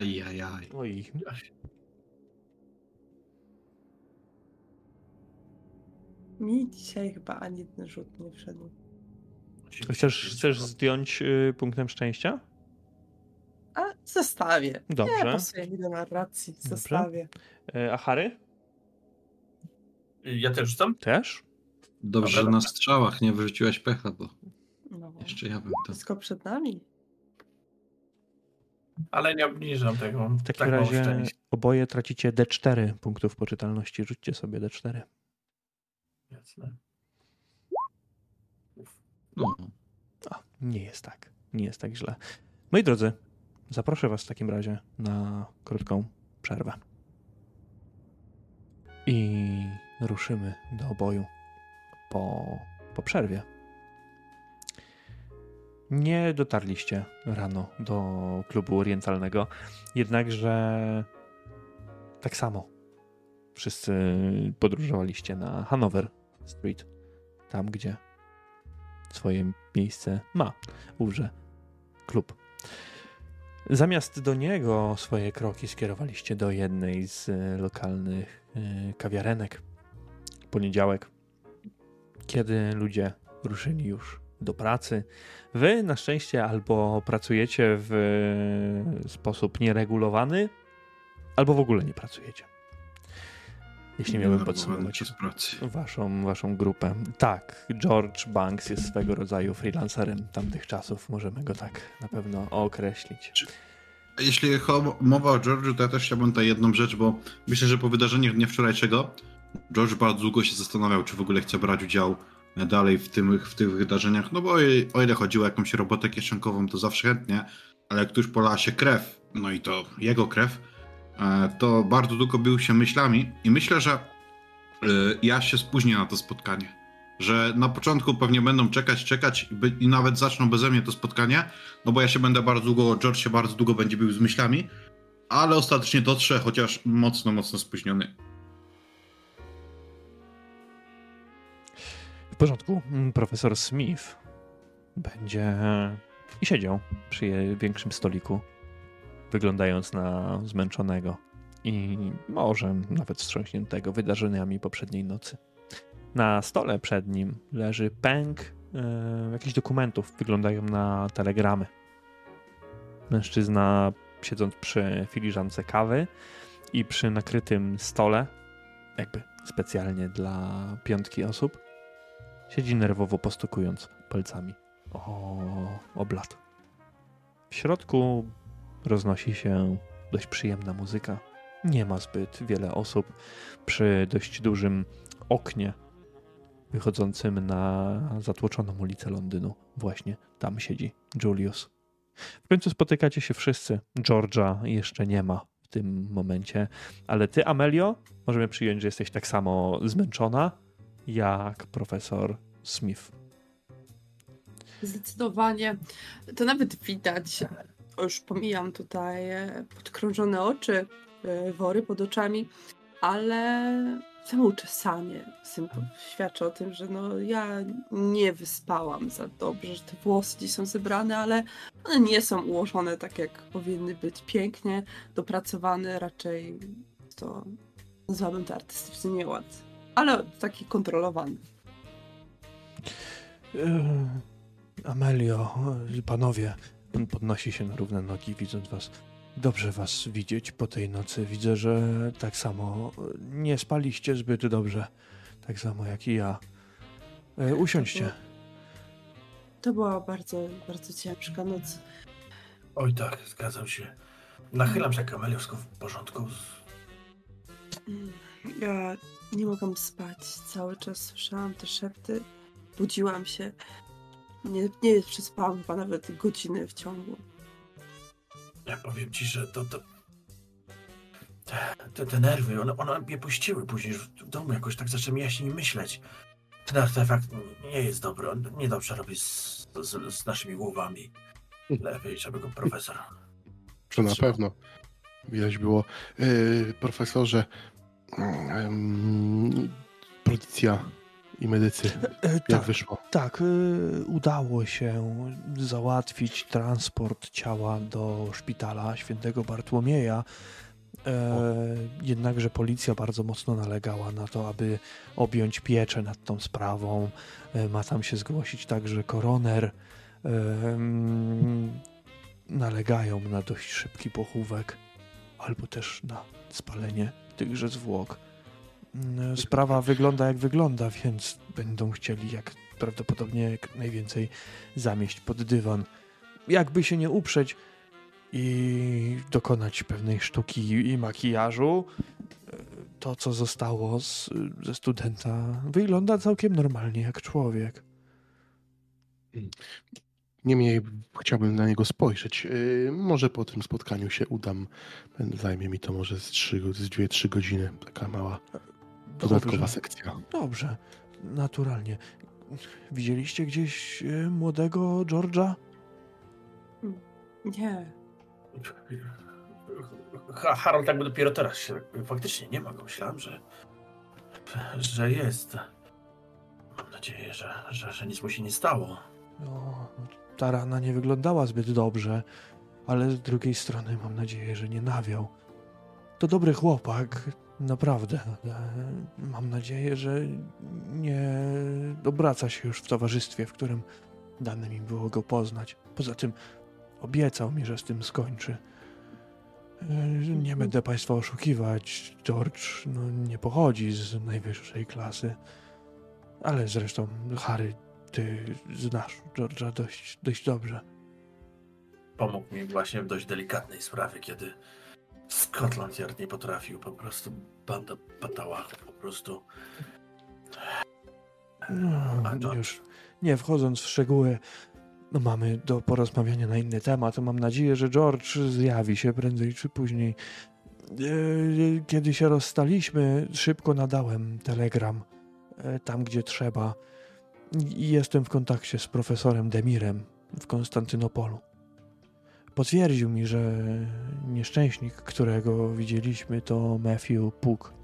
Ejajaj. Oj, Mi dzisiaj chyba ani jeden rzut nie wszedł. chcesz, chcesz zdjąć y, punktem szczęścia? A zostawię. Dobrze. Nie, pasuje mi do narracji. Zostawię. Y, A Harry? Ja też rzucam? Też? Dobrze, Dobra, że na dobra. strzałach nie wyrzuciłaś pecha, bo No. jeszcze ja bym to... Wszystko przed nami. Ale nie obniżam tego. W takim tak razie oboje tracicie D4 punktów poczytalności. Rzućcie sobie D4. Jasne. No. A, nie jest tak. Nie jest tak źle. Moi drodzy, zaproszę Was w takim razie na krótką przerwę. I ruszymy do oboju po, po przerwie. Nie dotarliście rano do klubu orientalnego, jednakże tak samo wszyscy podróżowaliście na Hanover Street, tam gdzie swoje miejsce ma ówże klub. Zamiast do niego swoje kroki skierowaliście do jednej z lokalnych e, kawiarenek. Poniedziałek, kiedy ludzie ruszyli już do pracy. Wy na szczęście albo pracujecie w e, sposób nieregulowany, albo w ogóle nie pracujecie. Jeśli miałbym podsumować waszą, waszą grupę. Tak, George Banks jest swego rodzaju freelancerem tamtych czasów. Możemy go tak na pewno określić. Jeśli mowa o George'u, to ja też chciałbym tutaj jedną rzecz, bo myślę, że po wydarzeniach dnia wczorajszego George bardzo długo się zastanawiał, czy w ogóle chce brać udział dalej w, tym, w tych wydarzeniach, no bo o ile- chodziło o jakąś robotę kieszonkową, to zawsze chętnie, ale jak tu już polała się krew, no i to jego krew, e, to bardzo długo bił się myślami i myślę, że e, ja się spóźnię na to spotkanie. Że na początku pewnie będą czekać, czekać i nawet zaczną beze mnie to spotkanie, no bo ja się będę bardzo długo, George się bardzo długo będzie bił z myślami, ale ostatecznie dotrze, chociaż mocno, mocno spóźniony. Porządku, mm, profesor Smith będzie i siedział przy większym stoliku, wyglądając na zmęczonego i może nawet wstrząśniętego wydarzeniami poprzedniej nocy. Na stole przed nim leży pęk e, jakichś dokumentów, wyglądają na telegramy. Mężczyzna siedząc przy filiżance kawy i przy nakrytym stole, jakby specjalnie dla piątki osób, Siedzi nerwowo postukując palcami o oblat. W środku roznosi się dość przyjemna muzyka. Nie ma zbyt wiele osób przy dość dużym oknie wychodzącym na zatłoczoną ulicę Londynu. Właśnie tam siedzi Julius. W końcu spotykacie się wszyscy. Georgia jeszcze nie ma w tym momencie, ale ty, Amelio, możemy przyjąć, że jesteś tak samo zmęczona, jak profesor Smith. Zdecydowanie. To nawet widać. Już pomijam tutaj e, podkrążone oczy, e, wory pod oczami, ale samo uczesanie symp- świadczy o tym, że no, ja nie wyspałam za dobrze, że te włosy dziś są zebrane, ale one nie są ułożone tak, jak powinny być. Pięknie dopracowane, raczej to nazwałabym to artystyczny nieład, ale taki kontrolowany. Eee, Amelio, panowie, on podnosi się na równe nogi, widząc was. Dobrze was widzieć po tej nocy. Widzę, że tak samo nie spaliście zbyt dobrze. Tak samo jak i ja. E, usiądźcie. To była bardzo, bardzo ciężka noc. Oj tak, zgadzam się. Nachylam się kameliusz w porządku. Ja nie mogłam spać. Cały czas słyszałam te szepty. Budziłam się. Nie, nie przespałam chyba nawet godziny w ciągu. Ja powiem ci, że to... to... Te, te nerwy, one, one mnie puściły później w domu, jakoś tak zacząłem jaśniej myśleć. Ten artefakt nie jest dobry, on niedobrze robi z, z, z naszymi głowami. Lepiej, żeby go profesor... To na pewno. Widać było. Yy, profesorze, policja i medycy, E, jak tak, wyszło? tak. e, udało się załatwić transport ciała do szpitala świętego Bartłomieja. E, jednakże policja bardzo mocno nalegała na to, aby objąć pieczę nad tą sprawą. E, ma tam się zgłosić także koroner. E, nalegają na dość szybki pochówek albo też na spalenie tychże zwłok. Mm, Sprawa wygląda jak wygląda, więc będą chcieli jak prawdopodobnie jak najwięcej zamieść pod dywan. Jakby się nie uprzeć i dokonać pewnej sztuki i makijażu, e, to co zostało z, ze studenta wygląda całkiem normalnie jak człowiek. Niemniej chciałbym na niego spojrzeć. Yy, może po tym spotkaniu się udam. Zajmie mi to może z 2-3 godziny. Taka mała dodatkowa Dobrze. sekcja. Dobrze, naturalnie. Widzieliście gdzieś e, młodego George'a? Nie. Ha, Harold jakby dopiero teraz się... Faktycznie nie ma go. Myślałem, że... że jest. Mam nadzieję, że, że, że nic mu się nie stało. No, ta rana nie wyglądała zbyt dobrze, ale z drugiej strony mam nadzieję, że nie nawiał. To dobry chłopak, naprawdę. ale Mam nadzieję, że nie obraca się już w towarzystwie, w którym dane mi było go poznać. Poza tym obiecał mi, że z tym skończy. E, Nie będę Państwa oszukiwać. George no, nie pochodzi z najwyższej klasy. Ale zresztą, Harry, ty znasz George'a dość, dość dobrze. Pomógł mi właśnie w dość delikatnej sprawie, kiedy Scotland Yard nie potrafił. Po prostu banda patałachów po prostu. No, George? już nie wchodząc w szczegóły, no mamy do porozmawiania na inny temat. Mam nadzieję, że George zjawi się prędzej czy później. E, Kiedy się rozstaliśmy, szybko nadałem telegram e, tam, gdzie trzeba. Jestem w kontakcie z profesorem Demirem w Konstantynopolu. Potwierdził mi, że nieszczęśnik, którego widzieliśmy, to Matthew Puk.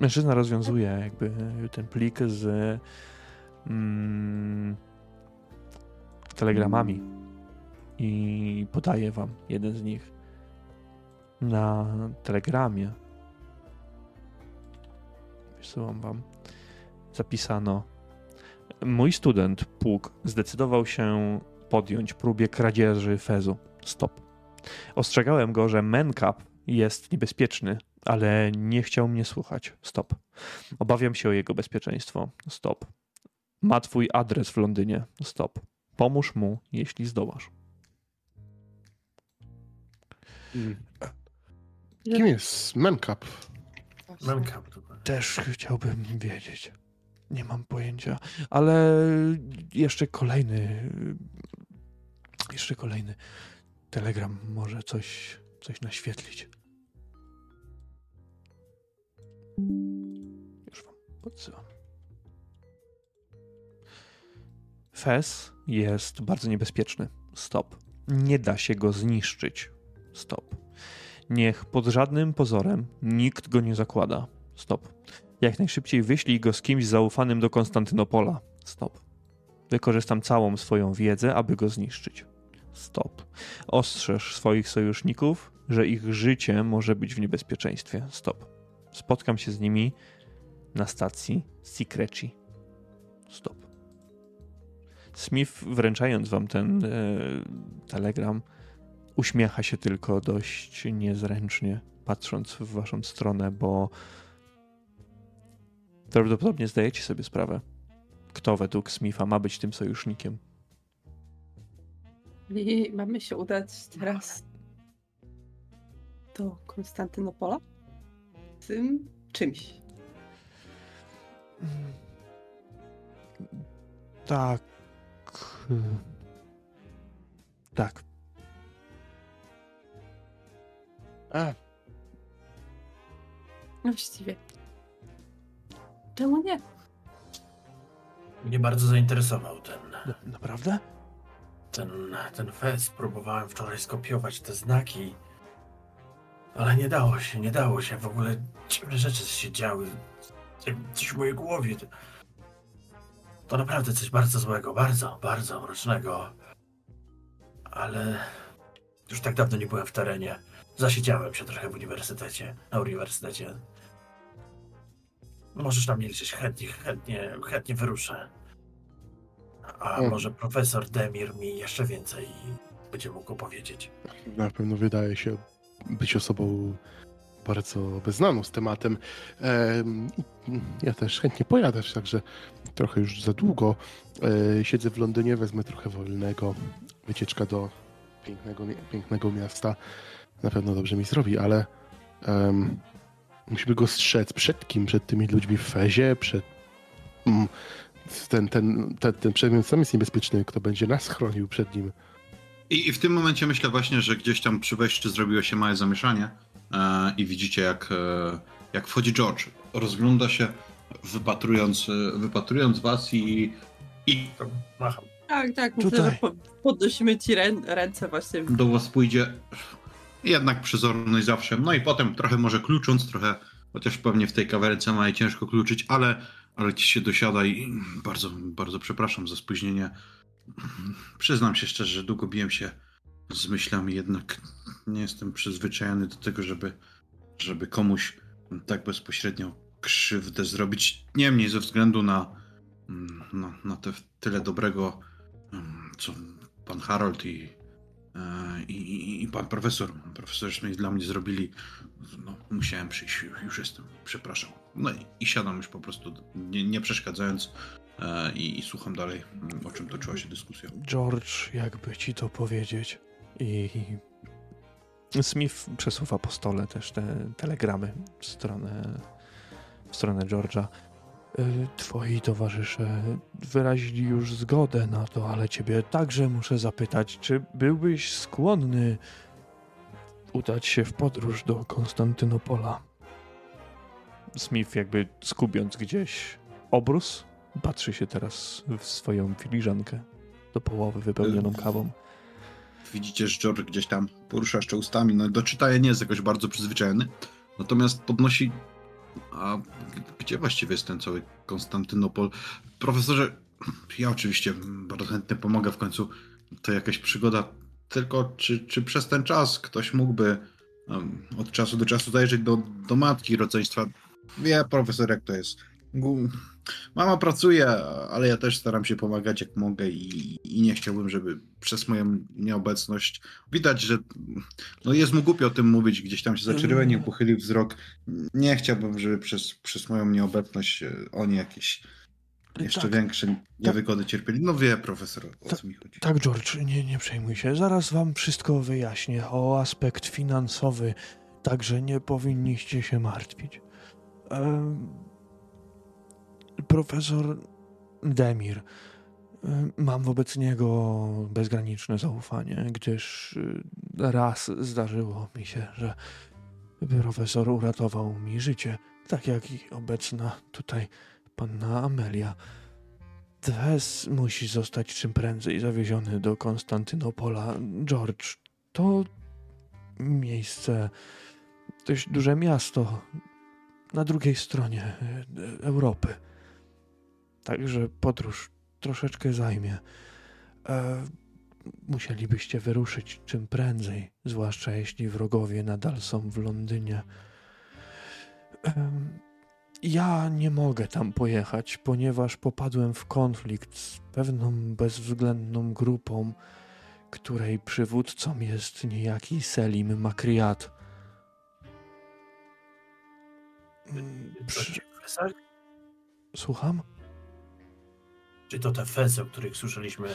Mężczyzna rozwiązuje jakby ten plik z mm, telegramami i podaje wam jeden z nich. Na telegramie wysyłam wam zapisano mój student Puk zdecydował się podjąć próbie kradzieży fezu. Stop. Ostrzegałem go, że Mencap jest niebezpieczny, ale nie chciał mnie słuchać. Stop. Obawiam się o jego bezpieczeństwo. Stop. Ma twój adres w Londynie. Stop. Pomóż mu, jeśli zdołasz. Kim jest Mencap? Menkap to Też chciałbym wiedzieć. Nie mam pojęcia, ale jeszcze kolejny. Jeszcze kolejny telegram może coś, coś naświetlić. Już wam podsyłam. Fez jest bardzo niebezpieczny. Stop. Nie da się go zniszczyć. Stop. Niech pod żadnym pozorem nikt go nie zakłada. Stop. Jak najszybciej wyślij go z kimś zaufanym do Konstantynopola. Stop. Wykorzystam całą swoją wiedzę, aby go zniszczyć. Stop. Ostrzeż swoich sojuszników, że ich życie może być w niebezpieczeństwie. Stop. Spotkam się z nimi na stacji Secreci. Stop. Smith, wręczając wam ten e, telegram, uśmiecha się tylko dość niezręcznie, patrząc w waszą stronę, bo prawdopodobnie zdajecie sobie sprawę, kto według Smitha ma być tym sojusznikiem. I mamy się udać teraz do Konstantynopola? Tym czymś. Tak. Tak. A, Właściwie. Czemu nie? Mnie bardzo zainteresował ten, Na, naprawdę? ten, ten fest. Próbowałem wczoraj skopiować te znaki, ale nie dało się, nie dało się. W ogóle dziwne rzeczy się działy. Coś w mojej głowie. To naprawdę coś bardzo złego, bardzo, bardzo mrocznego. Ale już tak dawno nie byłem w terenie. Zasiedziałem się trochę w uniwersytecie, na uniwersytecie. Możesz na mnie liczyć, chętnie, chętnie, chętnie wyruszę. A może profesor Demir mi jeszcze więcej będzie mógł opowiedzieć. na pewno wydaje się być osobą bardzo beznaną z tematem. Em, ja też chętnie pojadę, także trochę już za długo. E, siedzę w Londynie, wezmę trochę wolnego. Wycieczka do pięknego, pięknego miasta na pewno dobrze mi zrobi, ale em, musimy go strzec. Przed kim? Przed tymi ludźmi w Fezie? Przed... Mm, ten, ten, ten, ten przedmiot sam jest niebezpieczny. Kto będzie nas chronił przed nim? I, I w tym momencie myślę właśnie, że gdzieś tam przy wejściu zrobiło się małe zamieszanie e, i widzicie jak, e, jak wchodzi George. Rozgląda się wypatrując, e, wypatrując was i, i Macham. Tak, tak. Myślę, Tutaj. że po, podnosimy ci rę, ręce właśnie. do was pójdzie jednak przezorność zawsze. No i potem trochę może klucząc, trochę, chociaż pewnie w tej kawerce ma ciężko kluczyć, ale, ale ci się dosiada i bardzo, bardzo przepraszam za spóźnienie. Przyznam się szczerze, że długo biłem się z myślami, jednak nie jestem przyzwyczajony do tego, żeby, żeby komuś tak bezpośrednio krzywdę zrobić. Niemniej ze względu na, na, na te tyle dobrego, co pan Harold i, i, i, i pan profesor, profesor Smith dla mnie zrobili, no, musiałem przyjść, już jestem, przepraszam. No i, i siadam już po prostu, nie, nie przeszkadzając e, i, i słucham dalej, o czym toczyła się dyskusja. George, jakby ci to powiedzieć. I Smith przesuwa po stole też te telegramy w stronę, w stronę George'a. Y, Twoi towarzysze wyrazili już zgodę na to, ale ciebie także muszę zapytać, czy byłbyś skłonny udać się w podróż do Konstantynopola? Smith jakby skubiąc gdzieś obrus, patrzy się teraz w swoją filiżankę do połowy wypełnioną kawą. Widzicie, że George gdzieś tam porusza jeszcze ustami, no do czytania nie jest jakoś bardzo przyzwyczajony, natomiast podnosi, a gdzie właściwie jest ten cały Konstantynopol? Profesorze, ja oczywiście bardzo chętnie pomogę w końcu, to jakaś przygoda, tylko czy, czy przez ten czas ktoś mógłby em, od czasu do czasu zajrzeć do, do matki rodzeństwa? Wie profesor, jak to jest. Mama pracuje, ale ja też staram się pomagać jak mogę i, i nie chciałbym, żeby przez moją nieobecność widać, że no jest mu głupio o tym mówić, gdzieś tam się zaczerwienił, pochylił wzrok. Nie chciałbym, żeby przez, przez moją nieobecność e, oni jakieś jeszcze Tak. większe niewygody cierpieli. No wie profesor, o Tak. co mi chodzi. Tak, George, nie, nie przejmuj się. Zaraz wam wszystko wyjaśnię. O aspekt finansowy także nie powinniście się martwić. Em, profesor Demir. em, Mam wobec niego bezgraniczne zaufanie, gdyż y, raz zdarzyło mi się, że profesor uratował mi życie, tak jak i obecna tutaj panna Amelia. Thes musi zostać czym prędzej zawieziony do Konstantynopola. George, to miejsce, dość duże miasto na drugiej stronie e, Europy. Także podróż troszeczkę zajmie. E, musielibyście wyruszyć czym prędzej, zwłaszcza jeśli wrogowie nadal są w Londynie. Em, ja nie mogę tam pojechać, ponieważ popadłem w konflikt z pewną bezwzględną grupą, której przywódcą jest niejaki Selim Makriat. Mm, przy-? Słucham? Czy to te fesy, o których słyszeliśmy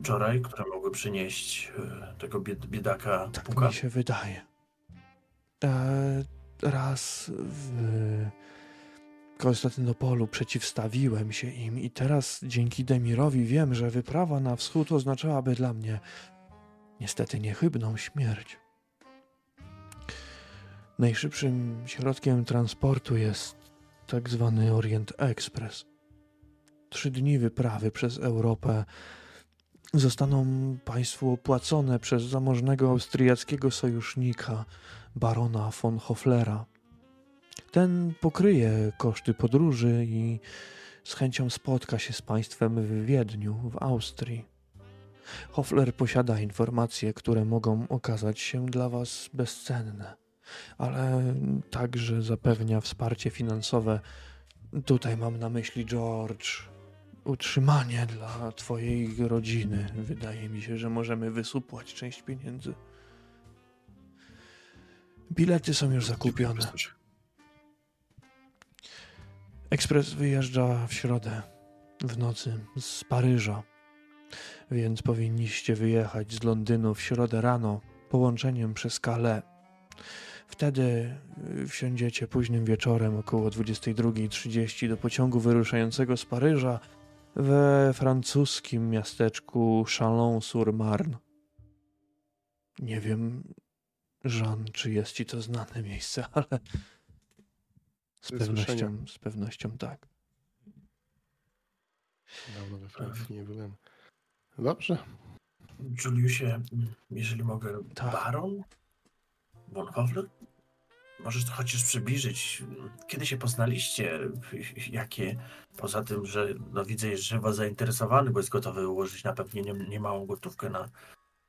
wczoraj, które mogły przynieść e, tego bied biedaka Tak Puka? mi się wydaje. E, raz w Konstantynopolu przeciwstawiłem się im i teraz dzięki Demirowi wiem, że wyprawa na wschód oznaczałaby dla mnie niestety niechybną śmierć. Najszybszym środkiem transportu jest tak zwany Orient Express. Trzy dni wyprawy przez Europę zostaną państwu opłacone przez zamożnego austriackiego sojusznika, barona von Hoflera. Ten pokryje koszty podróży i z chęcią spotka się z państwem w Wiedniu, w Austrii. Hofler posiada informacje, które mogą okazać się dla Was bezcenne, ale także zapewnia wsparcie finansowe. Tutaj mam na myśli George, utrzymanie dla twojej rodziny. Wydaje mi się, że możemy wysupłać część pieniędzy. Bilety są już zakupione. Ekspres wyjeżdża w środę, w nocy, z Paryża, więc powinniście wyjechać z Londynu w środę rano połączeniem przez Calais. Wtedy y, wsiądziecie późnym wieczorem około 22.30 do pociągu wyruszającego z Paryża we francuskim miasteczku Chalon-sur-Marne. Nie wiem, Jean, czy jest ci to znane miejsce, ale z pewnością, z pewnością tak. Dawno we Francji nie byłem. Dobrze. Juliusie, jeżeli mogę, Tak. baron? Von Hofler? Możesz to chociaż przybliżyć. Kiedy się poznaliście? Jakie? Poza tym, że no widzę, jest żywo zainteresowany, bo jest gotowy ułożyć na pewnie nie, niemałą gotówkę na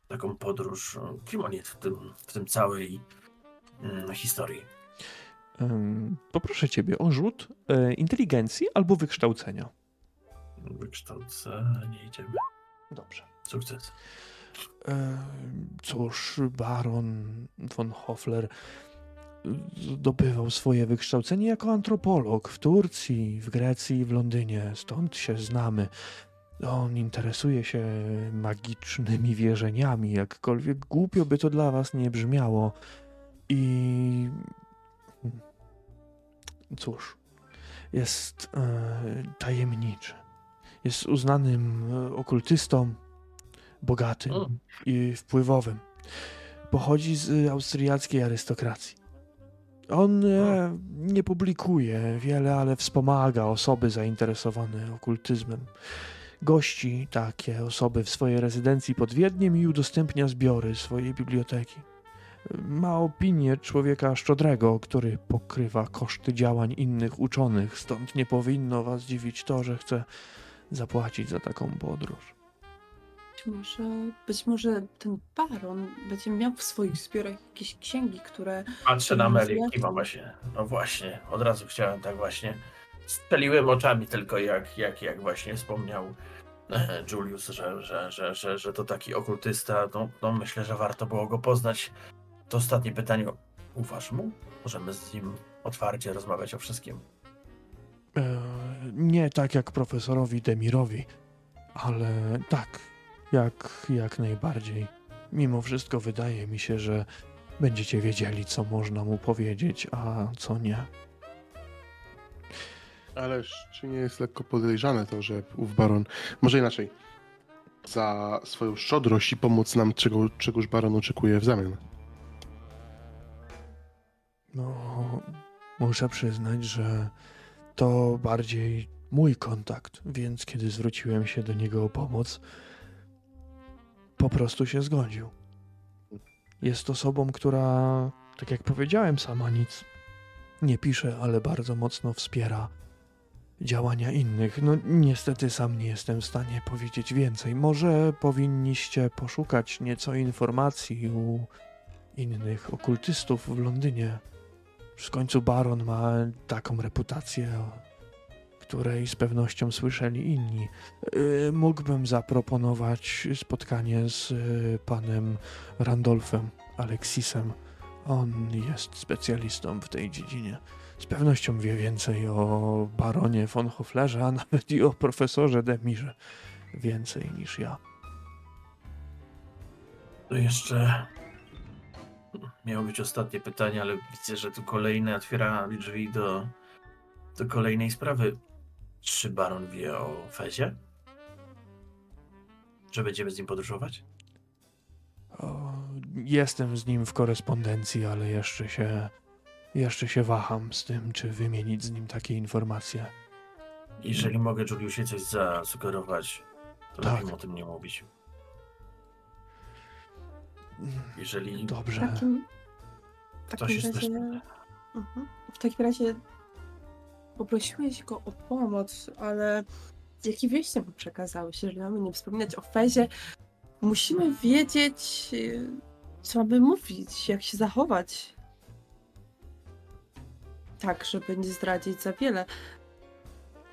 taką podróż. Kim on jest w tym, w tym całej mm, historii? Poproszę ciebie o rzut e, inteligencji albo wykształcenia. Wykształcenie idziemy. Dobrze. Sukces. Cóż, baron von Hofler zdobywał swoje wykształcenie jako antropolog w Turcji, w Grecji w Londynie, stąd się znamy. On interesuje się magicznymi wierzeniami, jakkolwiek głupio by to dla was nie brzmiało. I cóż, jest e, tajemniczy. Jest uznanym e, okultystą, bogatym i wpływowym. Pochodzi z austriackiej arystokracji. On e, nie publikuje wiele, ale wspomaga osoby zainteresowane okultyzmem. Gości takie osoby w swojej rezydencji pod Wiedniem i udostępnia zbiory swojej biblioteki. Ma opinię człowieka szczodrego, który pokrywa koszty działań innych uczonych, stąd nie powinno was dziwić to, że chce zapłacić za taką podróż. Być może, być może ten baron będzie miał w swoich zbiorach jakieś księgi, które Patrzę na zjadł. kiwam właśnie. No właśnie, od razu chciałem tak właśnie. Strzeliłem oczami tylko jak, jak, jak właśnie wspomniał e, Julius, że, że, że, że, że to taki okultysta. No, no myślę, że warto było go poznać. To ostatnie pytanie. Ufasz mu? Możemy z nim otwarcie rozmawiać o wszystkim. E, nie tak jak profesorowi Demirowi, ale tak, jak, jak najbardziej. Mimo wszystko wydaje mi się, że będziecie wiedzieli, co można mu powiedzieć, a co nie. Ależ czy nie jest lekko podejrzane to, że ów baron, może inaczej, za swoją szczodrość i pomoc nam, czego, czegoż baron oczekuje w zamian. No, muszę przyznać, że to bardziej mój kontakt, więc kiedy zwróciłem się do niego o pomoc, po prostu się zgodził. Jest osobą, która, tak jak powiedziałem, sama nic nie pisze, ale bardzo mocno wspiera działania innych. No, niestety sam nie jestem w stanie powiedzieć więcej. Może powinniście poszukać nieco informacji u innych okultystów w Londynie. W końcu baron ma taką reputację, której z pewnością słyszeli inni. Y, mógłbym zaproponować spotkanie z y, panem Randolfem Aleksisem. On jest specjalistą w tej dziedzinie. Z pewnością wie więcej o baronie von Hoflerze, a nawet i o profesorze Demirze. Więcej niż ja. To jeszcze miało być ostatnie pytanie, ale widzę, że tu kolejne otwiera drzwi do, do kolejnej sprawy. Czy baron wie o Fezie? Że będziemy z nim podróżować? O, jestem z nim w korespondencji, ale jeszcze się, jeszcze się waham z tym, czy wymienić z nim takie informacje. Jeżeli mogę Juliusie coś zasugerować, to Tak. lepiej o tym nie mówić. Jeżeli W Dobrze. takim, w Ktoś takim jest razie, Mhm. w takim razie poprosiłeś go o pomoc, ale jakie wieści mu przekazałeś? Jeżeli mamy nie wspominać o Fezie, musimy wiedzieć, co mamy mówić, jak się zachować. Tak, żeby nie zdradzić za wiele.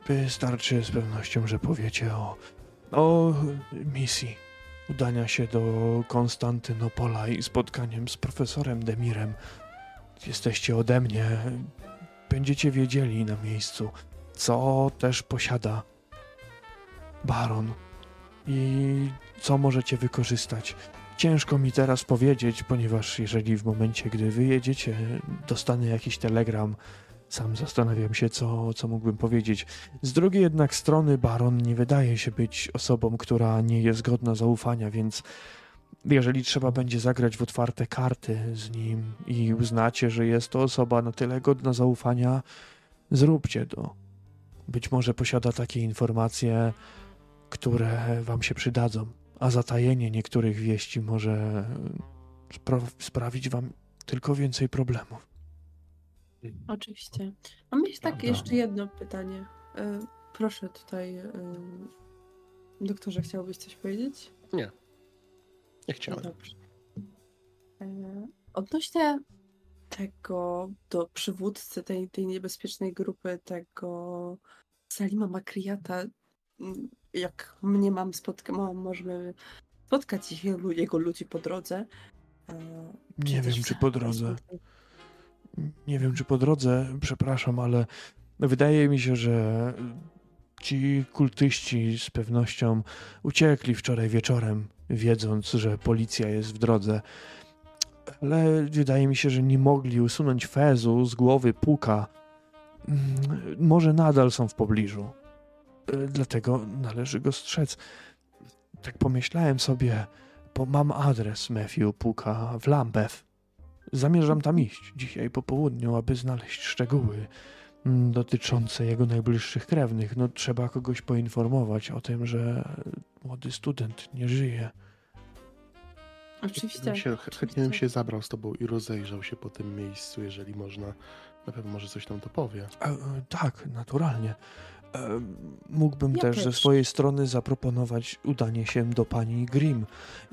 Wystarczy z pewnością, że powiecie o, o misji udania się do Konstantynopola i spotkaniem z profesorem Demirem. Jesteście ode mnie. Będziecie wiedzieli na miejscu, co też posiada baron i co możecie wykorzystać. Ciężko mi teraz powiedzieć, ponieważ jeżeli w momencie, gdy wyjedziecie, dostanę jakiś telegram, sam zastanawiam się, co, co mógłbym powiedzieć. Z drugiej jednak strony baron nie wydaje się być osobą, która nie jest godna zaufania, więc jeżeli trzeba będzie zagrać w otwarte karty z nim i uznacie, że jest to osoba na tyle godna zaufania, zróbcie to. Być może posiada takie informacje, które wam się przydadzą, a zatajenie niektórych wieści może spra- sprawić wam tylko więcej problemów. Oczywiście. Mam jeszcze tak Prawda. jeszcze jedno pytanie. E, Proszę tutaj, e, doktorze, chciałbyś coś powiedzieć? Nie No chciałem. dobrze. E, Odnośnie tego do przywódcy tej, tej niebezpiecznej grupy, tego Salima Makriata, jak mnie mam spotkać, możemy spotkać wielu jego ludzi po drodze. e, Nie wiem, czy po drodze. Nie wiem, czy po drodze, przepraszam, ale wydaje mi się, że ci kultyści z pewnością uciekli wczoraj wieczorem, wiedząc, że policja jest w drodze. Ale wydaje mi się, że nie mogli usunąć Fezu z głowy Puka. Mm, Może nadal są w pobliżu. E, Dlatego należy go strzec. Tak pomyślałem sobie, bo mam adres Matthew Puka w Lambeth. Zamierzam tam iść dzisiaj po południu, aby znaleźć szczegóły dotyczące jego najbliższych krewnych. No, trzeba kogoś poinformować o tym, że młody student nie żyje. Oczywiście. Bym się, chętnie bym się zabrał z tobą i rozejrzał się po tym miejscu, jeżeli można. Na pewno może coś nam to powie. E, tak, naturalnie. E, mógłbym Ja też ze też. swojej strony zaproponować udanie się do pani Grimm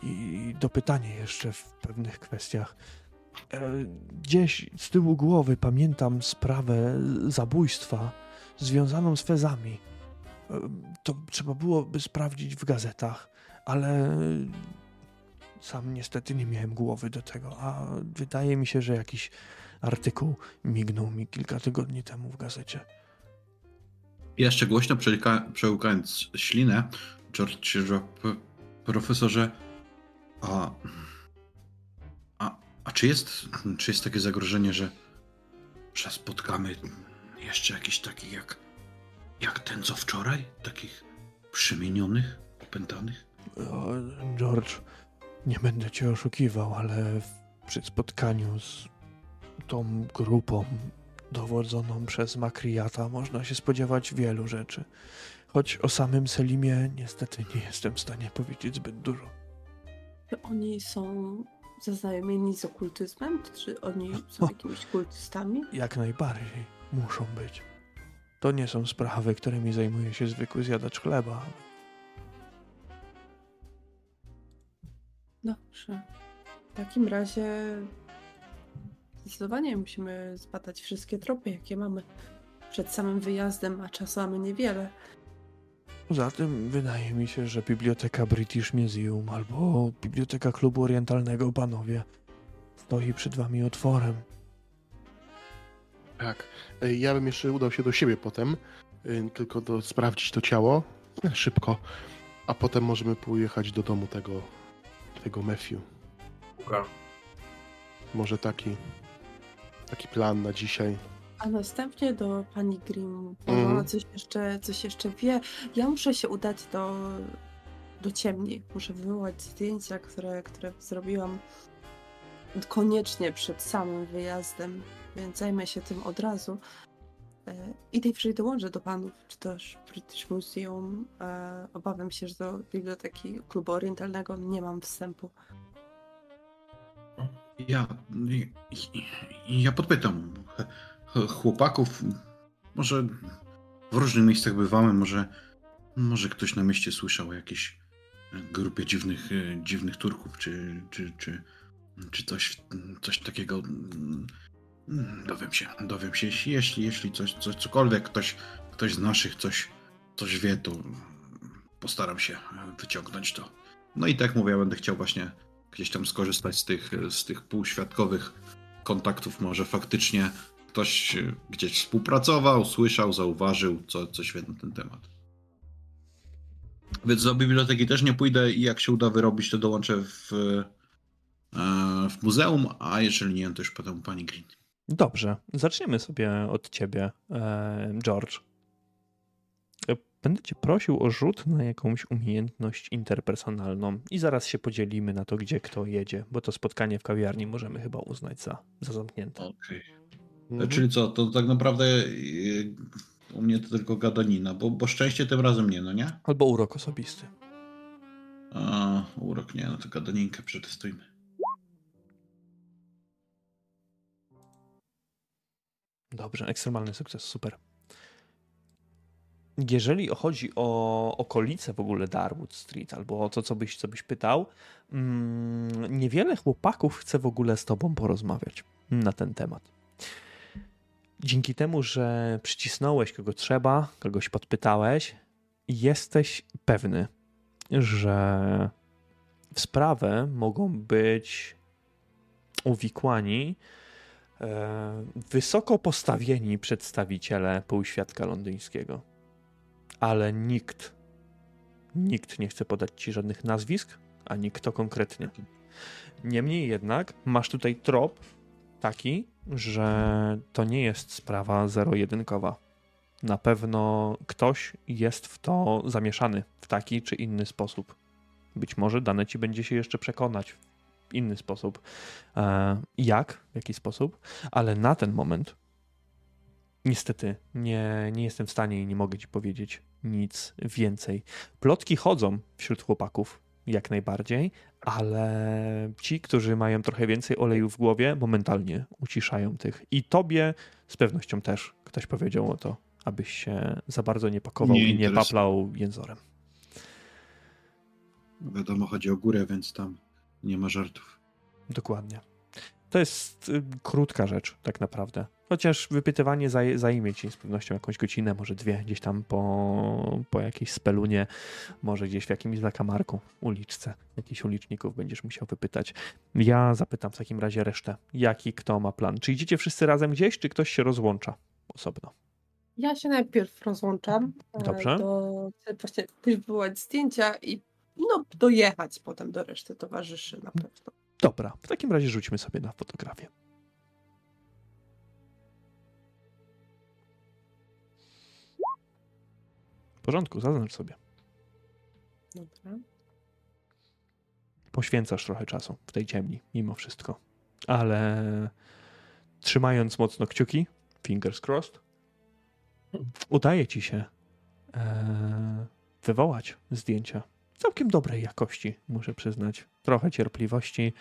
i dopytanie jeszcze w pewnych kwestiach. E, gdzieś z tyłu głowy pamiętam sprawę zabójstwa związaną z fezami. E, to trzeba byłoby sprawdzić w gazetach, ale sam niestety nie miałem głowy do tego, a wydaje mi się, że jakiś artykuł mignął mi kilka tygodni temu w gazecie. Jeszcze głośno przełka- przełkając ślinę, George p- profesorze, a, a, czy, jest, czy jest takie zagrożenie, że, że spotkamy jeszcze jakiś takich jak, jak ten co wczoraj? Takich przemienionych, opętanych? O, George, nie będę cię oszukiwał, ale w, przy spotkaniu z tą grupą dowodzoną przez Makriata można się spodziewać wielu rzeczy. Choć o samym Selimie niestety nie jestem w stanie powiedzieć zbyt dużo. Czy oni są zaznajomieni z okultyzmem? Czy oni są jakimiś kultystami? Jak najbardziej muszą być. To nie są sprawy, którymi zajmuje się zwykły zjadacz chleba. Dobrze. W takim razie zdecydowanie musimy zbadać wszystkie tropy, jakie mamy. przed samym wyjazdem, a czasu mamy niewiele. Poza tym wydaje mi się, że biblioteka British Museum albo biblioteka Klubu Orientalnego, panowie, stoi przed wami otworem. Tak. E, Ja bym jeszcze udał się do siebie potem, y, tylko do, sprawdzić to ciało e, szybko, a potem możemy pojechać do domu tego, tego Matthew. Może taki, taki plan na dzisiaj. A następnie do pani Grimm, bo Mhm. ona coś jeszcze, coś jeszcze wie. Ja muszę się udać do, do ciemni. Muszę wywołać zdjęcia, które, które zrobiłam koniecznie przed samym wyjazdem, więc zajmę się tym od razu. E, I najwyżej dołączę do panów, czy też British Museum. E, Obawiam się, że do biblioteki klubu orientalnego nie mam wstępu. Ja, ja podpytam chłopaków, może w różnych miejscach bywamy, może, może ktoś na mieście słyszał o jakiejś grupie dziwnych, e, dziwnych Turków, czy, czy, czy, czy coś, coś takiego. Mm, Dowiem się, dowiem się. Jeśli, jeśli, coś, coś, cokolwiek ktoś, ktoś z naszych coś, coś wie, to postaram się wyciągnąć to. No i tak mówię, ja będę chciał właśnie gdzieś tam skorzystać z tych, z tych półświadkowych kontaktów. Może faktycznie ktoś e, gdzieś współpracował, słyszał, zauważył co, coś na ten temat. Więc do biblioteki też nie pójdę i jak się uda wyrobić, to dołączę w, e, w muzeum, a jeżeli nie, to już potem pani Green. Dobrze, zaczniemy sobie od ciebie, e, George. Będę cię prosił o rzut na jakąś umiejętność interpersonalną i zaraz się podzielimy na to, gdzie kto jedzie, bo to spotkanie w kawiarni możemy chyba uznać za, za zamknięte. Okej. Mhm. Czyli co, to tak naprawdę e, u mnie to tylko gadanina, bo, bo szczęście tym razem nie, no nie? Albo urok osobisty. A, urok nie, no to gadaninkę przetestujmy. Dobrze, ekstremalny sukces, super. Jeżeli chodzi o okolice w ogóle Darwood Street, albo o to, co byś, co byś pytał, mm, niewiele chłopaków chce w ogóle z tobą porozmawiać na ten temat. Dzięki temu, że przycisnąłeś kogo trzeba, kogoś podpytałeś, jesteś pewny, że w sprawę mogą być uwikłani e, wysoko postawieni przedstawiciele półświadka londyńskiego. Ale nikt, nikt nie chce podać ci żadnych nazwisk, ani kto konkretnie. Niemniej jednak masz tutaj trop taki, że to nie jest sprawa zero-jedynkowa. Na pewno ktoś jest w to zamieszany w taki czy inny sposób. Być może dane ci będzie się jeszcze przekonać w inny sposób. E, jak, w jaki sposób, ale na ten moment niestety nie, nie jestem w stanie i nie mogę ci powiedzieć nic więcej. Plotki chodzą wśród chłopaków, jak najbardziej, ale ci, którzy mają trochę więcej oleju w głowie, momentalnie uciszają tych. I tobie z pewnością też ktoś powiedział o to, abyś się za bardzo nie pakował Nie i nie paplał jęzorem. Wiadomo, chodzi o górę, więc tam nie ma żartów. Dokładnie. To jest y, krótka rzecz, tak naprawdę. Chociaż wypytywanie zaj zajmie ci z pewnością jakąś godzinę, może dwie, gdzieś tam po, po jakiejś spelunie, może gdzieś w jakimś zakamarku, uliczce, jakichś uliczników będziesz musiał wypytać. Ja zapytam w takim razie resztę, jaki kto ma plan. Czy idziecie wszyscy razem gdzieś, czy ktoś się rozłącza osobno? Ja się najpierw rozłączam. e, Dobrze. Do, chcę właśnie wywołać zdjęcia i no, dojechać potem do reszty towarzyszy na pewno. Dobra, w takim razie rzućmy sobie na fotografię. W porządku, zaznacz sobie. Dobra. poświęcasz trochę czasu w tej ciemni, mimo wszystko. Ale trzymając mocno kciuki, fingers crossed, udaje ci się e, wywołać zdjęcia całkiem dobrej jakości, muszę przyznać. Trochę cierpliwości,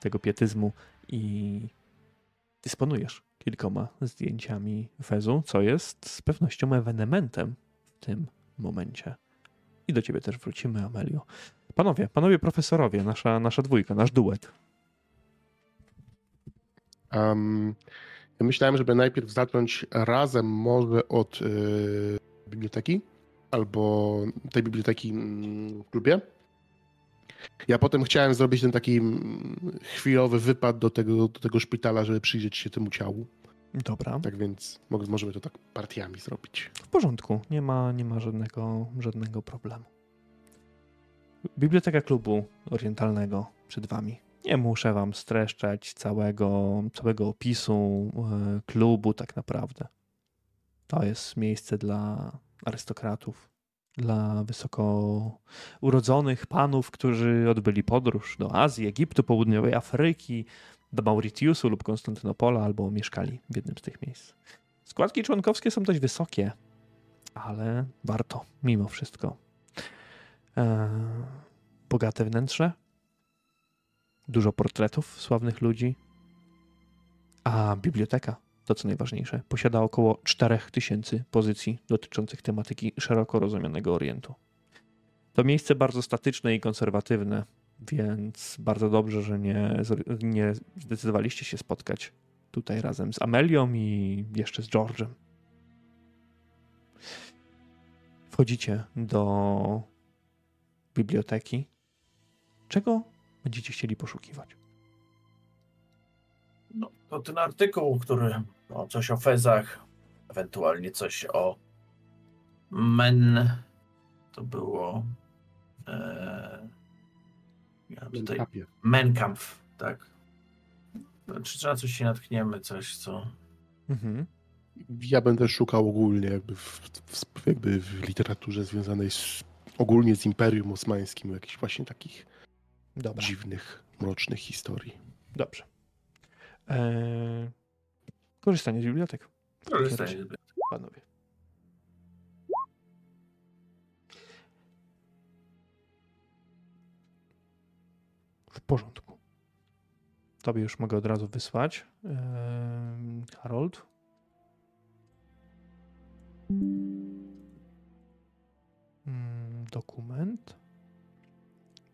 tego pietyzmu i dysponujesz kilkoma zdjęciami Fezu, co jest z pewnością ewenementem w tym momencie. I do ciebie też wrócimy, Amelio. Panowie, panowie profesorowie, nasza, nasza dwójka, nasz duet. Um, Ja myślałem, żeby najpierw zacząć razem może od yy, biblioteki albo tej biblioteki mm, w klubie. Ja potem chciałem zrobić ten taki mm, chwilowy wypad do tego, do tego szpitala, żeby przyjrzeć się temu ciału. Dobra. Tak więc mo- możemy to tak partiami zrobić. W porządku, nie ma, nie ma żadnego, żadnego problemu. Biblioteka klubu orientalnego przed wami. Nie muszę wam streszczać całego, całego opisu e, klubu tak naprawdę. To jest miejsce dla arystokratów, dla wysoko urodzonych panów, którzy odbyli podróż do Azji, Egiptu, Południowej Afryki, do Mauritiusu lub Konstantynopola, albo mieszkali w jednym z tych miejsc. Składki członkowskie są dość wysokie, ale warto mimo wszystko. Eee, bogate wnętrze, dużo portretów sławnych ludzi, a biblioteka, to co najważniejsze, posiada około 4000 pozycji dotyczących tematyki szeroko rozumianego Orientu. To miejsce bardzo statyczne i konserwatywne, więc bardzo dobrze, że nie, nie zdecydowaliście się spotkać tutaj razem z Amelią i jeszcze z George'em. Wchodzicie do biblioteki. Czego będziecie chcieli poszukiwać? No, to ten artykuł, który no, coś o fezach, ewentualnie coś o men. To było. E, ja tutaj. Menkampf, tak. Czy na coś się natkniemy, coś co. Mhm. Ja będę szukał ogólnie jakby w, w, jakby w literaturze związanej z, ogólnie z Imperium Osmańskim, jakichś właśnie takich Dobra, dziwnych, mrocznych historii. dobrze. Eee, korzystanie z bibliotek, Korzystanie z panowie. W porządku. Tobie już mogę od razu wysłać. Eee, Harold. Mm, Dokument.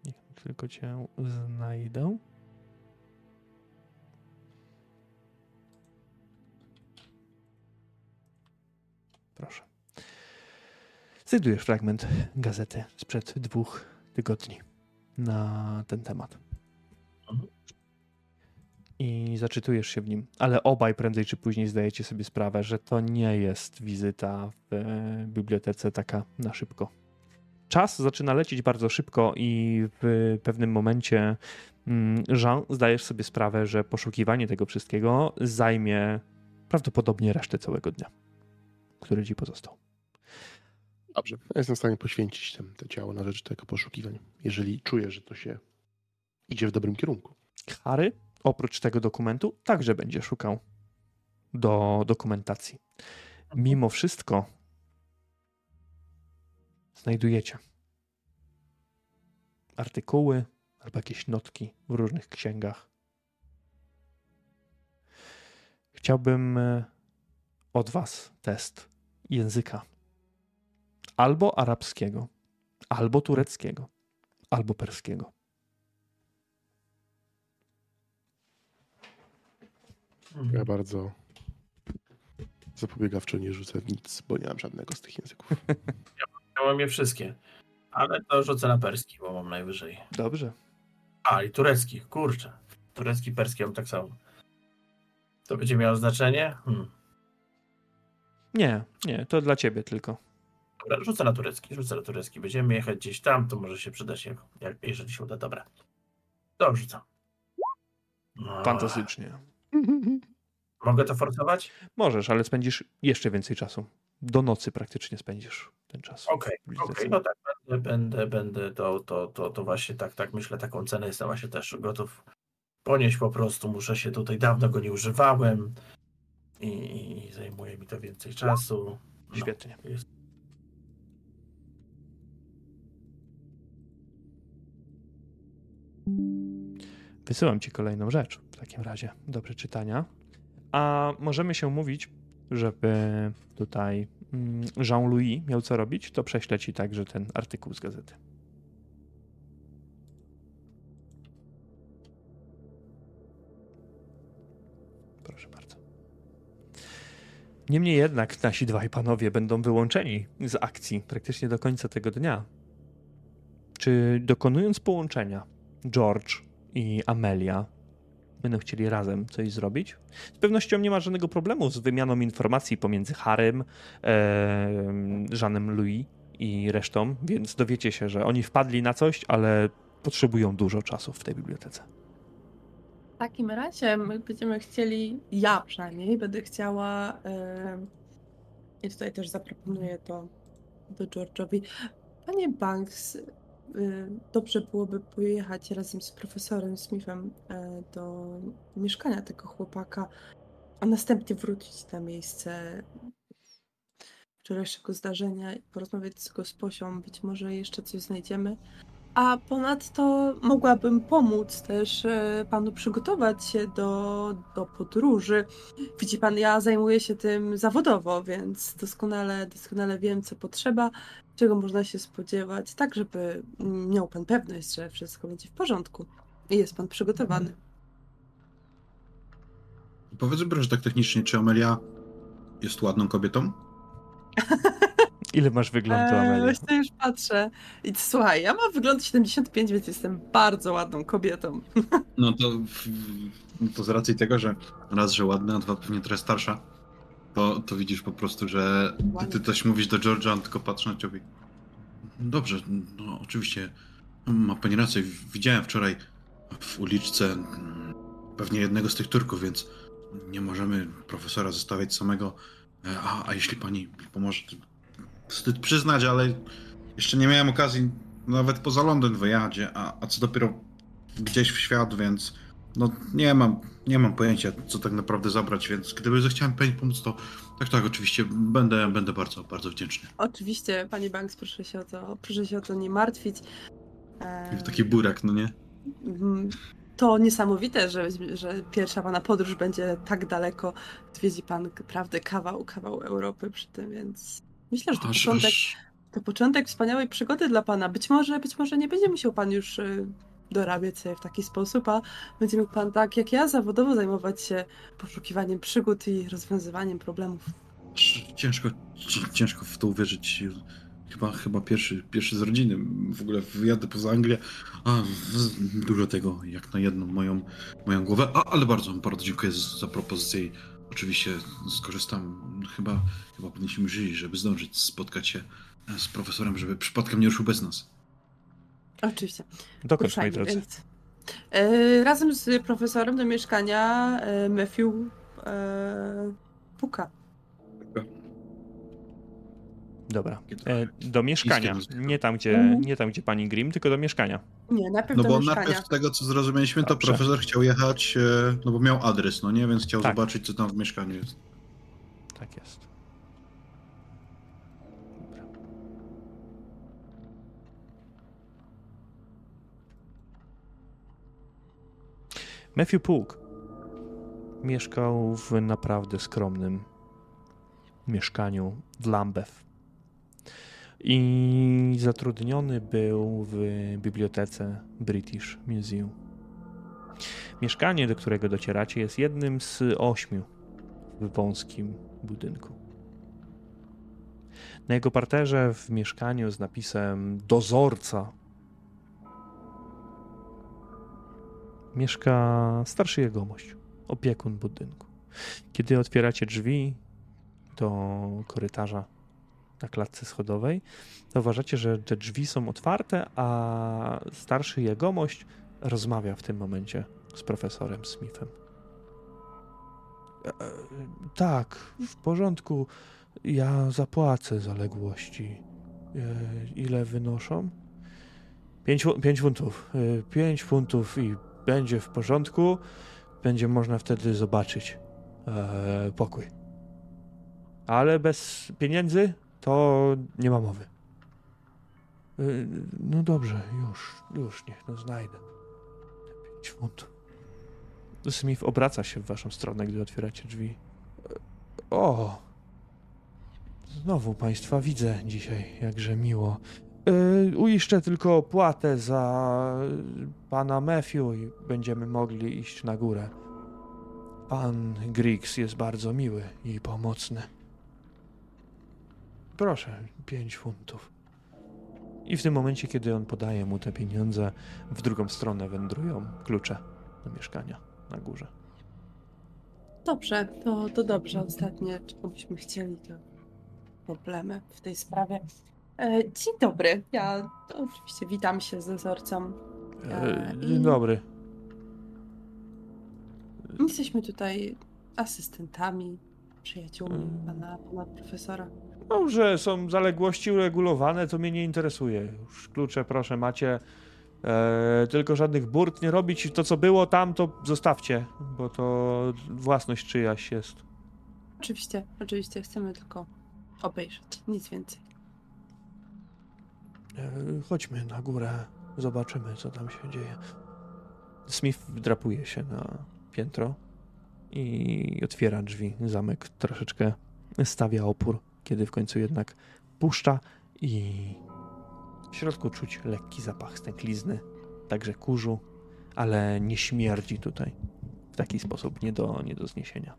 Niech tylko cię znajdę. Proszę. Znajdujesz fragment gazety sprzed dwóch tygodni na ten temat. I zaczytujesz się w nim, ale obaj prędzej czy później zdajecie sobie sprawę, że to nie jest wizyta w bibliotece taka na szybko. Czas zaczyna lecieć bardzo szybko i w pewnym momencie mm, Jean zdajesz sobie sprawę, że poszukiwanie tego wszystkiego zajmie prawdopodobnie resztę całego dnia, który ci pozostał. Dobrze. Ja jestem w stanie poświęcić tem, to ciało na rzecz tego poszukiwań, jeżeli czuję, że to się idzie w dobrym kierunku. Harry, oprócz tego dokumentu, także będzie szukał do dokumentacji. Mimo wszystko znajdujecie artykuły albo jakieś notki w różnych księgach. Chciałbym e, od Was test języka albo arabskiego, albo tureckiego, albo perskiego. Mhm. Ja bardzo zapobiegawczo nie rzucę w nic, bo nie mam żadnego z tych języków. Ja mam je wszystkie. Ale to rzucę na perski, bo mam najwyżej. Dobrze. A, i turecki, kurczę. Turecki, perski mam tak samo. To będzie miało znaczenie? Hmm. Nie, nie, to dla ciebie tylko. Dobra, rzucę na turecki, rzucę na turecki. Będziemy jechać gdzieś tam, to może się przydać, jak, jak, jeżeli się uda. Dobra. To rzucam. No, Fantastycznie. Mogę to forsować? Możesz, ale spędzisz jeszcze więcej czasu. Do nocy praktycznie spędzisz ten czas. Okej, okej, bibliotece. no tak, będę, będę, będę to, to, to, to właśnie tak, tak myślę, taką cenę jestem właśnie też gotów ponieść po prostu, muszę się tutaj, dawno go nie używałem i, i zajmuje mi to więcej czasu. No, Świetnie. jest. Wysyłam ci kolejną rzecz w takim razie do przeczytania. A możemy się mówić, żeby tutaj mm, Jean-Louis miał co robić, to prześlę ci także ten artykuł z gazety. Proszę bardzo. Niemniej jednak nasi dwaj panowie będą wyłączeni z akcji praktycznie do końca tego dnia. Czy dokonując połączenia George i Amelia będą chcieli razem coś zrobić? Z pewnością nie ma żadnego problemu z wymianą informacji pomiędzy Harem, e, Jeanem Louis i resztą, więc dowiecie się, że oni wpadli na coś, ale potrzebują dużo czasu w tej bibliotece. W takim razie my będziemy chcieli, ja przynajmniej, będę chciała i tutaj też zaproponuję to do George'owi. Panie Banks, dobrze byłoby pojechać razem z profesorem Smithem e, do mieszkania tego chłopaka, a następnie wrócić na miejsce wczorajszego zdarzenia i porozmawiać z gosposią. Być może jeszcze coś znajdziemy. A ponadto mogłabym pomóc też e, panu przygotować się do, do podróży. Widzi pan, ja zajmuję się tym zawodowo, więc doskonale, doskonale wiem, co potrzeba, czego można się spodziewać, tak żeby miał pan pewność, że wszystko będzie w porządku i jest pan przygotowany. Powiedz, że tak technicznie, czy Amelia jest ładną kobietą? Ile masz wyglądu, Amelia? Eee, właśnie już patrzę. I słuchaj, ja mam wygląd 75, więc jestem bardzo ładną kobietą. No to, to z racji tego, że raz, że ładna, a dwa pewnie trochę starsza, to, to widzisz po prostu, że ty, ty coś mówisz do George'a, on tylko patrzy na ciebie. Dobrze, no oczywiście ma pani rację. Widziałem wczoraj w uliczce pewnie jednego z tych Turków, więc nie możemy profesora zostawiać samego. E, a, a jeśli pani pomoże, wstyd przyznać, ale jeszcze nie miałem okazji nawet poza Londyn wyjadzie, a, a co dopiero gdzieś w świat, więc no nie mam, nie mam pojęcia, co tak naprawdę zabrać, więc gdyby zechciałem pani pomóc, to tak, tak, oczywiście będę, będę bardzo, bardzo wdzięczny. Oczywiście, pani Banks, proszę się o to, proszę się o to nie martwić. Eee... Taki burak, no nie? Mhm. To niesamowite, że, że pierwsza pana podróż będzie tak daleko. Zwiedzi pan naprawdę kawał, kawał Europy przy tym, więc Myślę, że to aż, początek, aż... to początek wspaniałej przygody dla pana. Być może, być może nie będzie musiał pan już y, dorabiać sobie w taki sposób, a będzie mógł pan tak jak ja zawodowo zajmować się poszukiwaniem przygód i rozwiązywaniem problemów. Ciężko, ciężko w to uwierzyć. Chyba, chyba pierwszy, pierwszy z rodziny. W ogóle wyjadę poza Anglię. A, dużo tego jak na jedną moją, moją głowę. A, ale bardzo, bardzo dziękuję za propozycję Oczywiście skorzystam, chyba, chyba powinniśmy żyć, żeby zdążyć spotkać się z profesorem, żeby przypadkiem nie ruszył bez nas. Oczywiście. Dokąd, moi drodzy? Więc, e, razem z profesorem do mieszkania e, Matthew e, puka. Dobra. E, do mieszkania. Nie tam, gdzie, mhm. nie tam, gdzie pani Grimm, tylko do mieszkania. Nie, najpierw No do bo mieszkania. najpierw z tego, co zrozumieliśmy, to Dobrze. profesor chciał jechać, e, no bo miał adres, no nie? Więc chciał tak. zobaczyć, co tam w mieszkaniu jest. Tak jest. Matthew Pulk mieszkał w naprawdę skromnym mieszkaniu w Lambeth i zatrudniony był w bibliotece British Museum. Mieszkanie, do którego docieracie, jest jednym z ośmiu w wąskim budynku. Na jego parterze w mieszkaniu z napisem dozorca mieszka starszy jegomość, opiekun budynku. Kiedy otwieracie drzwi do korytarza, na klatce schodowej, zauważacie, że te drzwi są otwarte, a starszy jegomość rozmawia w tym momencie z profesorem Smithem. E, e, tak, w porządku. Ja zapłacę zaległości. E, ile wynoszą? Pięć, pięć funtów. E, pięć funtów i będzie w porządku. Będzie można wtedy zobaczyć e, pokój. Ale bez pieniędzy to nie ma mowy. Y, no dobrze, już, już, niech no znajdę. Pięć funtów. Smith obraca się w waszą stronę, gdy otwieracie drzwi. O! Znowu państwa widzę dzisiaj, jakże miło. Yy, uiszczę tylko opłatę za pana Matthew i będziemy mogli iść na górę. Pan Griggs jest bardzo miły i pomocny. Proszę, pięć funtów. I w tym momencie, kiedy on podaje mu te pieniądze, w drugą stronę wędrują klucze do mieszkania na górze. Dobrze, to, to dobrze. Ostatnie, czego byśmy chcieli, to problemy w tej sprawie. E, dzień dobry. Ja oczywiście witam się z dozorcą. E, i- Dzień dobry. Jesteśmy tutaj asystentami, przyjaciółmi pana, pana profesora. No, że są zaległości uregulowane, to mnie nie interesuje. Już klucze proszę macie. E, tylko żadnych burt nie robić. To, co było tam, to zostawcie, bo to własność czyjaś jest. Oczywiście, oczywiście chcemy tylko obejrzeć, nic więcej. E, chodźmy na górę, zobaczymy, co tam się dzieje. Smith wdrapuje się na piętro i otwiera drzwi. Zamek troszeczkę stawia opór, kiedy w końcu jednak puszcza i w środku czuć lekki zapach stęklizny, także kurzu, ale nie śmierdzi tutaj w taki sposób nie do, nie do zniesienia.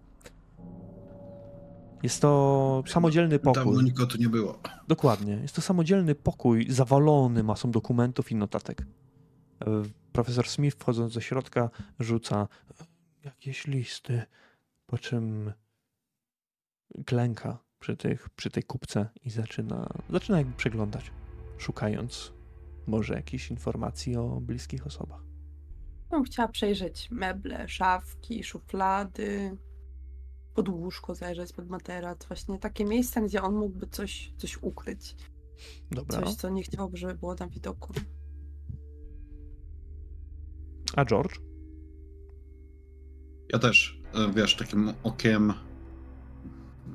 Jest to samodzielny pokój. Dawno nikogo tu nie było. Dokładnie. Jest to samodzielny pokój zawalony masą dokumentów i notatek. Profesor Smith, wchodząc do środka, rzuca jakieś listy, po czym klęka przy, tych, przy tej kupce i zaczyna, zaczyna jakby przeglądać, szukając może jakichś informacji o bliskich osobach. Bym chciała przejrzeć meble, szafki, szuflady, pod łóżko zajrzeć, pod materac. Właśnie takie miejsca, gdzie on mógłby coś, coś ukryć. Dobra. Coś, co nie chciałby, żeby było na widoku. A George? Ja też, e, wiesz, takim okiem,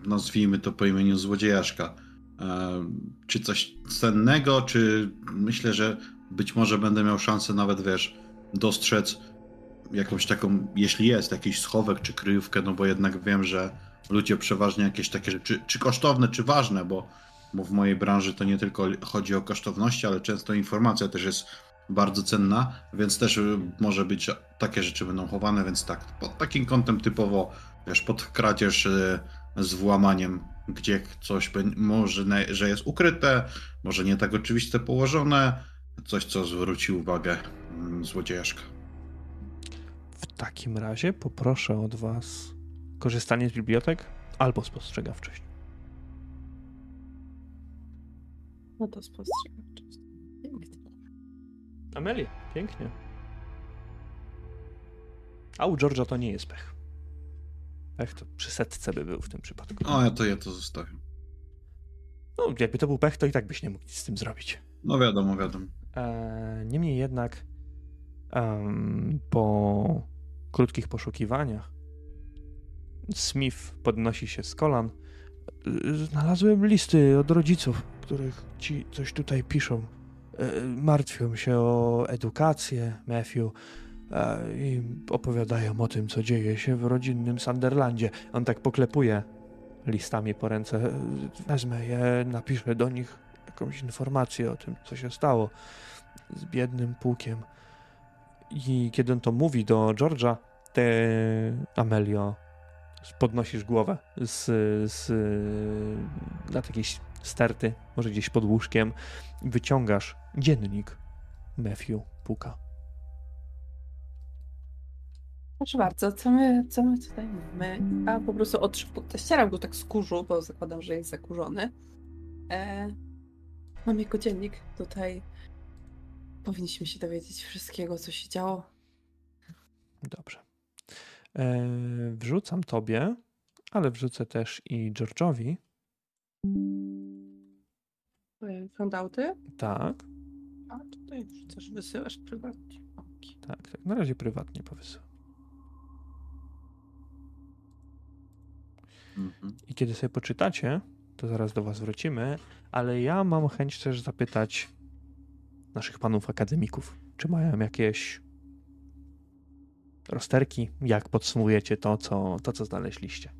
nazwijmy to po imieniu złodziejaszka. E, Czy coś cennego, czy myślę, że być może będę miał szansę nawet, wiesz, dostrzec jakąś taką, jeśli jest, jakiś schowek czy kryjówkę, no bo jednak wiem, że ludzie przeważnie jakieś takie rzeczy, czy kosztowne, czy ważne, bo, bo w mojej branży to nie tylko chodzi o kosztowności, ale często informacja też jest bardzo cenna, więc też y, może być, że takie rzeczy będą chowane, więc tak, pod takim kątem typowo, wiesz, pod kradzież y, z włamaniem, gdzie coś może, że jest ukryte, może nie tak oczywiste położone, coś, co zwróci uwagę mm, złodziejaszka. W takim razie poproszę od Was korzystanie z bibliotek albo spostrzegawczość. No to spostrzegawczość. Pięknie. Amelia, pięknie. A u George'a to nie jest pech. Pech to przy setce by był w tym przypadku. O, ja to ja to zostawię. No, jakby to był pech, to i tak byś nie mógł nic z tym zrobić. No wiadomo, wiadomo. E, niemniej jednak em, po krótkich poszukiwaniach Smith podnosi się z kolan. E, Znalazłem listy od rodziców, których ci coś tutaj piszą. E, Martwią się o edukację Matthew i opowiadają o tym, co dzieje się w rodzinnym Sunderlandzie. On tak poklepuje listami po ręce. Wezmę je, napiszę do nich jakąś informację o tym, co się stało z biednym pułkiem. I kiedy on to mówi do George'a, ty, Amelio, podnosisz głowę z, z na jakiejś sterty, może gdzieś pod łóżkiem, wyciągasz dziennik Matthew Puka. Proszę bardzo, co my, co my tutaj mamy? A po prostu od ścieram go tak z kurzu, bo zakładam, że jest zakurzony. E, mam jego dziennik. Tutaj powinniśmy się dowiedzieć wszystkiego, co się działo. Dobrze. E, wrzucam tobie, ale wrzucę też i George'owi. Handouty? Tak, A tutaj chcesz wysyłasz prywatnie. Okej. tak, tak. Na razie prywatnie powysyłam. Mhm. I kiedy sobie poczytacie, to zaraz do Was wrócimy, ale ja mam chęć też zapytać naszych panów akademików, czy mają jakieś rozterki, jak podsumujecie to, co, to, co znaleźliście.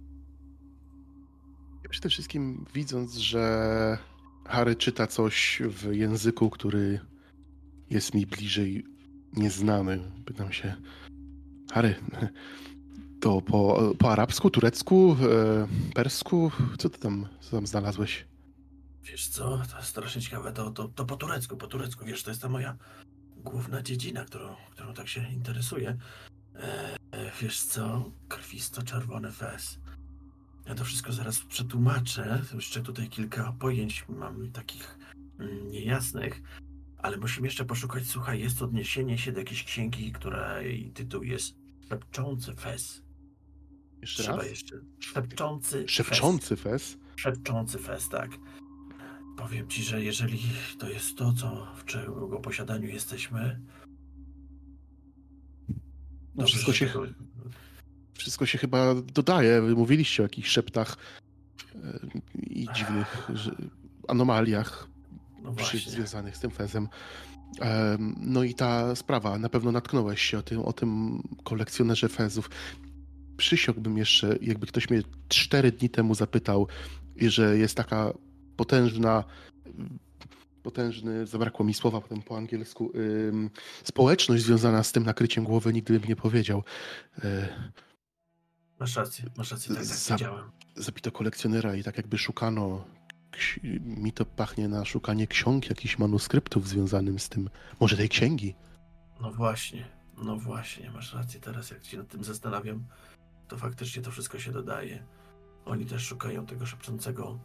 Ja Przede wszystkim widząc, że Harry czyta coś w języku, który jest mi bliżej nieznany, pytam się, Harry, to po, po arabsku, turecku, e, persku, co ty tam, co tam znalazłeś? Wiesz co, to jest strasznie ciekawe, to, to, to po turecku, po turecku, wiesz, to jest ta moja główna dziedzina, którą, którą tak się interesuję. E, wiesz co, krwisto-czerwony fez. Ja to wszystko zaraz przetłumaczę, jeszcze tutaj kilka pojęć mam takich mm, niejasnych, ale musimy jeszcze poszukać, słuchaj, jest odniesienie się do jakiejś księgi, której tytuł jest Szepczący Fez. Jeszcze Trzeba raz? jeszcze. Szepczący Fez. Szepczący fez? Szepczący fest, tak. Powiem ci, że jeżeli to jest to, co w czego posiadaniu jesteśmy. No, dobrze, wszystko, się, tego- wszystko się chyba dodaje. Wy mówiliście o jakichś szeptach e, i dziwnych że, anomaliach No związanych z tym fezem. Em, No i ta sprawa, na pewno natknąłeś się o tym, o tym kolekcjonerze fezów. Przysiągłbym jeszcze, jakby ktoś mnie cztery dni temu zapytał, że jest taka potężna, potężny, zabrakło mi słowa potem po angielsku, ym, społeczność związana z tym nakryciem głowy, nigdy bym nie powiedział. E, Masz rację, masz rację, tak, tak Za- widziałem. zabito kolekcjonera i tak jakby szukano, mi to pachnie na szukanie ksiąg, jakichś manuskryptów związanym z tym, może tej księgi. No właśnie, no właśnie, masz rację. Teraz jak się nad tym zastanawiam, to faktycznie to wszystko się dodaje. Oni też szukają tego szepczącego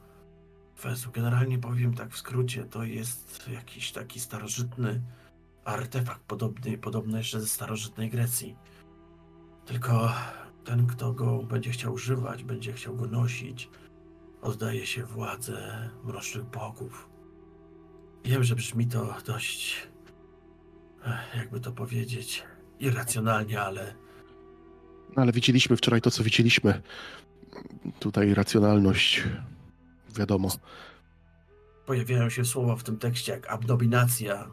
fezu. Generalnie powiem tak w skrócie, to jest jakiś taki starożytny artefakt, podobny, podobny jeszcze ze starożytnej Grecji. Tylko ten, kto go będzie chciał używać, będzie chciał go nosić, oddaje się władzę mrocznych bogów. Wiem, że brzmi to dość, ech, jakby to powiedzieć, irracjonalnie, ale ale widzieliśmy wczoraj to, co widzieliśmy. Tutaj racjonalność, wiadomo. pojawiają się słowa w tym tekście jak abdominacja,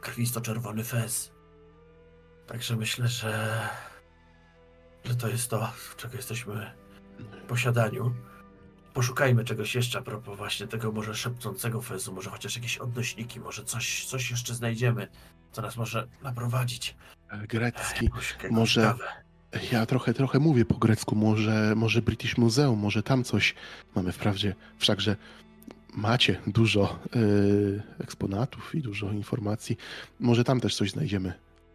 krwisto-czerwony fez. Także myślę, że, że to jest to, czego jesteśmy w posiadaniu. Poszukajmy czegoś jeszcze a propos właśnie tego może szepczącego fezu, może chociaż jakieś odnośniki, może coś, coś jeszcze znajdziemy, co nas może naprowadzić. Grecki. Może-. Ja trochę, trochę mówię po grecku, może, może British Museum, może tam coś mamy wprawdzie. Wszakże macie dużo yy, eksponatów i dużo informacji. Może tam też coś znajdziemy.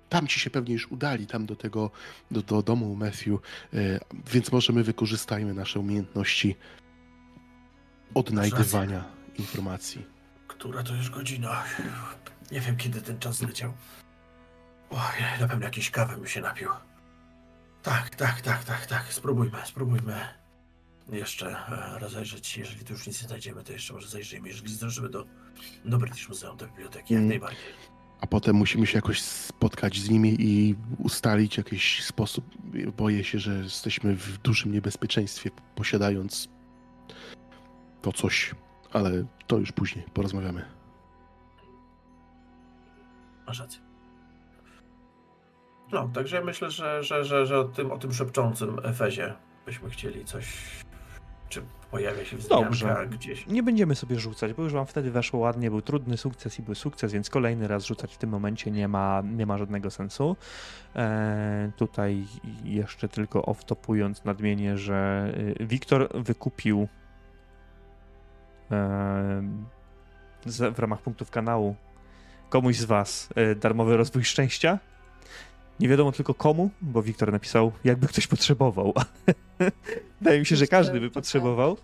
Tam ci się pewnie już udali, tam do tego, do, do domu Matthew, yy, więc może my wykorzystajmy nasze umiejętności odnajdywania informacji. Która to już godzina? Nie wiem, kiedy ten czas zleciał. Oj, na pewno jakieś kawy bym się napił. Tak, tak, tak, tak, tak. Spróbujmy, spróbujmy jeszcze e, rozejrzeć. Jeżeli tu już nic nie znajdziemy, to jeszcze może zajrzyjmy. Jeżeli zdążymy do, do British Museum, do biblioteki, jak Mm. najbardziej. A potem musimy się jakoś spotkać z nimi i ustalić jakiś sposób. Boję się, że jesteśmy w dużym niebezpieczeństwie, posiadając to coś, ale to już później porozmawiamy. Masz rację. No, także myślę, że, że, że, że o, tym, o tym szepczącym Efezie byśmy chcieli coś. Czy pojawia się wzmianka gdzieś. Nie będziemy sobie rzucać, bo już wam wtedy weszło ładnie, był trudny sukces i był sukces, więc kolejny raz rzucać w tym momencie nie ma, nie ma żadnego sensu. E, tutaj jeszcze tylko off-topując nadmienię, że y, Wiktor wykupił e, z, w ramach punktów kanału komuś z was e, darmowy rozwój szczęścia. Nie wiadomo tylko komu, bo Wiktor napisał, jakby ktoś potrzebował. Wydaje mi się, że każdy by tak. potrzebował.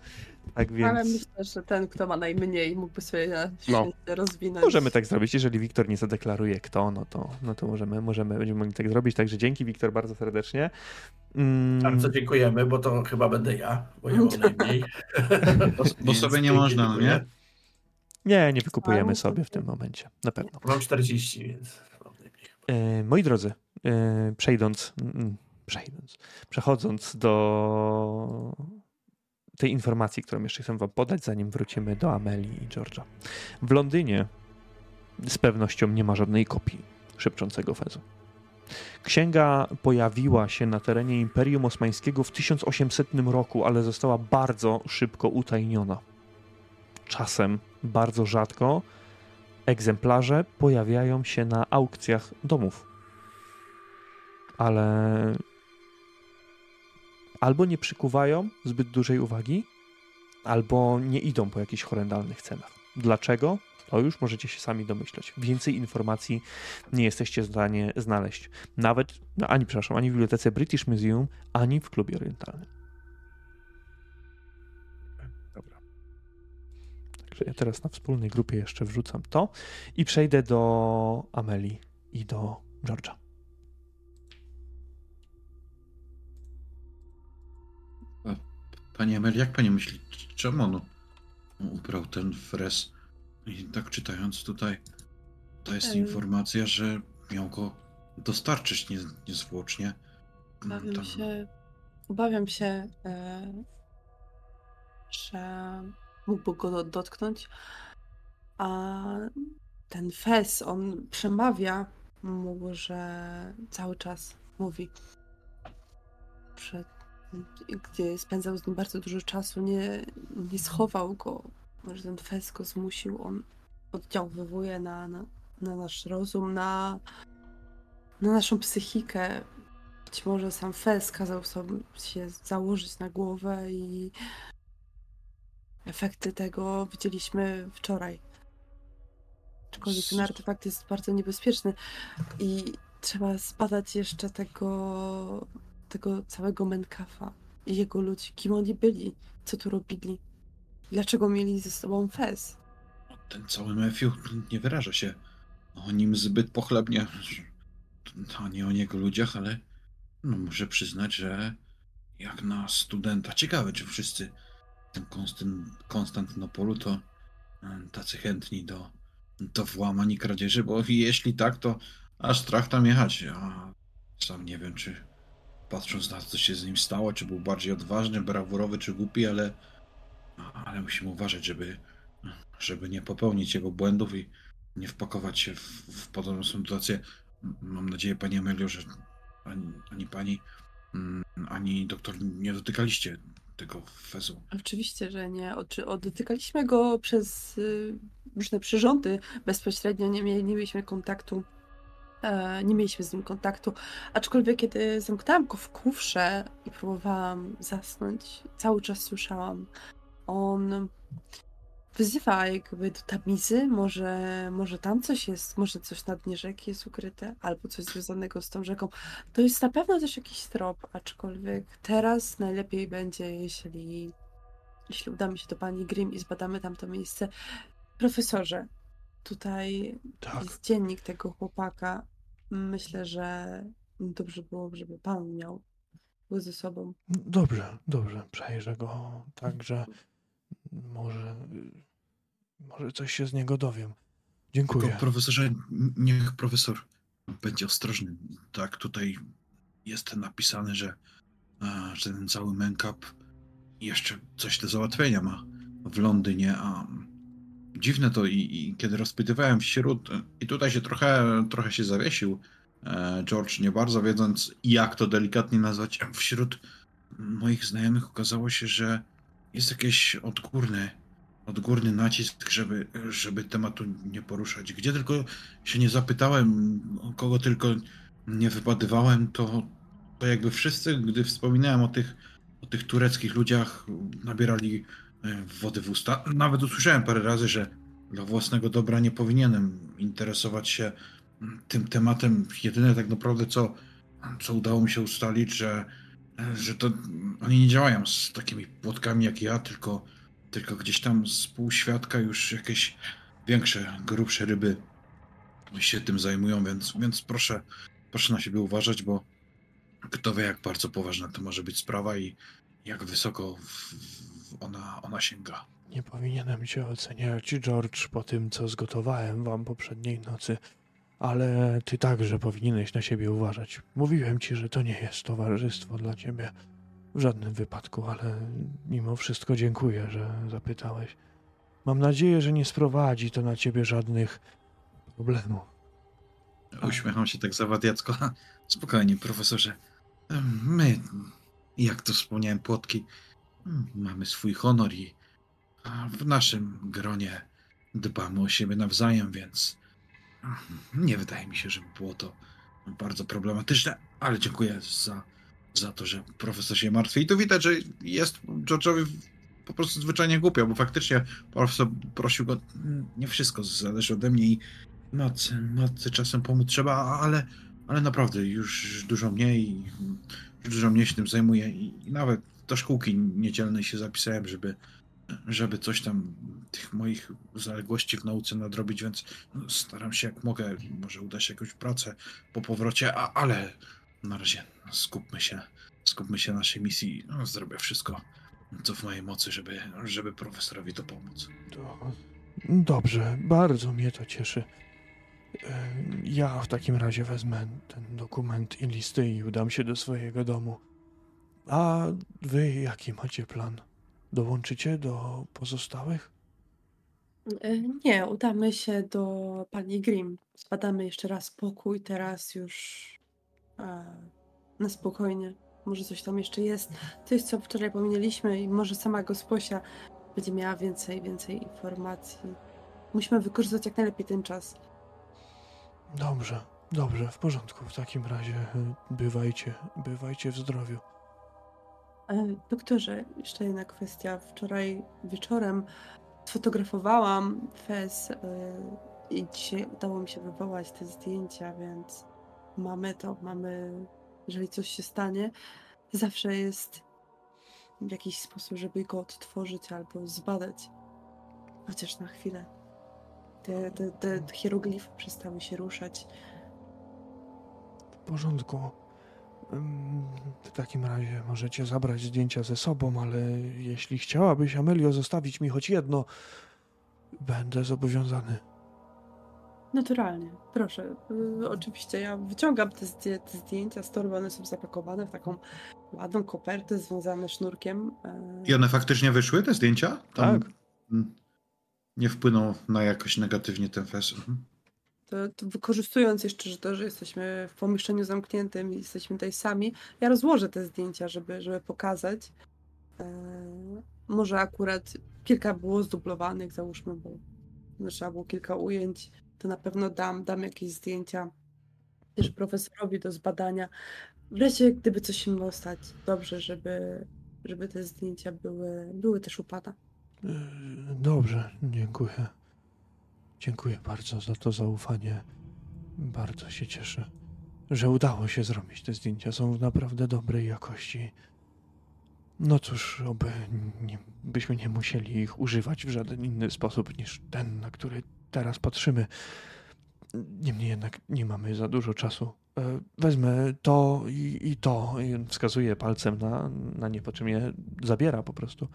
Tak więc. Ale myślę, że ten, kto ma najmniej, mógłby sobie No. rozwinąć. Możemy tak zrobić. Jeżeli Wiktor nie zadeklaruje kto, no to, no to możemy, możemy, będziemy mogli tak zrobić. Także dzięki Wiktor bardzo serdecznie. Mm, Bardzo dziękujemy, bo to chyba będę ja, bo ja mam najmniej. Bo, sobie nie można, no nie? dziękuję. nie, nie wykupujemy sobie w tym momencie. Na pewno. Mam 40, więc mam najmniej. E, moi drodzy, przejdąc, mm, przejdąc, przechodząc do tej informacji, którą jeszcze chcę wam podać, zanim wrócimy do Amelii i George'a. W Londynie z pewnością nie ma żadnej kopii szepczącego fezu. Księga pojawiła się na terenie Imperium Osmańskiego w 1800 roku, ale została bardzo szybko utajniona. Czasem, bardzo rzadko, egzemplarze pojawiają się na aukcjach domów. Ale albo nie przykuwają zbyt dużej uwagi, albo nie idą po jakichś horrendalnych cenach. Dlaczego? To już możecie się sami domyślać. Więcej informacji nie jesteście w stanie znaleźć. Nawet, no, ani, przepraszam, ani w bibliotece British Museum, ani w klubie orientalnym. Dobra. Także ja teraz na wspólnej grupie jeszcze wrzucam to i przejdę do Ameli i do George'a. Pani Emil, jak pani myśli, czemu on ubrał ten fres? I tak czytając tutaj, to jest Em. informacja, że miał go dostarczyć nie, niezwłocznie. Obawiam Tam- się, obawiam się, e, że mógłby go do- dotknąć, a ten fez, on przemawia mu, że cały czas mówi, przed, gdzie spędzał z nim bardzo dużo czasu, nie, nie schował go, że ten fez go zmusił, on oddziaływuje na, na, na nasz rozum, na, na naszą psychikę, być może sam Fez kazał sobie się założyć na głowę i efekty tego widzieliśmy wczoraj. Aczkolwiek ten artefakt jest bardzo niebezpieczny i trzeba zbadać jeszcze tego, tego całego Menkafa i jego ludzi, kim oni byli, co tu robili, dlaczego mieli ze sobą Fez. Ten cały Matthew nie wyraża się o nim zbyt pochlebnie. To nie o niego ludziach, ale no, muszę przyznać, że jak na studenta, ciekawe czy wszyscy w tym Konstan- Konstantynopolu to e, tacy chętni do, do włamań i kradzieży, bo jeśli tak, to aż strach tam jechać. A sam nie wiem, czy patrząc na to, co się z nim stało, czy był bardziej odważny, brawurowy, czy głupi, ale, ale musimy uważać, żeby żeby nie popełnić jego błędów i nie wpakować się w, w podobną sytuację. Mam nadzieję, Pani Amelio, że ani, ani Pani, mm, ani doktor nie dotykaliście tego fezu. Oczywiście, że nie. Oczy- o- Dotykaliśmy go przez y, różne przyrządy. Bezpośrednio nie, mieli, nie mieliśmy kontaktu. E, nie mieliśmy z nim kontaktu. Aczkolwiek, kiedy zamknęłam go w kufrze i próbowałam zasnąć, cały czas słyszałam. On wyzywa jakby do tamizy. Może, może tam coś jest, może coś na dnie rzeki jest ukryte, albo coś związanego z tą rzeką. To jest na pewno też jakiś trop, aczkolwiek teraz najlepiej będzie, jeśli, jeśli udamy się do pani Grimm i zbadamy tamto miejsce. Profesorze, tutaj Tak. jest dziennik tego chłopaka. Myślę, że dobrze byłoby, żeby pan miał go ze sobą. Dobrze, dobrze, przejrzę go tak, że może, może coś się z niego dowiem. Dziękuję. Tylko profesorze, n- niech profesor będzie ostrożny. Tak, tutaj jest napisane, że, a, że ten cały menkap jeszcze coś do załatwienia ma w Londynie, a dziwne to i, i kiedy rozpytywałem wśród, i tutaj się trochę, trochę się zawiesił e, George, nie bardzo wiedząc jak to delikatnie nazwać, wśród moich znajomych okazało się, że jest jakiś odgórny, odgórny nacisk, żeby, żeby tematu nie poruszać. Gdzie tylko się nie zapytałem, kogo tylko nie wypadywałem, to, to jakby wszyscy, gdy wspominałem o tych, o tych tureckich ludziach, nabierali wody w usta. Nawet usłyszałem parę razy, że dla własnego dobra nie powinienem interesować się mm, tym tematem. Jedyne tak naprawdę, co, co udało mi się ustalić, że, że to oni nie działają z takimi płotkami jak ja, tylko, tylko gdzieś tam z półświadka już jakieś większe, grubsze ryby się tym zajmują, więc, więc proszę, proszę na siebie uważać, bo kto wie, jak bardzo poważna to może być sprawa i jak wysoko w ona, ona sięga. Nie powinienem cię oceniać, George, po tym, co zgotowałem wam poprzedniej nocy, ale ty także powinieneś na siebie uważać. Mówiłem ci, że to nie jest towarzystwo dla ciebie w żadnym wypadku, ale mimo wszystko dziękuję, że zapytałeś. Mam nadzieję, że nie sprowadzi to na ciebie żadnych problemów. Uśmiecham się tak zawadiacko. Spokojnie, profesorze. My, jak to wspomniałem, płotki, mamy swój honor i w naszym gronie dbamy o siebie nawzajem, więc nie wydaje mi się, żeby było to bardzo problematyczne, ale dziękuję za, za to, że profesor się martwi. I tu widać, że jest George'owi po prostu zwyczajnie głupio, bo faktycznie profesor prosił go, nie wszystko zależy ode mnie i matce, matce czasem pomóc trzeba, ale, ale naprawdę już dużo mniej, dużo mniej się tym zajmuję i nawet do szkółki niedzielnej się zapisałem, żeby, żeby coś tam tych moich zaległości w nauce nadrobić, więc no, staram się jak mogę, może uda się jakąś pracę po powrocie, a, ale na razie skupmy się, skupmy się na naszej misji, no, zrobię wszystko, co w mojej mocy, żeby, żeby profesorowi to pomóc. Dobrze, bardzo mnie to cieszy. E, Ja w takim razie wezmę ten dokument i listy i udam się do swojego domu. A wy jaki macie plan? Dołączycie do pozostałych? E, Nie, udamy się do pani Grimm. Zbadamy jeszcze raz pokój, teraz już e, na spokojnie. Może coś tam jeszcze jest. Coś, co wczoraj pominęliśmy i może sama gosposia będzie miała więcej, więcej informacji. Musimy wykorzystać jak najlepiej ten czas. Dobrze, dobrze, w porządku. W takim razie e, bywajcie, bywajcie w zdrowiu. E, Doktorze, jeszcze jedna kwestia. Wczoraj wieczorem sfotografowałam fez e, i dzisiaj udało mi się wywołać te zdjęcia, więc mamy to, mamy, jeżeli coś się stanie, zawsze jest jakiś sposób, żeby go odtworzyć albo zbadać. Chociaż na chwilę. Te, te, te hieroglify przestały się ruszać. W porządku. W takim razie możecie zabrać zdjęcia ze sobą, ale jeśli chciałabyś, Amelio, zostawić mi choć jedno, będę zobowiązany. Naturalnie, proszę. Y, oczywiście ja wyciągam te, zdję- te zdjęcia z torby, one są zapakowane w taką ładną kopertę związane sznurkiem. e, I one faktycznie wyszły, te zdjęcia? Tam Tak. Nie wpłynął na jakoś negatywnie ten fest. Mhm. To, to wykorzystując jeszcze że to, że jesteśmy w pomieszczeniu zamkniętym i jesteśmy tutaj sami, ja rozłożę te zdjęcia, żeby, żeby pokazać. E, może akurat kilka było zdublowanych, załóżmy, bo trzeba było kilka ujęć, to na pewno dam, dam jakieś zdjęcia też profesorowi do zbadania. Wreszcie, gdyby coś się miało stać, dobrze, żeby, żeby te zdjęcia były, były też u pana. Yy, Dobrze, dziękuję. Dziękuję bardzo za to zaufanie. Bardzo się cieszę, że udało się zrobić te zdjęcia. Są naprawdę dobrej jakości. No cóż, oby nie, byśmy nie musieli ich używać w żaden inny sposób niż ten, na który teraz patrzymy. Niemniej jednak nie mamy za dużo czasu. E, Wezmę to i, i to. I wskazuje palcem na, na nie, po czym je zabiera po prostu.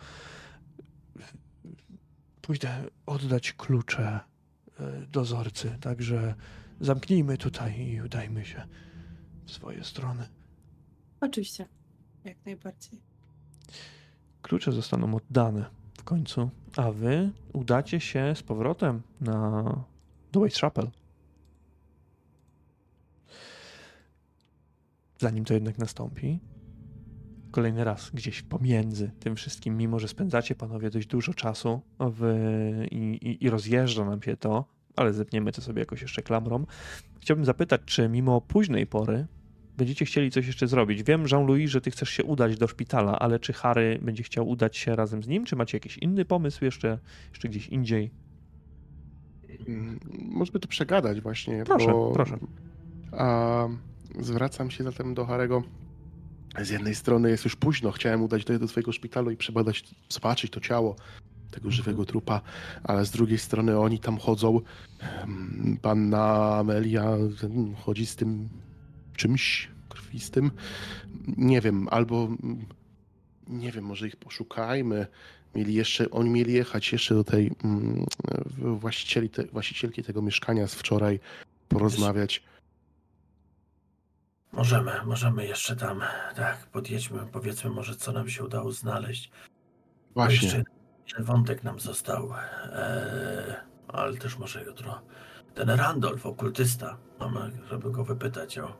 Pójdę oddać klucze dozorcy, także zamknijmy tutaj i udajmy się w swoje strony. Oczywiście, jak najbardziej. Klucze zostaną oddane w końcu, a wy udacie się z powrotem na do Whitechapel. Zanim to jednak nastąpi, kolejny raz gdzieś pomiędzy tym wszystkim, mimo że spędzacie panowie dość dużo czasu w, i, i, i rozjeżdża nam się to, ale zepniemy to sobie jakoś jeszcze klamrą, chciałbym zapytać, czy mimo późnej pory będziecie chcieli coś jeszcze zrobić. Wiem, Jean-Louis, że ty chcesz się udać do szpitala, ale czy Harry będzie chciał udać się razem z nim? Czy macie jakiś inny pomysł jeszcze, jeszcze gdzieś indziej? Mm, Możemy to przegadać właśnie. Proszę, bo... proszę. A zwracam się zatem do Harego. Z jednej strony jest już późno, chciałem udać do, do swojego szpitalu i przebadać, zobaczyć to ciało tego żywego trupa, ale z drugiej strony oni tam chodzą. Panna Amelia chodzi z tym czymś krwistym. Nie wiem, albo mm, nie wiem, może ich poszukajmy. Mieli jeszcze, oni mieli jechać jeszcze do tej mm, właścicieli te, właścicielki tego mieszkania z wczoraj, porozmawiać. Możemy, możemy jeszcze tam, tak, podjedźmy, powiedzmy może, co nam się udało znaleźć. Bo Właśnie. Jeszcze jeden wątek nam został, eee, ale też może jutro. Ten Randolph, okultysta, mamy, żeby go wypytać o,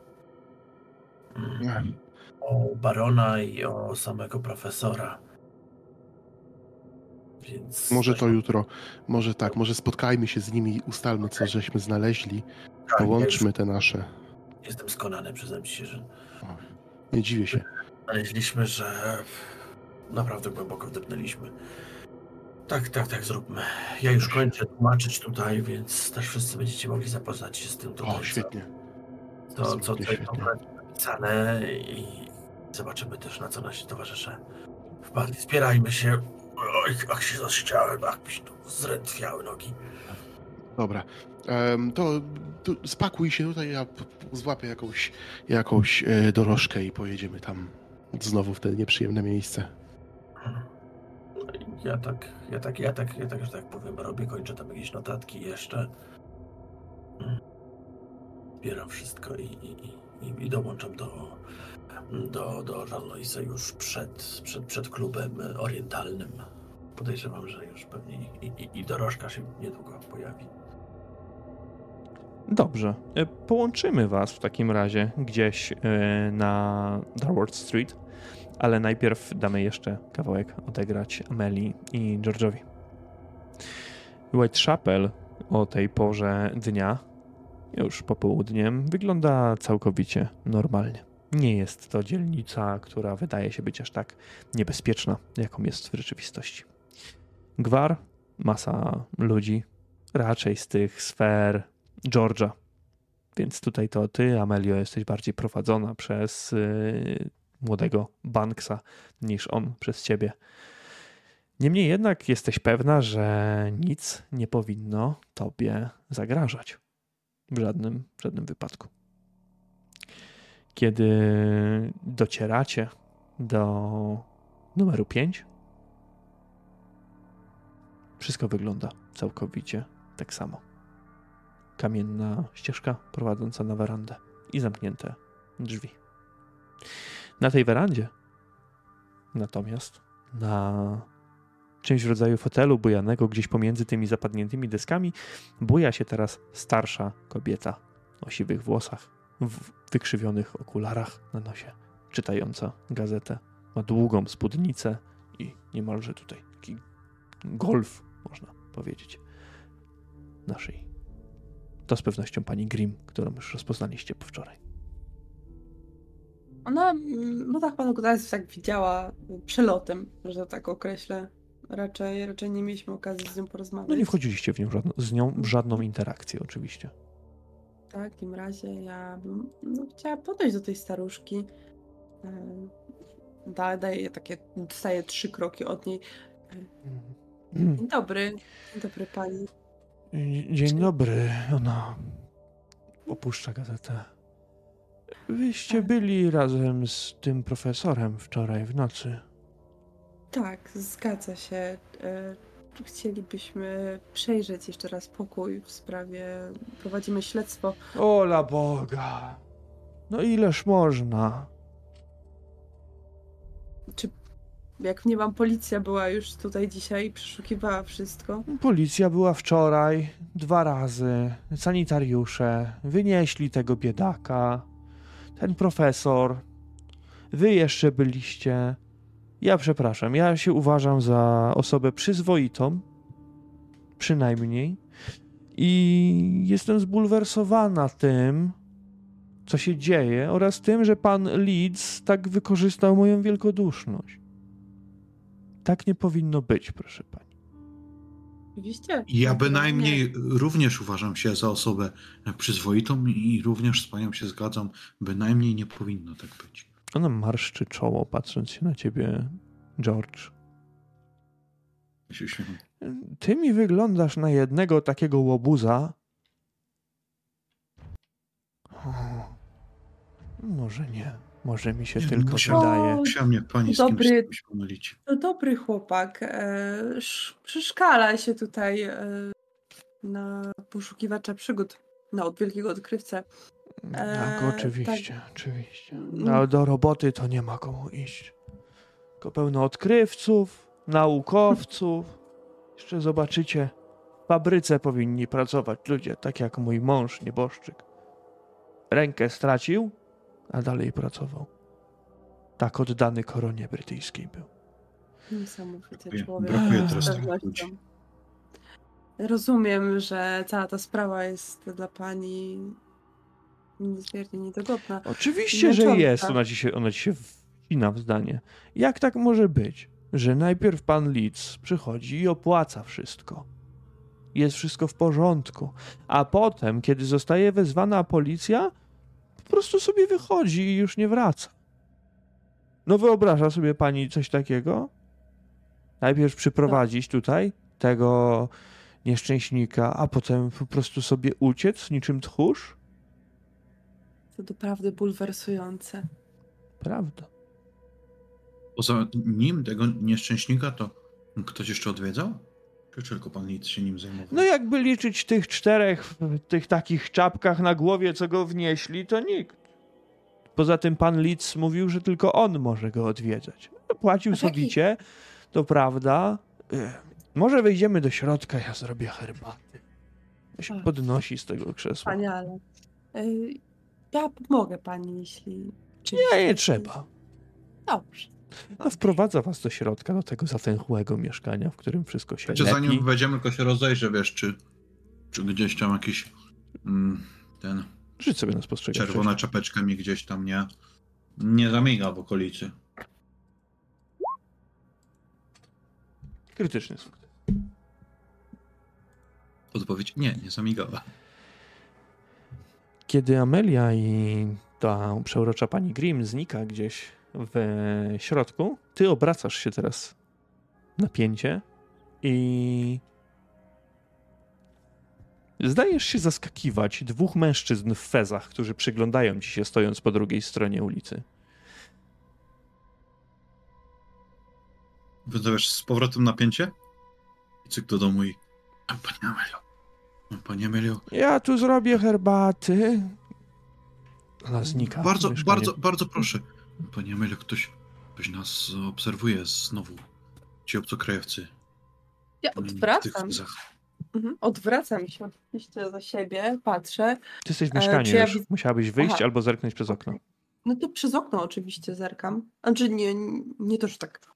mm, o barona i o samego profesora. Więc Może to jutro, może tak, może spotkajmy się z nimi i ustalmy, co żeśmy znaleźli. tak, Połączmy te nasze. Jestem skonany, przyznam ci się, że Nie dziwię się. znaleźliśmy, że Naprawdę głęboko wdepnęliśmy. Tak, tak, tak, zróbmy. Ja już kończę tłumaczyć tutaj, więc też wszyscy będziecie mogli zapoznać się z tym tutaj. O, świetnie. Co, co Absolutnie tutaj napisane i zobaczymy też na co nasi towarzysze wpadli. Zbierajmy się. Oj, ach się zaszczałem, ach mi się tu zrętwiały nogi. Dobra. To, to spakuj się tutaj, ja złapię jakąś, jakąś e, dorożkę i pojedziemy tam znowu w te nieprzyjemne miejsce. Ja tak, ja tak, ja tak, ja tak, że tak powiem, robię, kończę tam jakieś notatki jeszcze. Zbieram wszystko i, i, i, i dołączam do, do, do Jean-Louisa już przed, przed, przed klubem orientalnym. Podejrzewam, że już pewnie i, i, i dorożka się niedługo pojawi. Dobrze. E, Połączymy was w takim razie gdzieś e, na Darward Street, ale najpierw damy jeszcze kawałek odegrać Amelie i George'owi. Whitechapel o tej porze dnia, już popołudniem, wygląda całkowicie normalnie. Nie jest to dzielnica, która wydaje się być aż tak niebezpieczna, jaką jest w rzeczywistości. Gwar, masa ludzi, raczej z tych sfer George'a. Więc tutaj to ty, Amelio, jesteś bardziej prowadzona przez y, młodego Banksa niż on przez ciebie. Niemniej jednak jesteś pewna, że nic nie powinno tobie zagrażać. W żadnym, w żadnym wypadku. Kiedy docieracie do numeru 5, wszystko wygląda całkowicie tak samo kamienna ścieżka prowadząca na werandę i zamknięte drzwi. Na tej werandzie natomiast na czymś w rodzaju fotelu bujanego gdzieś pomiędzy tymi zapadniętymi deskami buja się teraz starsza kobieta o siwych włosach, w wykrzywionych okularach na nosie, czytająca gazetę. Ma długą spódnicę i niemalże tutaj taki golf, można powiedzieć, na szyi. To z pewnością pani Grimm, którą już rozpoznaliście po wczoraj. Ona, mm, no tak panu Kutas tak widziała przelotem, że tak określę. Raczej, raczej nie mieliśmy okazji z nią porozmawiać. No nie wchodziliście w nią żadno, z nią w żadną interakcję oczywiście. W takim razie ja bym no, chciała podejść do tej staruszki. Da, daję takie, dostaję trzy kroki od niej. Dzień dobry, dzień dobry pani. Dzień dobry. Ona opuszcza gazetę. Wyście byli razem z tym profesorem wczoraj w nocy. Tak, zgadza się. E, Chcielibyśmy przejrzeć jeszcze raz pokój w sprawie. Prowadzimy śledztwo. Ola Boga. No ileż można? Czy jak nie mam, policja była już tutaj dzisiaj przeszukiwała wszystko. Policja była wczoraj dwa razy. Sanitariusze wynieśli tego biedaka. Ten profesor. Wy jeszcze byliście. Ja przepraszam, ja się uważam za osobę przyzwoitą. Przynajmniej. I jestem zbulwersowana tym, co się dzieje, oraz tym, że pan Leeds tak wykorzystał moją wielkoduszność. Tak nie powinno być, proszę pani. Oczywiście. Ja Nie. bynajmniej również uważam się za osobę przyzwoitą i również z panią się zgadzam. Bynajmniej nie powinno tak być. Ona marszczy czoło, patrząc się na ciebie, George. Ty mi wyglądasz na jednego takiego łobuza. O, może nie. Może mi się Nie, tylko musiał- wydaje. Musiała mnie pani z Dobry. kimś, z kimś pomylić. To dobry chłopak. E, sz- przeszkala się tutaj e, na poszukiwacza przygód. Na od wielkiego odkrywcę. Tak, Eee, oczywiście, oczywiście. Mm. No, do roboty to nie ma komu iść. Tylko pełno odkrywców, naukowców. Jeszcze zobaczycie, w fabryce powinni pracować ludzie, tak jak mój mąż, nieboszczyk. Rękę stracił, a dalej pracował. Tak oddany koronie brytyjskiej był. Niesamowity Brakuje- człowiek. brakuje teraz takich ludzi. Rozumiem, że cała ta sprawa jest dla pani niezmiernie niedogodna. Oczywiście, że jest. Ona ci się, ona ci się wcina w zdanie. Jak tak może być? że najpierw pan Litz przychodzi i opłaca wszystko. Jest wszystko w porządku. A potem, kiedy zostaje wezwana policja, po prostu sobie wychodzi i już nie wraca. No wyobraża sobie pani coś takiego? Najpierw przyprowadzić tutaj tego nieszczęśnika, a potem po prostu sobie uciec niczym tchórz? To doprawdy bulwersujące. Prawda. Poza nim, tego nieszczęśnika, to ktoś jeszcze odwiedzał? Czy tylko pan nic się nim zajmował? No jakby liczyć tych czterech w tych takich czapkach na głowie, co go wnieśli, to nikt. Poza tym pan Litz mówił, że tylko on może go odwiedzać. Płacił A taki- sowicie, to prawda. Ech, Może wejdziemy do środka, ja zrobię herbaty. Ja się podnosi z tego krzesła. Wspaniale. Y, Ja pomogę pani, jeśli... Czy... Nie, nie trzeba. Dobrze. No, wprowadza was do środka, do tego zatęchłego mieszkania, w którym wszystko się Znaczy, lepi. zanim wejdziemy, tylko się rozejrzę, wiesz, czy, czy gdzieś tam jakiś mm, ten Rzuć sobie na spostrzegawczość. czerwona czapeczka mi gdzieś tam nie, nie zamiga w okolicy. Krytyczny sukces. Odpowiedź nie, nie zamigała. Kiedy Amelia i ta przeurocza pani Grimm znika gdzieś w środku, ty obracasz się teraz na pięcie i zdajesz się zaskakiwać dwóch mężczyzn w fezach, którzy przyglądają ci się stojąc po drugiej stronie ulicy. Wydawasz z powrotem napięcie? I cyk do domu i... A, Pani Amelio, Pani Amelio, Ja tu zrobię herbaty. Ona znika. bardzo, bardzo, bardzo proszę. Pani Amelio, ktoś, ktoś nas obserwuje znowu. Ci obcokrajowcy. Ja odwracam. Mhm. Odwracam się oczywiście za siebie, patrzę. Ty jesteś w Ale mieszkaniu ja już. Musiałabyś wyjść Aha. albo zerknąć przez okno. No to przez okno oczywiście zerkam. Znaczy nie, nie to, że tak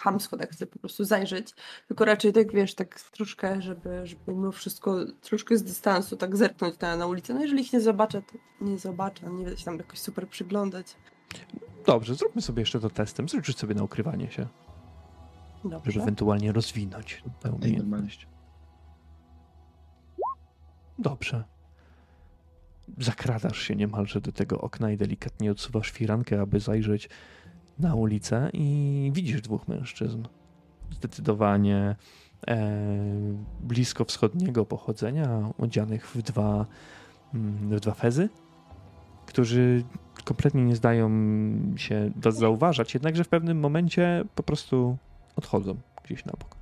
chamsko tak chcę po prostu zajrzeć, tylko raczej tak wiesz, tak troszkę, żeby, żeby mimo wszystko troszkę z dystansu tak zerknąć na, na ulicę. No jeżeli ich nie zobaczę, to nie zobaczę, nie będę się tam jakoś super przyglądać. Dobrze, zróbmy sobie jeszcze to testem. Zrzuć sobie na ukrywanie się, żeby Dobrze. ewentualnie rozwinąć tę umiejętność. Dobrze. Zakradasz się niemalże do tego okna i delikatnie odsuwasz firankę, aby zajrzeć na ulicę i widzisz dwóch mężczyzn. Zdecydowanie e, blisko wschodniego pochodzenia, odzianych w dwa, mm, w dwa fezy, którzy kompletnie nie zdają się was zauważać, jednakże w pewnym momencie po prostu odchodzą gdzieś na bok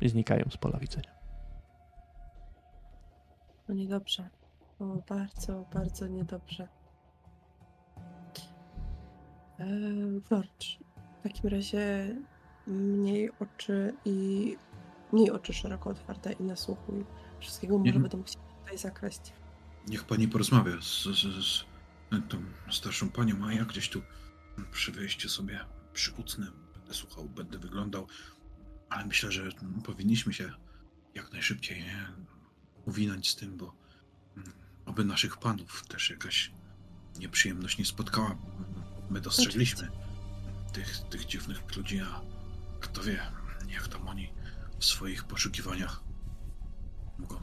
i znikają z pola widzenia. No niedobrze. O, bardzo, bardzo niedobrze. Eee, George, w takim razie mniej oczy i mniej oczy szeroko otwarte i nasłuchuj. Wszystkiego może Mhm. będę musiała tutaj zakraść. Niech pani porozmawia z, z, z tą starszą panią, a ja gdzieś tu przy wyjściu sobie przykucnę, będę słuchał, będę wyglądał, ale myślę, że powinniśmy się jak najszybciej uwinąć z tym, bo mm, oby naszych panów też jakaś nieprzyjemność nie spotkała. My dostrzegliśmy tych, tych dziwnych ludzi, a kto wie, jak tam oni w swoich poszukiwaniach mogą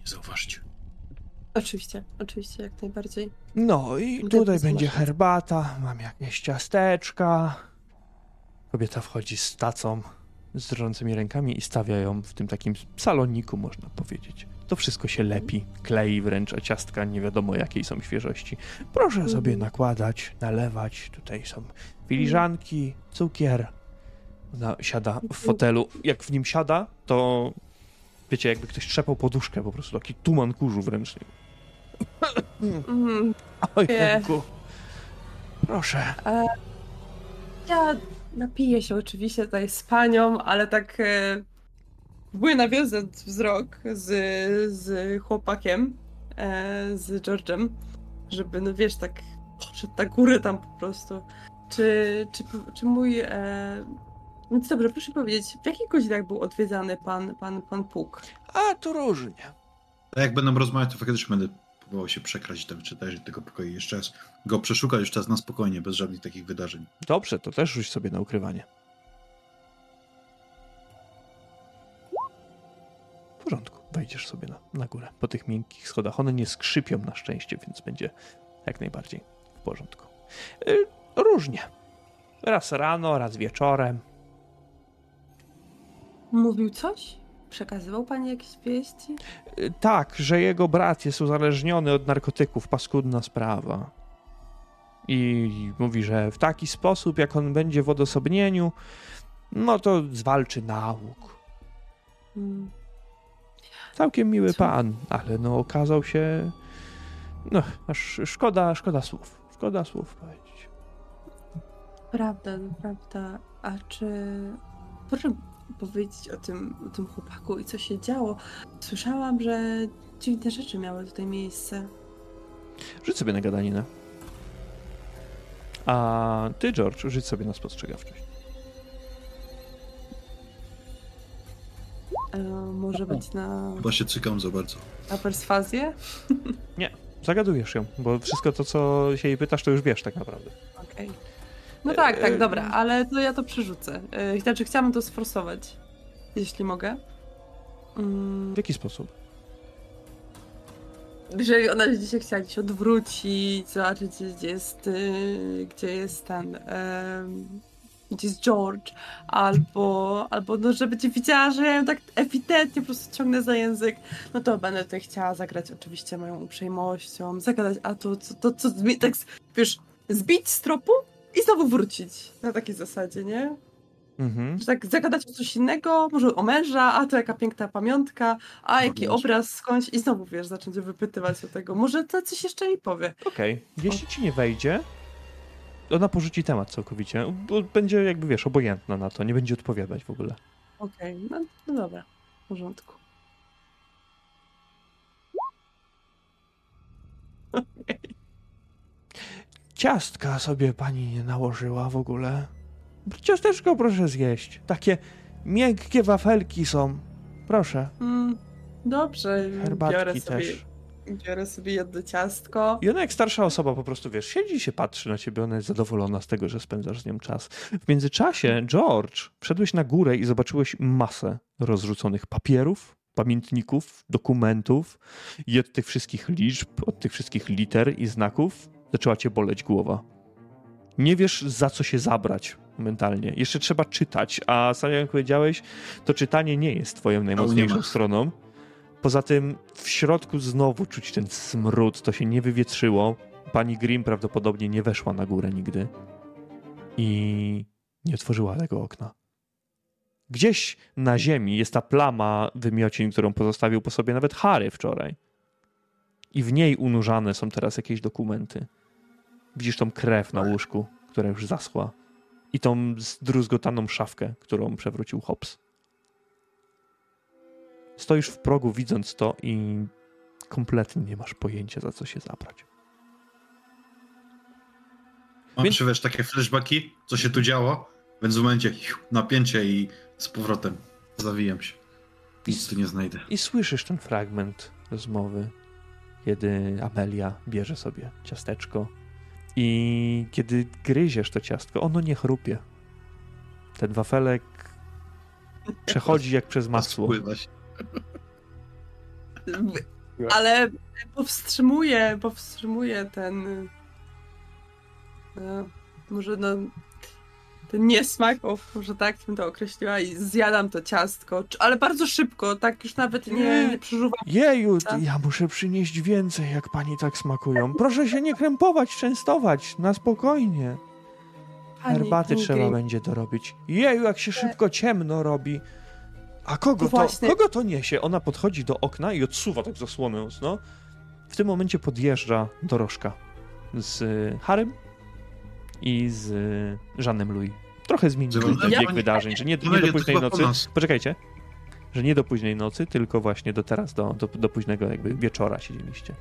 nie zauważyć. Oczywiście, oczywiście, jak najbardziej. No i Będę tutaj będzie herbata, mam jakieś ciasteczka. Kobieta wchodzi z tacą, z drżącymi rękami i stawia ją w tym takim saloniku, można powiedzieć. To wszystko się lepi, klei wręcz, a ciastka nie wiadomo jakiej są świeżości. Proszę Mhm. sobie nakładać, nalewać. Tutaj są filiżanki, cukier. Ona siada w fotelu. Jak w nim siada, to wiecie, jakby ktoś trzepał poduszkę, po prostu taki tuman kurzu wręcz. Mm, Ojejku. Proszę. ja napiję się oczywiście tutaj z panią, ale tak e, próbuję nawiązać wzrok z, z chłopakiem, e, z George'em, żeby, no wiesz, tak poszedł na górę tam po prostu. Czy, czy, czy mój... E... Więc dobrze, proszę powiedzieć, w jakich godzinach był odwiedzany pan, pan, pan Puk? A to różnie. A jak będą rozmawiać, to faktycznie będę próbował się przekraść tam czy też tego pokoju jeszcze raz. Go przeszukać jeszcze raz na spokojnie, bez żadnych takich wydarzeń. Dobrze, to też rzuć sobie na ukrywanie. W porządku, wejdziesz sobie na, na górę po tych miękkich schodach. One nie skrzypią na szczęście, więc będzie jak najbardziej w porządku. Y, różnie. Raz rano, raz wieczorem. Mówił coś? Przekazywał pani jakieś wieści? Y, tak, że jego brat jest uzależniony od narkotyków, paskudna sprawa. I mówi, że w taki sposób, jak on będzie w odosobnieniu, no to zwalczy nauk. Hmm. Całkiem miły Co? pan, ale no okazał się. No, szkoda, szkoda słów. Szkoda słów powiedzieć. Prawda, prawda. A czy... Proszę powiedzieć o tym, o tym chłopaku i co się działo. Słyszałam, że dziwne rzeczy miały tutaj miejsce. Rzuć sobie na gadaninę. A ty, George, rzuć sobie na spostrzegawczość. E, może być na, Chyba się cykam za bardzo. na perswazję? Zagadujesz ją, bo wszystko to, co się jej pytasz, to już wiesz tak naprawdę. Okej. No tak, E, tak, dobra, ale to ja to przerzucę. E, Znaczy, chciałabym to sforsować, jeśli mogę. Mm, W jaki sposób? Jeżeli ona będzie się chciała gdzieś odwrócić, zobaczyć, gdzie jest, y, gdzie jest ten, em, gdzie jest George, albo, albo no, że będzie widziała, że ja ją tak ewidentnie po prostu ciągnę za język, no to będę tutaj chciała zagrać oczywiście moją uprzejmością, zagadać, a to, to, to co, zmi- tak, wiesz, zbić z tropu i znowu wrócić, na takiej zasadzie, nie? Mhm. Że tak zagadać o coś innego, może o męża, a to jaka piękna pamiątka, a jaki Również. obraz skądś i znowu, wiesz, zacząć wypytywać o tego. Może to coś jeszcze mi powie. Okej. Jeśli ci nie wejdzie, ona porzuci temat całkowicie. Bo będzie jakby, wiesz, obojętna na to, nie będzie odpowiadać w ogóle. Okej, no, no dobra, w porządku. Ciastka sobie pani nie nałożyła w ogóle. Ciasteczko proszę zjeść. Takie miękkie wafelki są. Proszę. Mm, dobrze, biorę Herbatki sobie, też. biorę sobie jedno ciastko. I ona jak starsza osoba po prostu, wiesz, siedzi i się patrzy na ciebie, ona jest zadowolona z tego, że spędzasz z nią czas. W międzyczasie, George, wszedłeś na górę i zobaczyłeś masę rozrzuconych papierów, pamiętników, dokumentów i od tych wszystkich liczb, od tych wszystkich liter i znaków zaczęła cię boleć głowa. Nie wiesz, za co się zabrać mentalnie. Jeszcze trzeba czytać, a sam jak powiedziałeś, to czytanie nie jest twoją najmocniejszą ma. stroną. Poza tym w środku znowu czuć ten smród, to się nie wywietrzyło. Pani Grimm prawdopodobnie nie weszła na górę nigdy i nie otworzyła tego okna. Gdzieś na ziemi jest ta plama wymiocin, którą pozostawił po sobie nawet Harry wczoraj. I w niej unurzane są teraz jakieś dokumenty. Widzisz tą krew na łóżku, która już zaschła. I tą zdruzgotaną szafkę, którą przewrócił Hobbs. Stoisz w progu widząc to i kompletnie nie masz pojęcia za co się zabrać. Mam Więc- wiesz, takie flashbacki, co się tu działo, więc w momencie napięcie i z powrotem zawijam się. Nic tu nie znajdę. I słyszysz ten fragment rozmowy, kiedy Amelia bierze sobie ciasteczko i kiedy gryziesz to ciastko, ono nie chrupie. Ten wafelek przechodzi jak przez masło. Spływa się. Ale powstrzymuję, powstrzymuję ten. No, może no. Ten niesmak, o, może tak bym to określiła, i zjadam to ciastko, ale bardzo szybko, tak już nawet nie, nie przeżuwam. Jeju, Tak. ja muszę przynieść więcej, jak pani tak smakują. Proszę się nie krępować, częstować, na spokojnie. Pani- Herbaty pani trzeba Green. będzie dorobić. Jeju, jak się szybko ciemno robi. A kogo to, właśnie. kogo to niesie? Ona podchodzi do okna i odsuwa tak zasłonę, no. W tym momencie podjeżdża dorożka z y, Harem i z y, Żanem Louis. Trochę zmienił ten ja- bieg wydarzeń, że nie, nie do to późnej nocy. Poczekajcie. Że nie do późnej nocy, tylko właśnie do teraz, do, do, do późnego jakby wieczora siedzieliście.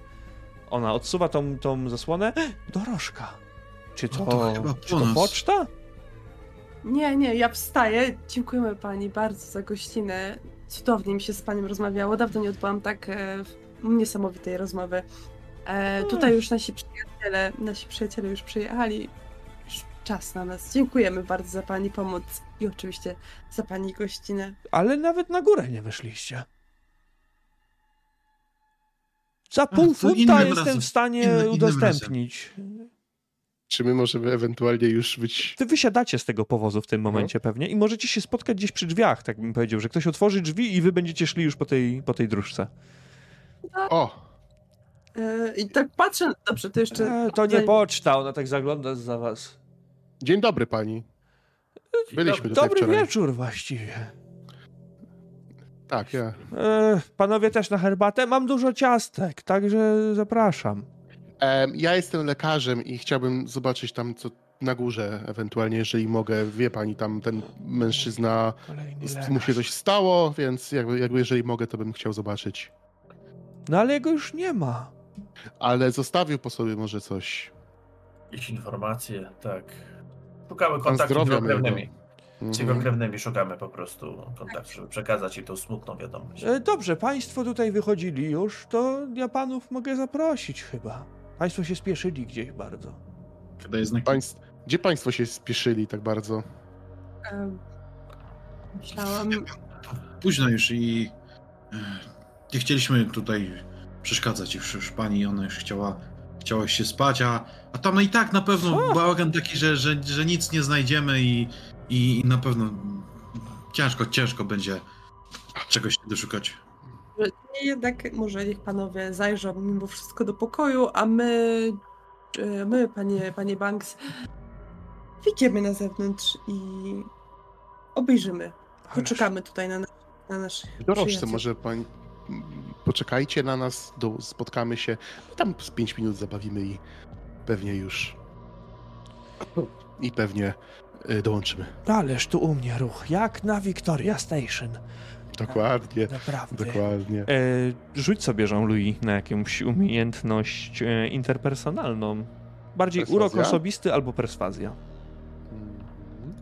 Ona odsuwa tą, tą zasłonę. Dorożka. Czy to, No to chyba czy to poczta? Nie, nie, ja wstaję. Dziękujemy pani bardzo za gościnę. Cudownie mi się z panią rozmawiało. Dawno nie odbyłam tak e, niesamowitej rozmowy. E, tutaj już nasi przyjaciele, nasi przyjaciele już przyjechali. Czas na nas. Dziękujemy bardzo za pani pomoc i oczywiście za pani gościnę. Ale nawet na górę nie weszliście. Za pół to funta jestem razem. w stanie innym udostępnić. Czy my możemy ewentualnie już być... Wy wysiadacie z tego powozu w tym No. momencie pewnie i możecie się spotkać gdzieś przy drzwiach, tak bym powiedział, że ktoś otworzy drzwi i wy będziecie szli już po tej, po tej dróżce. O! E, I tak patrzę, dobrze, to jeszcze... E, to nie poczta, ona tak zagląda za was. Dzień dobry pani. Byliśmy tutaj Dobry wczoraj. wieczór właściwie. Tak, ja. E, panowie też na herbatę? Mam dużo ciastek, także zapraszam. Em, ja jestem lekarzem i chciałbym zobaczyć tam, co na górze, ewentualnie, jeżeli mogę. Wie pani, tam ten mężczyzna, z- mu się coś stało, więc jakby, jakby jeżeli mogę, to bym chciał zobaczyć. No ale jego już nie ma. Ale zostawił po sobie może coś. Jakieś informacje, tak. Szukamy kontaktów z zdrowia jego krewnymi. Z jego Mhm. krewnymi szukamy po prostu kontaktów, żeby przekazać im tą smutną wiadomość. E, dobrze, państwo tutaj wychodzili już, to ja panów mogę zaprosić chyba. Państwo się spieszyli gdzieś bardzo. Daję. Państw... Gdzie państwo się spieszyli tak bardzo? em, Myślałam, Późno już i e, nie chcieliśmy tutaj przeszkadzać już, już pani, ona już chciała, chciała się spać, a, a tam i tak na pewno Co? bałagan taki, że, że, że nic nie znajdziemy i, i, na pewno ciężko, ciężko będzie czegoś się doszukać. jednak może niech panowie zajrzą mimo wszystko do pokoju, a my, my, panie, panie Banks, wyjdziemy na zewnątrz i obejrzymy. Poczekamy tutaj na, na, na naszych Dorożce, może pani... Poczekajcie na nas, do... spotkamy się. Tam z 5 minut zabawimy i pewnie już... I pewnie y, dołączymy. Ależ tu u mnie ruch, jak na Victoria Station. Dokładnie, Naprawdę. dokładnie. E, rzuć sobie Jean-Louis na jakąś umiejętność e, interpersonalną. Bardziej Perswazja? urok osobisty albo perswazja. Mhm.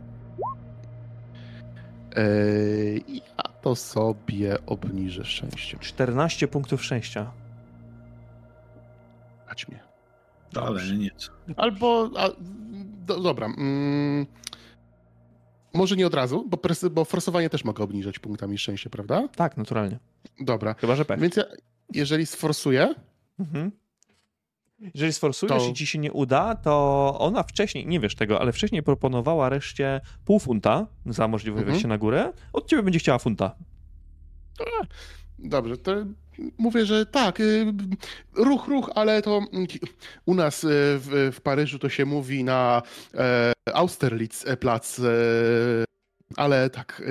Eee, ja to sobie obniżę szczęście. 14 punktów szczęścia. Dać mnie. Ale nic. Albo. A, do, dobra. Mm, może nie od razu, bo, pres, bo forsowanie też mogę obniżać punktami szczęścia, prawda? Tak, naturalnie. Dobra. Chyba, że pech. Więc ja, jeżeli sforsuję, Mhm. Jeżeli sforsujesz To- i ci się nie uda, to ona wcześniej, nie wiesz tego, ale wcześniej proponowała reszcie pół funta za możliwość Mhm. wejścia na górę. Od ciebie będzie chciała funta. Dobrze, to mówię, że tak, y, ruch, ruch, ale to u nas y, w, w Paryżu to się mówi na e, Austerlitz e, plac, e, ale tak,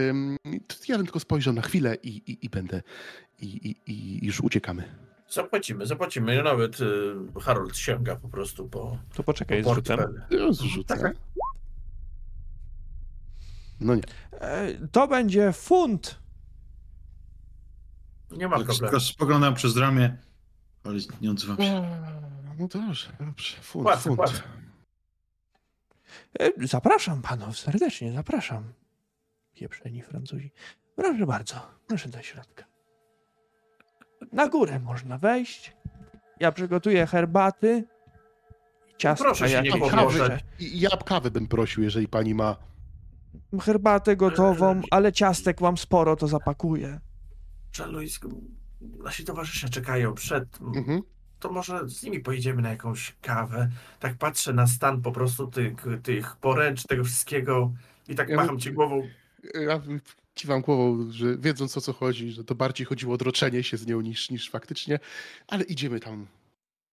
ja bym tylko spojrzał na chwilę i, i, i będę, i, i, i już uciekamy. Zapłacimy, zapłacimy. Nawet y, Harold sięga po prostu po, To poczekaj po. Ja Zrzucę. Tak. No nie. E, To będzie funt. Nie ma Tak problemu. spoglądam przez ramię, ale nie odzywam się. No dobrze, dobrze, funt, Płacę, funt. płacę. E, Zapraszam panów, serdecznie zapraszam. Pieprzeni Francuzi. Proszę bardzo, proszę do środka. Na górę można wejść. Ja przygotuję herbaty. Ciastka Proszę się nie kawy. położę. I ja kawę bym prosił, jeżeli pani ma. Herbatę gotową, ale ciastek mam sporo, to zapakuję. Jean-Louis, nasi towarzysze czekają przed. Mhm. To może z nimi pojedziemy na jakąś kawę. Tak patrzę na stan po prostu tych, tych poręcz, tego wszystkiego i tak Ja macham ci głową. Ja kiwam głową, że wiedząc o co chodzi, że to bardziej chodziło o droczenie się z nią niż, niż faktycznie, ale idziemy tam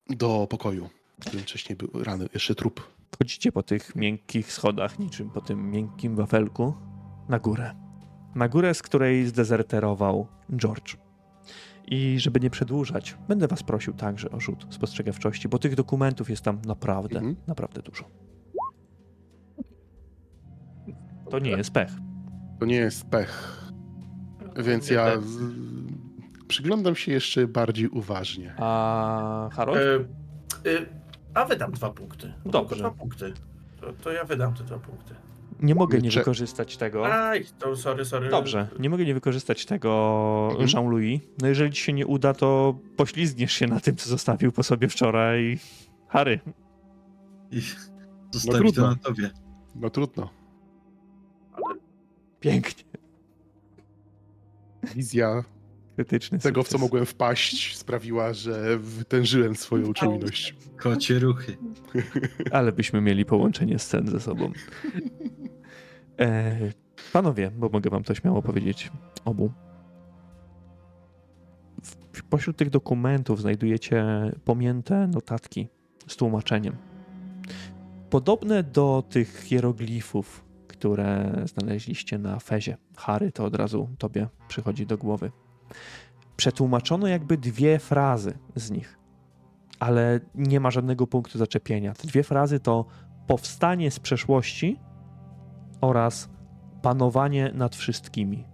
do pokoju, w którym wcześniej był rany, jeszcze trup. Chodzicie po tych miękkich schodach, niczym po tym miękkim wafelku, na górę. Na górę, z której zdezerterował George. I żeby nie przedłużać, będę was prosił także o rzut spostrzegawczości, bo tych dokumentów jest tam naprawdę, Mhm. naprawdę dużo. To nie jest pech. To nie jest pech, więc ja z... przyglądam się jeszcze bardziej uważnie. A Harold? E, e, a wydam dwa punkty. Dobrze. Dwa punkty. To, to ja wydam te dwa punkty. Nie mogę nie Cze- wykorzystać tego. Aj, to sorry, sorry. Dobrze, nie mogę nie wykorzystać tego Mhm. Jean-Louis. No jeżeli ci się nie uda, to poślizgniesz się na tym, co zostawił po sobie wczoraj Harry. I zostawić to trudno. na tobie. No trudno. Pięknie. Wizja Krytyczny Tego, w co mogłem wpaść, sprawiła, że wytężyłem swoją czujność. Kocie ruchy. Ale byśmy mieli połączenie scen ze sobą. E, panowie, bo mogę wam to śmiało powiedzieć obu. W, pośród tych dokumentów znajdujecie pomięte notatki z tłumaczeniem. Podobne do tych hieroglifów, które znaleźliście na fezie. Harry, to od razu tobie przychodzi do głowy. Przetłumaczono jakby dwie frazy z nich ale nie ma żadnego punktu zaczepienia. Te dwie frazy to powstanie z przeszłości oraz panowanie nad wszystkimi.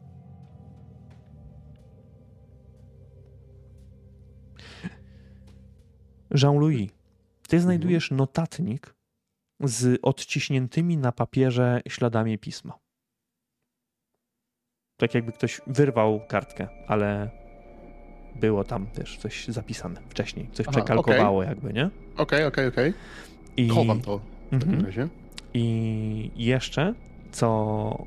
Jean-Louis, ty znajdujesz notatnik z odciśniętymi na papierze śladami pisma. Tak jakby ktoś wyrwał kartkę, ale było tam też coś zapisane wcześniej. Coś Aha, przekalkowało jakby, nie? Okej, okej, okej. I, Chowam to w takim Mhm. razie. I jeszcze, co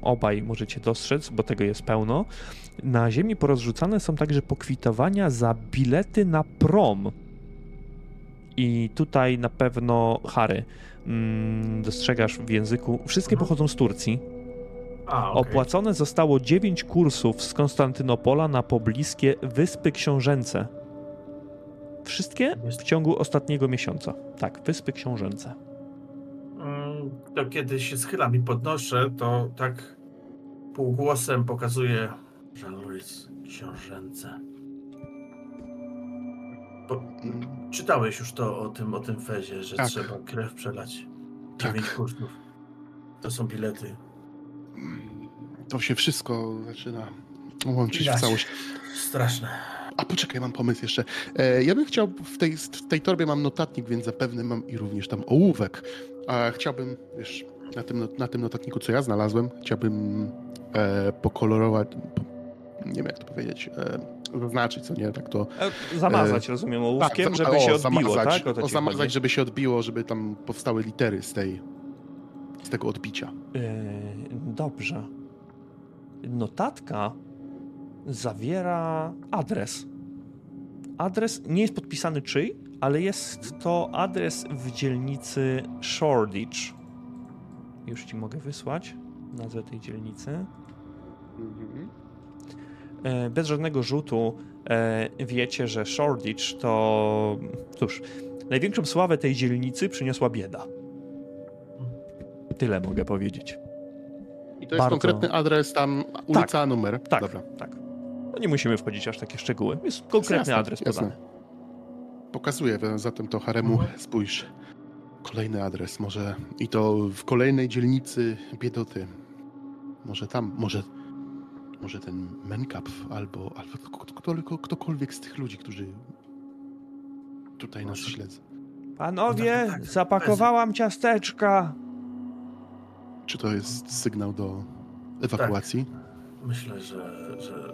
obaj możecie dostrzec, bo tego jest pełno, na ziemi porozrzucane są także pokwitowania za bilety na prom. I tutaj na pewno Harry mm, dostrzegasz w języku. Wszystkie Mhm. pochodzą z Turcji. A, okej. Opłacone zostało 9 kursów z Konstantynopola na pobliskie Wyspy Książęce. Wszystkie w ciągu ostatniego miesiąca. Tak, Wyspy Książęce. Mm, To kiedy się schylam i podnoszę, to tak półgłosem pokazuję Jean-Louis książęce. Bo, czytałeś już to o tym, o tym fezie, że Tak. trzeba krew przelać. Tak. Dziewięć kursów. To są bilety. To się wszystko zaczyna łączyć w Widać. całość. Straszne. A poczekaj, mam pomysł jeszcze. E, ja bym chciał, w tej, w tej torbie mam notatnik, więc zapewne mam i również tam ołówek. A chciałbym, wiesz, na tym, na tym notatniku, co ja znalazłem, chciałbym e, pokolorować, po, nie wiem jak to powiedzieć, e, zaznaczyć, co nie, tak to... E, Zamazać, rozumiem, ołówkiem, za- żeby o, się odbiło, zamazać, tak? O o, zamazać, chodzi? żeby się odbiło, żeby tam powstały litery z tej, z tego odbicia. E, Dobrze. Notatka zawiera adres. Adres nie jest podpisany czyj, ale jest to adres w dzielnicy Shoreditch. Już ci mogę wysłać nazwę tej dzielnicy. E, Bez żadnego rzutu e, wiecie, że Shoreditch to. Cóż, największą sławę tej dzielnicy przyniosła bieda. Tyle mogę powiedzieć. I to jest Bardzo. konkretny adres, tam ulica, numer. Tak, Dobra. tak. No nie musimy wchodzić aż w takie szczegóły. Jest konkretny Jasne, adres jasne. podany. Pokazuję zatem to Haremu. Spójrz. Kolejny adres, może i to w kolejnej dzielnicy biedoty. Może tam, może, może ten Menkap albo, albo kto- ktokolwiek z tych ludzi, którzy tutaj nas Może. śledzą. Panowie, Tak, tak. zapakowałam ciasteczka. Czy to jest sygnał do ewakuacji? Myślę, że, że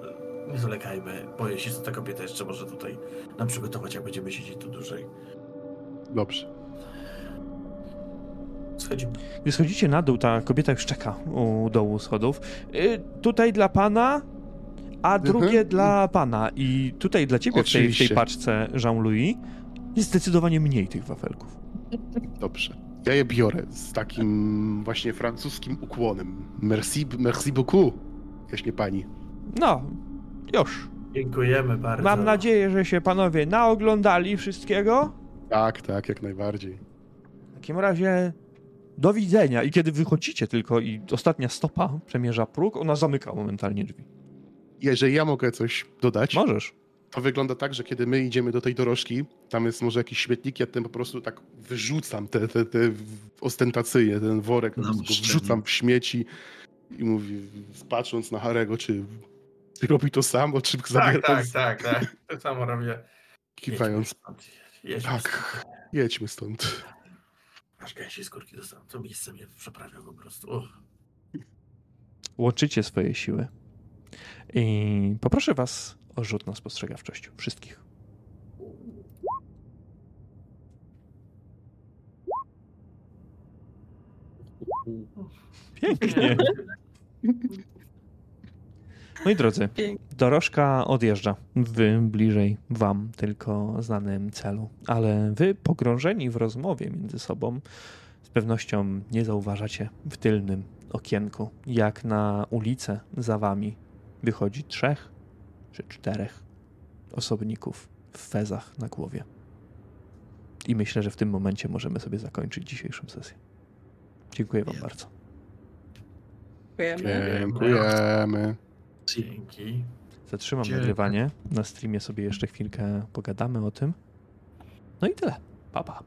nie zwlekajmy. Boję się, że ta kobieta jeszcze może tutaj nam przygotować, jak będziemy siedzieć tu dłużej. Dobrze. Schodzimy. Gdy schodzicie na dół, ta kobieta już czeka u dołu schodów. Y, tutaj dla pana, a drugie Mhm. dla pana. I tutaj dla ciebie w tej, w tej paczce Jean-Louis jest zdecydowanie mniej tych wafelków. Dobrze. Ja je biorę z takim właśnie francuskim ukłonem. Merci, merci beaucoup, jaśnie pani. No, już. Dziękujemy bardzo. Mam nadzieję, że się panowie naoglądali wszystkiego. Tak, tak, jak najbardziej. W takim razie do widzenia. I kiedy wychodzicie tylko i ostatnia stopa przemierza próg, ona zamyka momentalnie drzwi. Jeżeli ja mogę coś dodać, Możesz. to wygląda tak, że kiedy my idziemy do tej dorożki, tam jest może jakiś śmietnik, ja ten po prostu tak wyrzucam te, te, te ostentacyjnie, ten worek, muszczenie. wrzucam w śmieci i mówi, patrząc na Harego, czy, robi to samo, czy zabiera Tak, tak, tak, tak. To samo robię. kiwając. Jedźmy stąd. Jedźmy Tak, stąd. jedźmy stąd. Aż gęsiej skórki dostałem. To miejsce mnie przeprawia po prostu. Uch. Łączycie swoje siły. I poproszę was o rzut na spostrzegawczość. Wszystkich. Pięknie. Moi drodzy, dorożka odjeżdża. Wy bliżej wam tylko znanym celu, ale wy pogrążeni w rozmowie między sobą z pewnością nie zauważacie w tylnym okienku, jak na ulicę za wami wychodzi trzech czy czterech osobników w fezach na głowie. I myślę, że w tym momencie możemy sobie zakończyć dzisiejszą sesję. Dziękuję wam bardzo. Dziękujemy. Dziękujemy. Dzięki. Zatrzymam Dziękuję. nagrywanie. Na streamie sobie jeszcze chwilkę pogadamy o tym. No i tyle. Pa, pa.